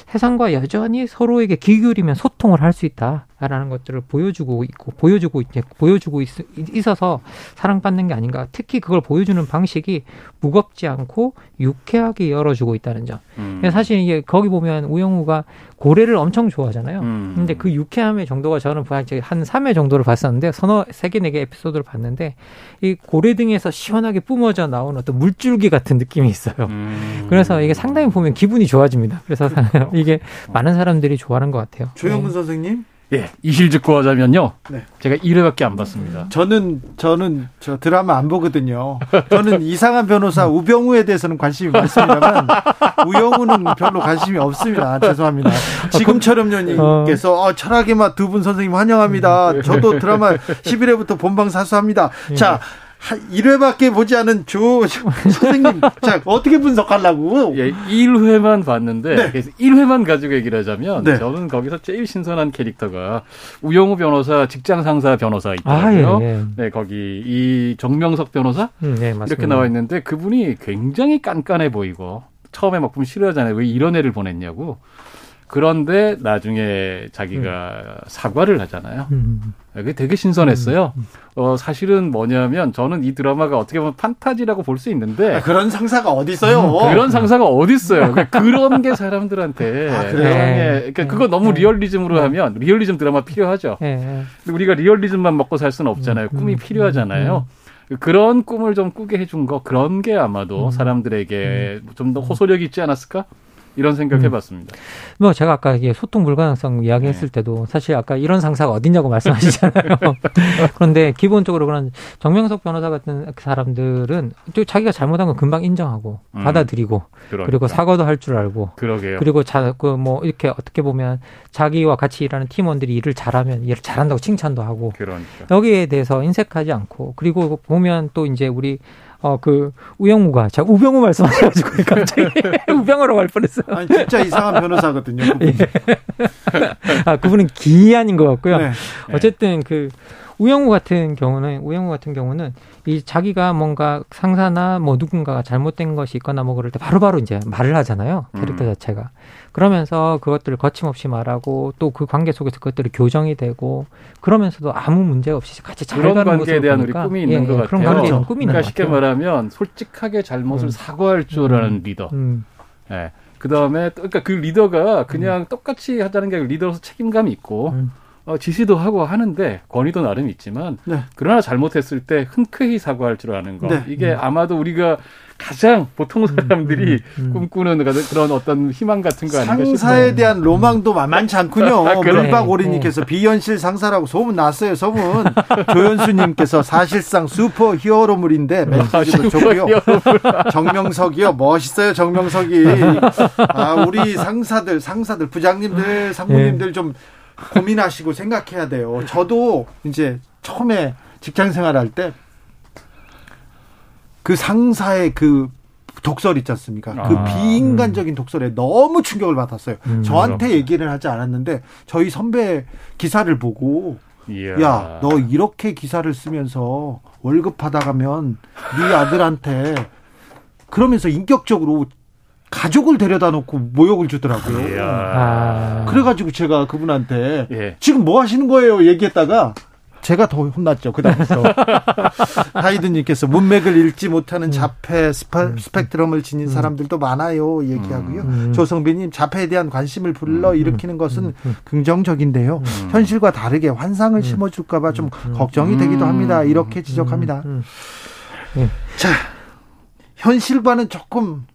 K: 세상과 여전히 서로에게 기울이면 소통을 할 수 있다. 라는 것들을 보여주고 있고 보여주고 이제 보여주고 있, 있어서 사랑받는 게 아닌가. 특히 그걸 보여주는 방식이 무겁지 않고 유쾌하게 열어주고 있다는 점. 음. 사실 이게 거기 보면 우영우가 고래를 엄청 좋아하잖아요. 음. 근데 그 유쾌함의 정도가 저는 한 3회 정도를 봤었는데 서너 세 개 네 개 에피소드를 봤는데 이 고래 등에서 시원하게 뿜어져 나온 어떤 물줄기 같은 느낌이 있어요. 음. 그래서 이게 상당히 보면 기분이 좋아집니다. 그래서 이게 많은 사람들이 좋아하는 것 같아요.
A: 조영근 네. 선생님.
L: 예, 이실 듣고 하자면요. 네. 제가 1회밖에 안 봤습니다.
A: 저는 저는 저 드라마 안 보거든요. 저는 이상한 변호사 우병우에 대해서는 관심이 많습니다만 우영우는 별로 관심이 없습니다. 죄송합니다. 지금처럼요 님께서 어, 철학의 맛 두 분 선생님 환영합니다. 저도 드라마 11회부터 본방 사수합니다. 자, 1회밖에 보지 않은 조 선생님. 자, 어떻게 분석하려고?
L: 예, 1회만 봤는데, 네. 그래서 1회만 가지고 얘기를 하자면, 네. 저는 거기서 제일 신선한 캐릭터가 우영우 변호사, 직장 상사 변호사 있더라고요. 아, 예, 예. 네, 거기 이 정명석 변호사? 음, 네, 이렇게 나와 있는데, 그분이 굉장히 깐깐해 보이고, 처음에 막 보면 싫어하잖아요. 왜 이런 애를 보냈냐고. 그런데 나중에 자기가 음. 사과를 하잖아요. 음. 그게 되게 신선했어요. 음. 어, 사실은 뭐냐면 저는 이 드라마가 어떻게 보면 판타지라고 볼 수 있는데
A: 아, 그런 상사가 어디 있어요?
L: 음, 그런 상사가 어디 있어요? 그런 게 사람들한테 아, 그래요? 네. 그러니까 그거 너무 네. 리얼리즘으로 네. 하면 리얼리즘 드라마 필요하죠. 네. 근데 우리가 리얼리즘만 먹고 살 수는 없잖아요. 음, 꿈이 음, 필요하잖아요. 그런 꿈을 좀 꾸게 해준 거 그런 게 아마도 사람들에게 좀 더 호소력 있지 않았을까? 이런 생각 음. 해봤습니다.
K: 뭐 제가 아까 이게 소통 불가능성 이야기했을 네. 때도 사실 아까 이런 상사가 어딨냐고 말씀하시잖아요. 그런데 기본적으로 그런 정명석 변호사 같은 사람들은 또 자기가 잘못한 건 금방 인정하고 음. 받아들이고 그러니까. 그리고 사과도 할 줄 알고
L: 그러게요.
K: 그리고 자그뭐 이렇게 어떻게 보면 자기와 같이 일하는 팀원들이 일을 잘하면 일을 잘한다고 칭찬도 하고 그러니까. 여기에 대해서 인색하지 않고 그리고 보면 또 이제 우리 어, 그, 우영우가, 자, 우병우 말씀하셔가지고, 갑자기 우병우라고 할 뻔했어요.
A: 아니, 진짜 이상한 변호사거든요. 그분. 예.
K: 아, 그분은 기한인 것 같고요. 네. 어쨌든 그, 우영우 같은 경우는 우영우 같은 경우는 이 자기가 뭔가 상사나 뭐 누군가가 잘못된 것이 있거나 뭐 그럴 때 바로 바로 이제 말을 하잖아요. 캐릭터 음. 자체가. 그러면서 그것들을 거침없이 말하고 또 그 관계 속에서 그것들이 교정이 되고 그러면서도 아무 문제 없이 같이 잘
L: 그런
K: 가는
L: 관계에 대한 우리 꿈이 있는 예, 것 같아요. 그런 관계에 대한 꿈이 그러니까 쉽게 말하면 솔직하게 잘못을 음. 사과할 줄 아는 음. 리더. 음. 예. 그 다음에 그러니까 그 리더가 그냥 음. 똑같이 하자는 게 리더로서 책임감이 있고 음. 어, 지시도 하고 하는데 권위도 나름 있지만 네. 그러나 잘못했을 때 흔쾌히 사과할 줄 아는 거 네. 이게 음. 아마도 우리가 가장 보통 음, 사람들이 음, 음, 음. 꿈꾸는 그런 어떤 희망 같은 거 아닌가
A: 싶어요. 상사에 대한 로망도 만만치 않군요. 아, 그래. 물박오리님께서 네. 비현실 상사라고 소문 났어요. 소문. 조현수님께서 사실상 슈퍼 히어로물인데 메시지도 좋고요. 정명석이요. 멋있어요. 정명석이. 아, 우리 상사들, 상사들, 부장님들, 상무님들 네. 좀 고민하시고 생각해야 돼요. 저도 이제 처음에 직장 생활할 때 그 상사의 그 독설 있지 않습니까? 그 아, 비인간적인 음. 독설에 너무 충격을 받았어요. 음, 저한테 그렇구나. 얘기를 하지 않았는데 저희 선배 기사를 보고 이야. 야, 너 이렇게 기사를 쓰면서 월급 받아가면 네 아들한테 그러면서 인격적으로 가족을 데려다 놓고 모욕을 주더라고요. 아. 그래가지고 제가 그분한테 예. 지금 뭐 하시는 거예요? 얘기했다가 제가 더 혼났죠. 그다음부터 하이든님께서 문맥을 읽지 못하는 음. 자폐 스파, 음. 스펙트럼을 지닌 음. 사람들도 많아요. 얘기하고요. 음. 조성빈님 자폐에 대한 관심을 불러 일으키는 것은 긍정적인데요. 현실과 다르게 환상을 심어줄까봐 좀 걱정이 되기도 합니다. 이렇게 지적합니다. 예. 자 현실과는 조금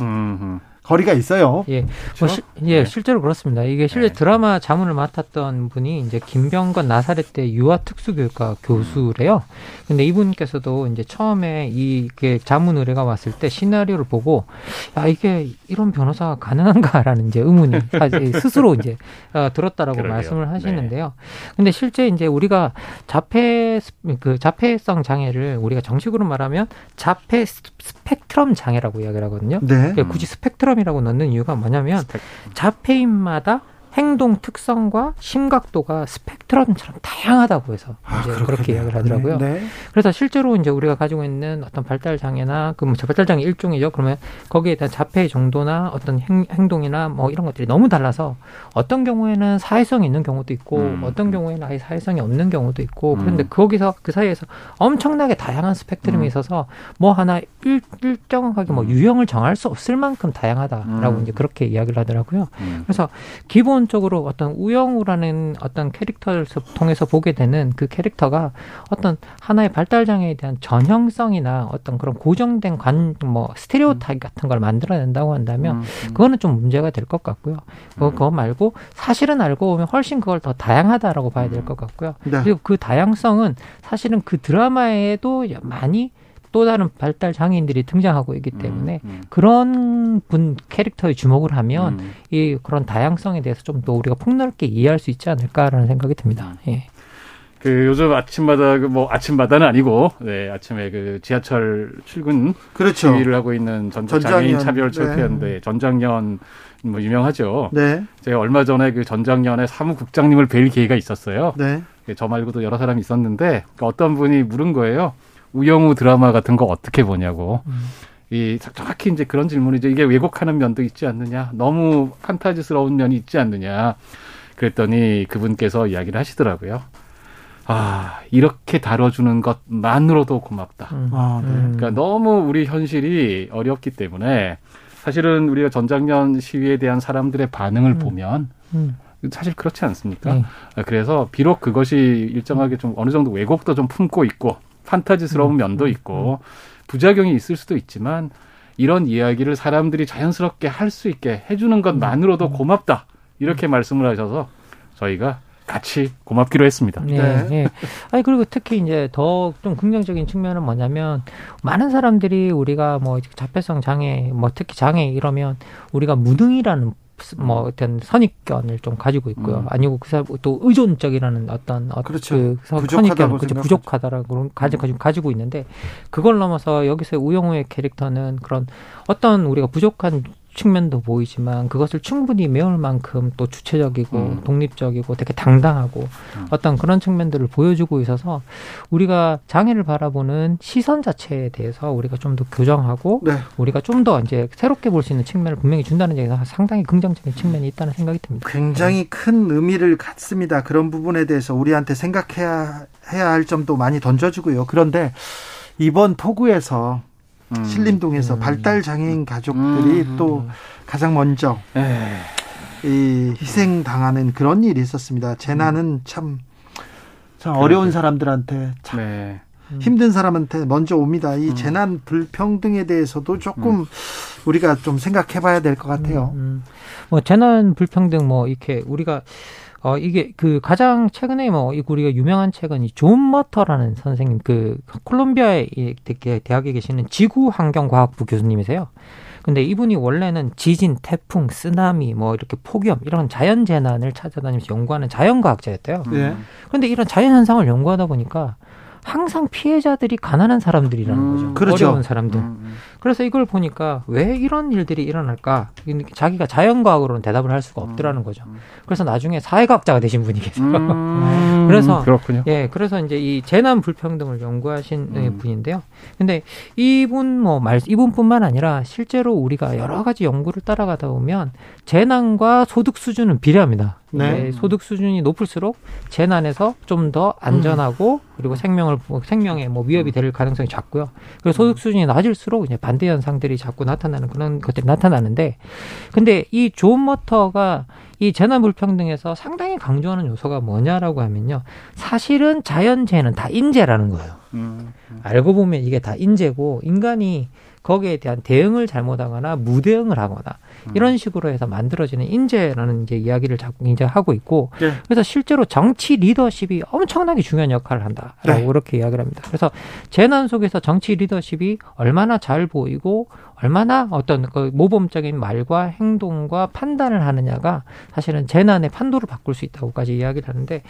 A: 음. 거리가 있어요.
K: 예, 그렇죠? 뭐 시, 예, 네. 실제로 그렇습니다. 이게 실제 네. 드라마 자문을 맡았던 분이 이제 김병건 나사렛 대 유아 특수교육과 교수래요. 근데 이분께서도 이제 처음에 이게 자문 의뢰가 왔을 때 시나리오를 보고 야 이게 이런 변호사가 가능한가라는 이제 의문이 스스로 이제 어, 들었다라고 그러게요. 말씀을 하시는데요. 네. 근데 실제 이제 우리가 자폐 그 자폐성 장애를 우리가 정식으로 말하면 자폐 스펙트럼 장애라고 이야기를 하거든요. 네. 그러니까 굳이 스펙트럼 스펙트럼이라고 넣는 이유가 뭐냐면 자폐인마다 행동 특성과 심각도가 스펙트럼처럼 다양하다고 해서 아, 이제 그렇게 이야기를 하더라고요. 네, 네. 그래서 실제로 이제 우리가 가지고 있는 어떤 발달 장애나 그뭐 발달 장애 일종이죠. 그러면 거기에 대한 자폐의 정도나 어떤 행, 행동이나 뭐 이런 것들이 너무 달라서 어떤 경우에는 사회성이 있는 경우도 있고 음. 어떤 경우에는 아예 사회성이 없는 경우도 있고 음. 그런데 거기서 그 사이에서 엄청나게 다양한 스펙트럼이 음. 있어서 뭐 하나 일, 일정하게 뭐 음. 유형을 정할 수 없을 만큼 다양하다라고 음. 이제 그렇게 이야기를 하더라고요. 음. 그래서 기본 기본적으로 어떤 우영우라는 어떤 캐릭터를 통해서 보게 되는 그 캐릭터가 어떤 하나의 발달 장애에 대한 전형성이나 어떤 그런 고정된 관 뭐 스테레오 타입 같은 걸 만들어낸다고 한다면 음, 음. 그거는 좀 문제가 될 것 같고요. 그거, 그거 말고 사실은 알고 보면 훨씬 그걸 더 다양하다라고 봐야 될 것 같고요. 네. 그리고 그 다양성은 사실은 그 드라마에도 많이 또 다른 발달 장애인들이 등장하고 있기 음, 때문에 음, 음. 그런 분 캐릭터에 주목을 하면 음. 이 그런 다양성에 대해서 좀 더 우리가 폭넓게 이해할 수 있지 않을까라는 생각이 듭니다. 음. 예.
L: 그 요즘 아침마다 그뭐 아침마다는 아니고 네 아침에 그 지하철 출근 그렇죠. 시위를 하고 있는 전장애인 차별 철폐연대 네. 전장년 뭐 유명하죠. 네. 제가 얼마 전에 그 전장년의 사무국장님을 뵐 기회가 있었어요. 네. 저 말고도 여러 사람이 있었는데 그 어떤 분이 물은 거예요. 우영우 드라마 같은 거 어떻게 보냐고. 음. 이 정확히 이제 그런 질문이죠. 이게 왜곡하는 면도 있지 않느냐, 너무 판타지스러운 면이 있지 않느냐. 그랬더니 그분께서 이야기를 하시더라고요. 아 이렇게 다뤄주는 것만으로도 고맙다. 음. 아, 네. 그러니까 너무 우리 현실이 어렵기 때문에 사실은 우리가 전작년 시위에 대한 사람들의 반응을 음. 보면 음. 사실 그렇지 않습니까? 네. 그래서 비록 그것이 일정하게 좀 어느 정도 왜곡도 좀 품고 있고 판타지스러운 음. 면도 있고 부작용이 있을 수도 있지만 이런 이야기를 사람들이 자연스럽게 할 수 있게 해주는 것만으로도 고맙다 이렇게 말씀을 하셔서 저희가 같이 고맙기로 했습니다.
K: 네. 네. 네. 아니 그리고 특히 이제 더 좀 긍정적인 측면은 뭐냐면 많은 사람들이 우리가 뭐 자폐성 장애, 뭐 특히 장애 이러면 우리가 무능이라는 뭐 어떤 선입견을 좀 가지고 있고요. 음. 아니고 그 사람 또 의존적이라는 어떤
A: 그렇죠.
K: 그 선입견, 그렇죠. 부족하다라고 그런 가지고 가지고 있는데 그걸 넘어서 여기서 우영우의 캐릭터는 그런 어떤 우리가 부족한 측면도 보이지만 그것을 충분히 메울 만큼 또 주체적이고 음. 독립적이고 되게 당당하고 음. 어떤 그런 측면들을 보여주고 있어서 우리가 장애를 바라보는 시선 자체에 대해서 우리가 좀 더 교정하고 네. 우리가 좀 더 이제 새롭게 볼 수 있는 측면을 분명히 준다는 얘기가 상당히 긍정적인 측면이 있다는 생각이 듭니다.
A: 굉장히 네. 큰 의미를 갖습니다. 그런 부분에 대해서 우리한테 생각해야 해야 할 점도 많이 던져주고요. 그런데 이번 포구에서 음. 신림동에서 음. 발달 장애인 가족들이 음. 또 가장 먼저 에이. 이 희생 당하는 그런 일이 있었습니다. 재난은 참, 참 어려운 사람들한테 참 네. 힘든 사람한테 먼저 옵니다. 이 음. 재난 불평등에 대해서도 조금 음. 우리가 좀 생각해 봐야 될 것 같아요. 음,
K: 뭐 재난 불평등 뭐 이렇게 우리가 어, 이게 그 가장 최근에 뭐 우리가 유명한 책은 이 존 머터라는 선생님 그 콜롬비아의 대학에 계시는 지구 환경과학부 교수님이세요. 근데 이분이 원래는 지진, 태풍, 쓰나미, 뭐 이렇게 폭염 이런 자연 재난을 찾아다니면서 연구하는 자연과학자였대요. 네. 그런데 이런 자연 현상을 연구하다 보니까 항상 피해자들이 가난한 사람들이라는 음, 거죠. 그렇죠. 어려운 사람들. 음, 음. 그래서 이걸 보니까 왜 이런 일들이 일어날까? 자기가 자연과학으로는 대답을 할 수가 없더라는 거죠. 음, 음. 그래서 나중에 사회과학자가 되신 분이 계세요. 음, 그래서 그렇군요. 예, 그래서 이제 이 재난 불평등을 연구하신 분인데요. 근데 이분 뭐 말, 이분뿐만 아니라 실제로 우리가 여러 가지 연구를 따라가다 보면 재난과 소득 수준은 비례합니다. 네. 소득 수준이 높을수록 재난에서 좀 더 안전하고 그리고 생명을 생명에 뭐 위협이 될 가능성이 작고요. 그리고 소득 수준이 낮을수록 이제 반대 현상들이 자꾸 나타나는 그런 것들이 나타나는데 근데 이 존 머터가 이 재난 불평등에서 상당히 강조하는 요소가 뭐냐라고 하면요. 사실은 자연재해는 다 인재라는 거예요. 음, 음. 알고 보면 이게 다 인재고 인간이 거기에 대한 대응을 잘못하거나 무대응을 하거나 음. 이런 식으로 해서 만들어지는 인재라는 이제 이야기를 자꾸 이제 하고 있고 네. 그래서 실제로 정치 리더십이 엄청나게 중요한 역할을 한다라고 네. 그렇게 이야기를 합니다. 그래서 재난 속에서 정치 리더십이 얼마나 잘 보이고 얼마나 어떤 그 모범적인 말과 행동과 판단을 하느냐가 사실은 재난의 판도를 바꿀 수 있다고까지 이야기를 하는데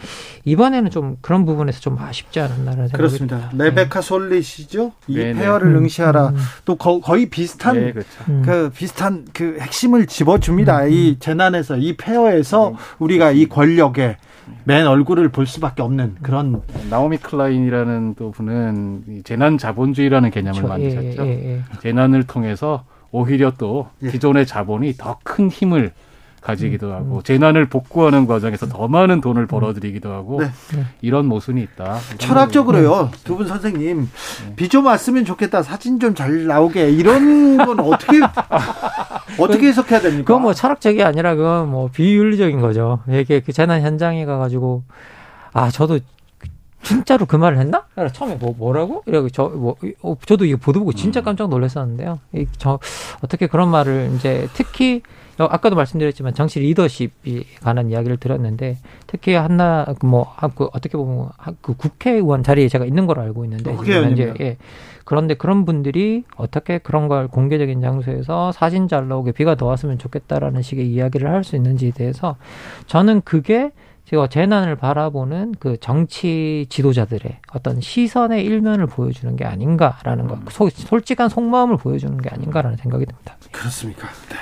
K: 이번에는 좀 그런 부분에서 좀 아쉽지 않았나라는 생각이
A: 그렇습니다. 듭니다. 레베카 솔닛이죠. 이 네네. 폐허를 음, 응시하라. 음. 또 거, 의 비슷한 네, 그렇죠. 음. 그 비슷한 그 핵심을 집어줍니다. 음. 이 재난에서 이 폐허에서 음. 우리가 이 권력의 맨 얼굴을 볼 수밖에 없는 그런
L: 나오미 클라인이라는 또 분은 재난 자본주의라는 개념을 그렇죠. 만드셨죠. 예, 예, 예. 재난을 통해서 오히려 또 예. 기존의 자본이 더 큰 힘을 가지기도 음, 하고 음. 재난을 복구하는 과정에서 더 많은 돈을 음. 벌어들이기도 하고 네. 이런 모순이 있다.
A: 철학적으로요. 네. 두분 선생님 네. 비좀 왔으면 좋겠다. 사진 좀 잘 나오게 이런 건 어떻게 어떻게 해석해야 됩니까?
K: 그건 뭐 철학적이 아니라 그건 뭐 비윤리적인 거죠. 이게 그 재난 현장에 가가지고 아 저도 진짜로 그 말을 했나? 처음에 뭐 뭐라고? 이러고 저뭐 어, 저도 이거 보도 보고 진짜 깜짝 놀랐었는데요. 이, 저 어떻게 그런 말을 이제 특히 어, 아까도 말씀드렸지만 정치 리더십이 관한 이야기를 들었는데 특히 한나 뭐 그 어떻게 보면 그 국회의원 자리에 제가 있는 걸로 알고 있는데 현재 예. 그런데 그런 분들이 어떻게 그런 걸 공개적인 장소에서 사진 잘 나오게 비가 더 왔으면 좋겠다라는 식의 이야기를 할 수 있는지에 대해서 저는 그게 제가 재난을 바라보는 그 정치 지도자들의 어떤 시선의 일면을 보여주는 게 아닌가라는 것, 음. 솔직한 속마음을 보여주는 게 아닌가라는 생각이 듭니다.
A: 그렇습니까? 네.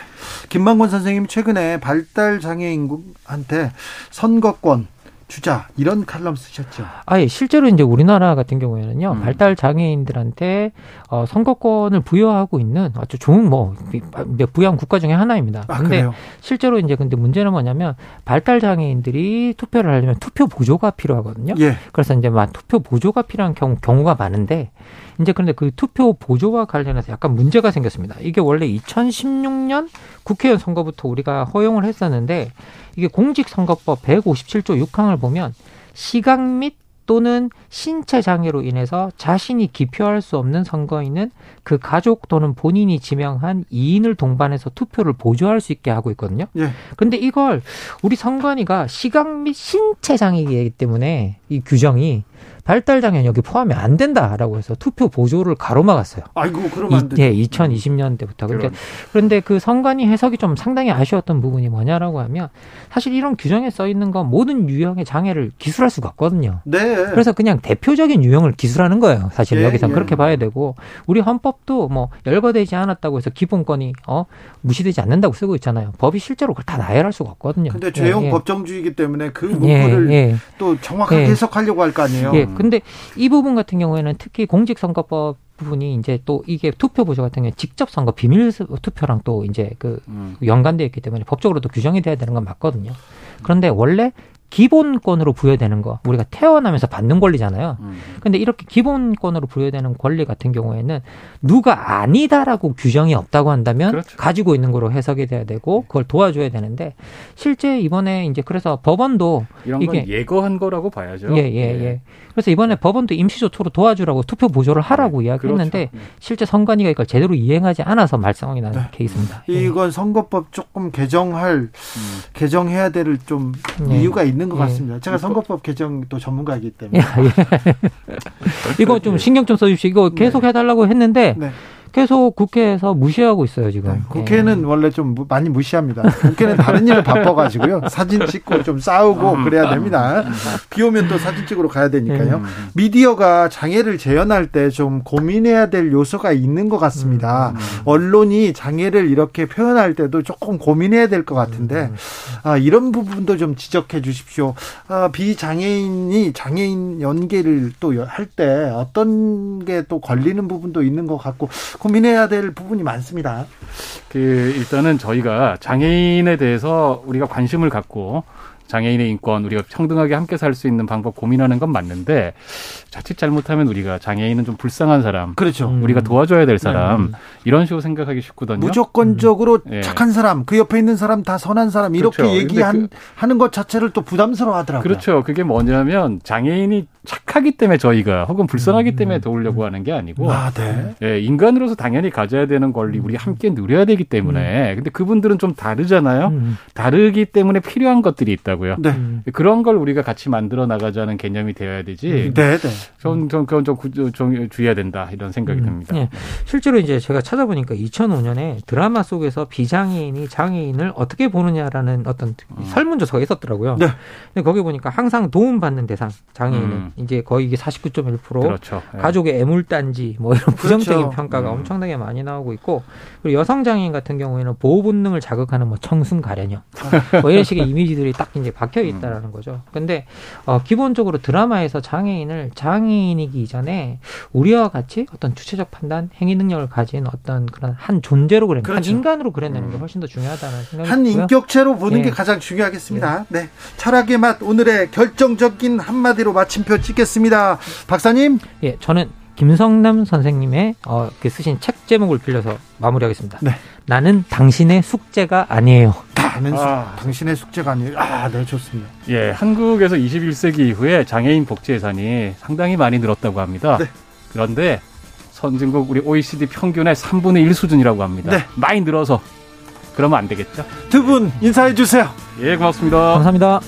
A: 김만권 선생님 최근에 발달 장애인한테 선거권 주자 이런 칼럼 쓰셨죠.
K: 아, 예. 실제로 이제 우리나라 같은 경우에는요. 음. 발달 장애인들한테 어, 선거권을 부여하고 있는 아주 좋은 뭐 부양 국가 중에 하나입니다. 아, 근데 그래요? 실제로 이제 근데 문제는 뭐냐면 발달 장애인들이 투표를 하려면 투표 보조가 필요하거든요. 예. 그래서 이제 막 투표 보조가 필요한 경우, 경우가 많은데 이제 그런데 그 투표 보조와 관련해서 약간 문제가 생겼습니다. 이게 원래 2016년 국회의원 선거부터 우리가 허용을 했었는데 이게 공직선거법 157조 6항을 보면 시각 및 또는 신체 장애로 인해서 자신이 기표할 수 없는 선거인은 그 가족 또는 본인이 지명한 이인을 동반해서 투표를 보조할 수 있게 하고 있거든요. 예. 근데 이걸 우리 선관위가 시각 및 신체 장애이기 때문에 이 규정이 발달 장애는 여기 포함이 안 된다라고 해서 투표 보조를 가로막았어요.
A: 아이고 그러면 안
K: 되죠. 예, 2020년대부터. 그런데 그런데 그 선관위 해석이 좀 상당히 아쉬웠던 부분이 뭐냐라고 하면 사실 이런 규정에 써 있는 건 모든 유형의 장애를 기술할 수가 없거든요. 네. 그래서 그냥 대표적인 유형을 기술하는 거예요. 사실 예, 여기서 예. 그렇게 봐야 되고 우리 헌법도 뭐 열거되지 않았다고 해서 기본권이 어 무시되지 않는다고 쓰고 있잖아요. 법이 실제로 그걸 다 나열할 수가 없거든요.
A: 근데 죄형 예, 예. 법정주의이기 때문에 그 문구를 예, 또 정확하게 해석하려고 할 거 아니에요. 예.
K: 근데 이 부분 같은 경우에는 특히 공직선거법 부분이 이제 또 이게 투표 보조 같은 경우에 직접 선거 비밀 투표랑 또 이제 그 음. 연관되어 있기 때문에 법적으로도 규정이 돼야 되는 건 맞거든요. 그런데 원래 기본권으로 부여되는 거 우리가 태어나면서 받는 권리잖아요. 음. 근데 이렇게 기본권으로 부여되는 권리 같은 경우에는 누가 아니다라고 규정이 없다고 한다면 그렇죠. 가지고 있는 거로 해석이 돼야 되고 그걸 도와줘야 되는데 실제 이번에 이제 그래서 법원도
L: 이런 이게 예거한 거라고 봐야죠.
K: 예, 예, 예. 그래서 이번에 법원도 임시조토로 도와주라고 투표 보조를 하라고 네. 이야기했는데 그렇죠. 네. 실제 선관위가 이걸 제대로 이행하지 않아서 말썽이 나는 네. 케이스입니다.
A: 이건 선거법 조금 개정할 음. 개정해야 될 좀 이유가 있는 있는 것 예. 같습니다. 제가 선거법 개정 또 전문가이기 때문에. 예.
K: 이거 좀 신경 좀 써주시고 이거 계속 네. 해달라고 했는데 네. 계속 국회에서 무시하고 있어요 지금. 네,
A: 국회는 예. 원래 좀 많이 무시합니다. 국회는 다른 일을 바빠가지고요. 사진 찍고 좀 싸우고 음. 그래야 됩니다. 비 오면 또 사진 찍으러 가야 되니까요. 음. 미디어가 장애를 재현할 때 좀 고민해야 될 요소가 있는 것 같습니다. 음. 언론이 장애를 이렇게 표현할 때도 조금 고민해야 될 것 같은데 아, 이런 부분도 좀 지적해 주십시오. 아, 비장애인이 장애인 연계를 또 할 때 어떤 게 또 걸리는 부분도 있는 것 같고 고민해야 될 부분이 많습니다.
L: 그 일단은 저희가 장애인에 대해서 우리가 관심을 갖고 장애인의 인권 우리가 평등하게 함께 살 수 있는 방법 고민하는 건 맞는데 자칫 잘못하면 우리가 장애인은 좀 불쌍한 사람, 그렇죠. 우리가 도와줘야 될 사람 네. 이런 식으로 생각하기 쉽거든요.
A: 무조건적으로 음. 착한 사람, 그 옆에 있는 사람 다 선한 사람 이렇게 그렇죠. 얘기하는 그, 것 자체를 또 부담스러워하더라고요.
L: 그렇죠. 그게 뭐냐면 장애인이 착하기 때문에 저희가 혹은 불쌍하기 음. 때문에 도우려고 하는 게 아니고 아, 네. 예, 인간으로서 당연히 가져야 되는 권리 우리 함께 누려야 되기 때문에 음. 근데 그분들은 좀 다르잖아요. 음. 다르기 때문에 필요한 것들이 있다고요. 네. 그런 걸 우리가 같이 만들어 나가자는 개념이 되어야 되지. 네, 네. 전, 전 그건 좀, 좀 주의해야 된다 이런 생각이 음. 듭니다. 네.
K: 실제로 이제 제가 찾아보니까 2005년에 드라마 속에서 비장애인이 장애인을 어떻게 보느냐라는 어떤 음. 설문조사가 있었더라고요. 네. 근데 거기 보니까 항상 도움받는 대상 장애인은 음. 이제 거의 이게 49.1% 그렇죠. 네. 가족의 애물단지 뭐 이런 부정적인 그렇죠. 평가가 음. 엄청나게 많이 나오고 있고 그리고 여성 장애인 같은 경우에는 보호 본능을 자극하는 뭐 청순 가련형 뭐 이런 식의 이미지들이 딱 이제 박혀 있다라는 거죠. 근데 어, 기본적으로 드라마에서 장애인을 장애인이기 이전에 우리와 같이 어떤 주체적 판단, 행위 능력을 가진 어떤 그런 한 존재로 그랬는 그렇죠. 한 인간으로 그려내는 게 음. 훨씬 더 중요하다는 생각이
A: 한 들고요. 인격체로 보는 예. 게 가장 중요하겠습니다. 예. 네. 철학의 맛 오늘의 결정적인 한마디로 마침표 찍겠습니다. 박사님?
K: 예, 저는 김성남 선생님의 어, 그 쓰신 책 제목을 빌려서 마무리하겠습니다. 네. 나는 당신의 숙제가 아니에요.
A: 나는 아. 당신의 숙제가 아니에요. 아, 네, 좋습니다.
L: 예, 한국에서 21세기 이후에 장애인 복지 예산이 상당히 많이 늘었다고 합니다. 네. 그런데 선진국 우리 OECD 평균의 3분의 1 수준이라고 합니다. 네. 많이 늘어서 그러면 안 되겠죠?
A: 두 분 인사해 주세요.
L: 예, 고맙습니다.
K: 감사합니다.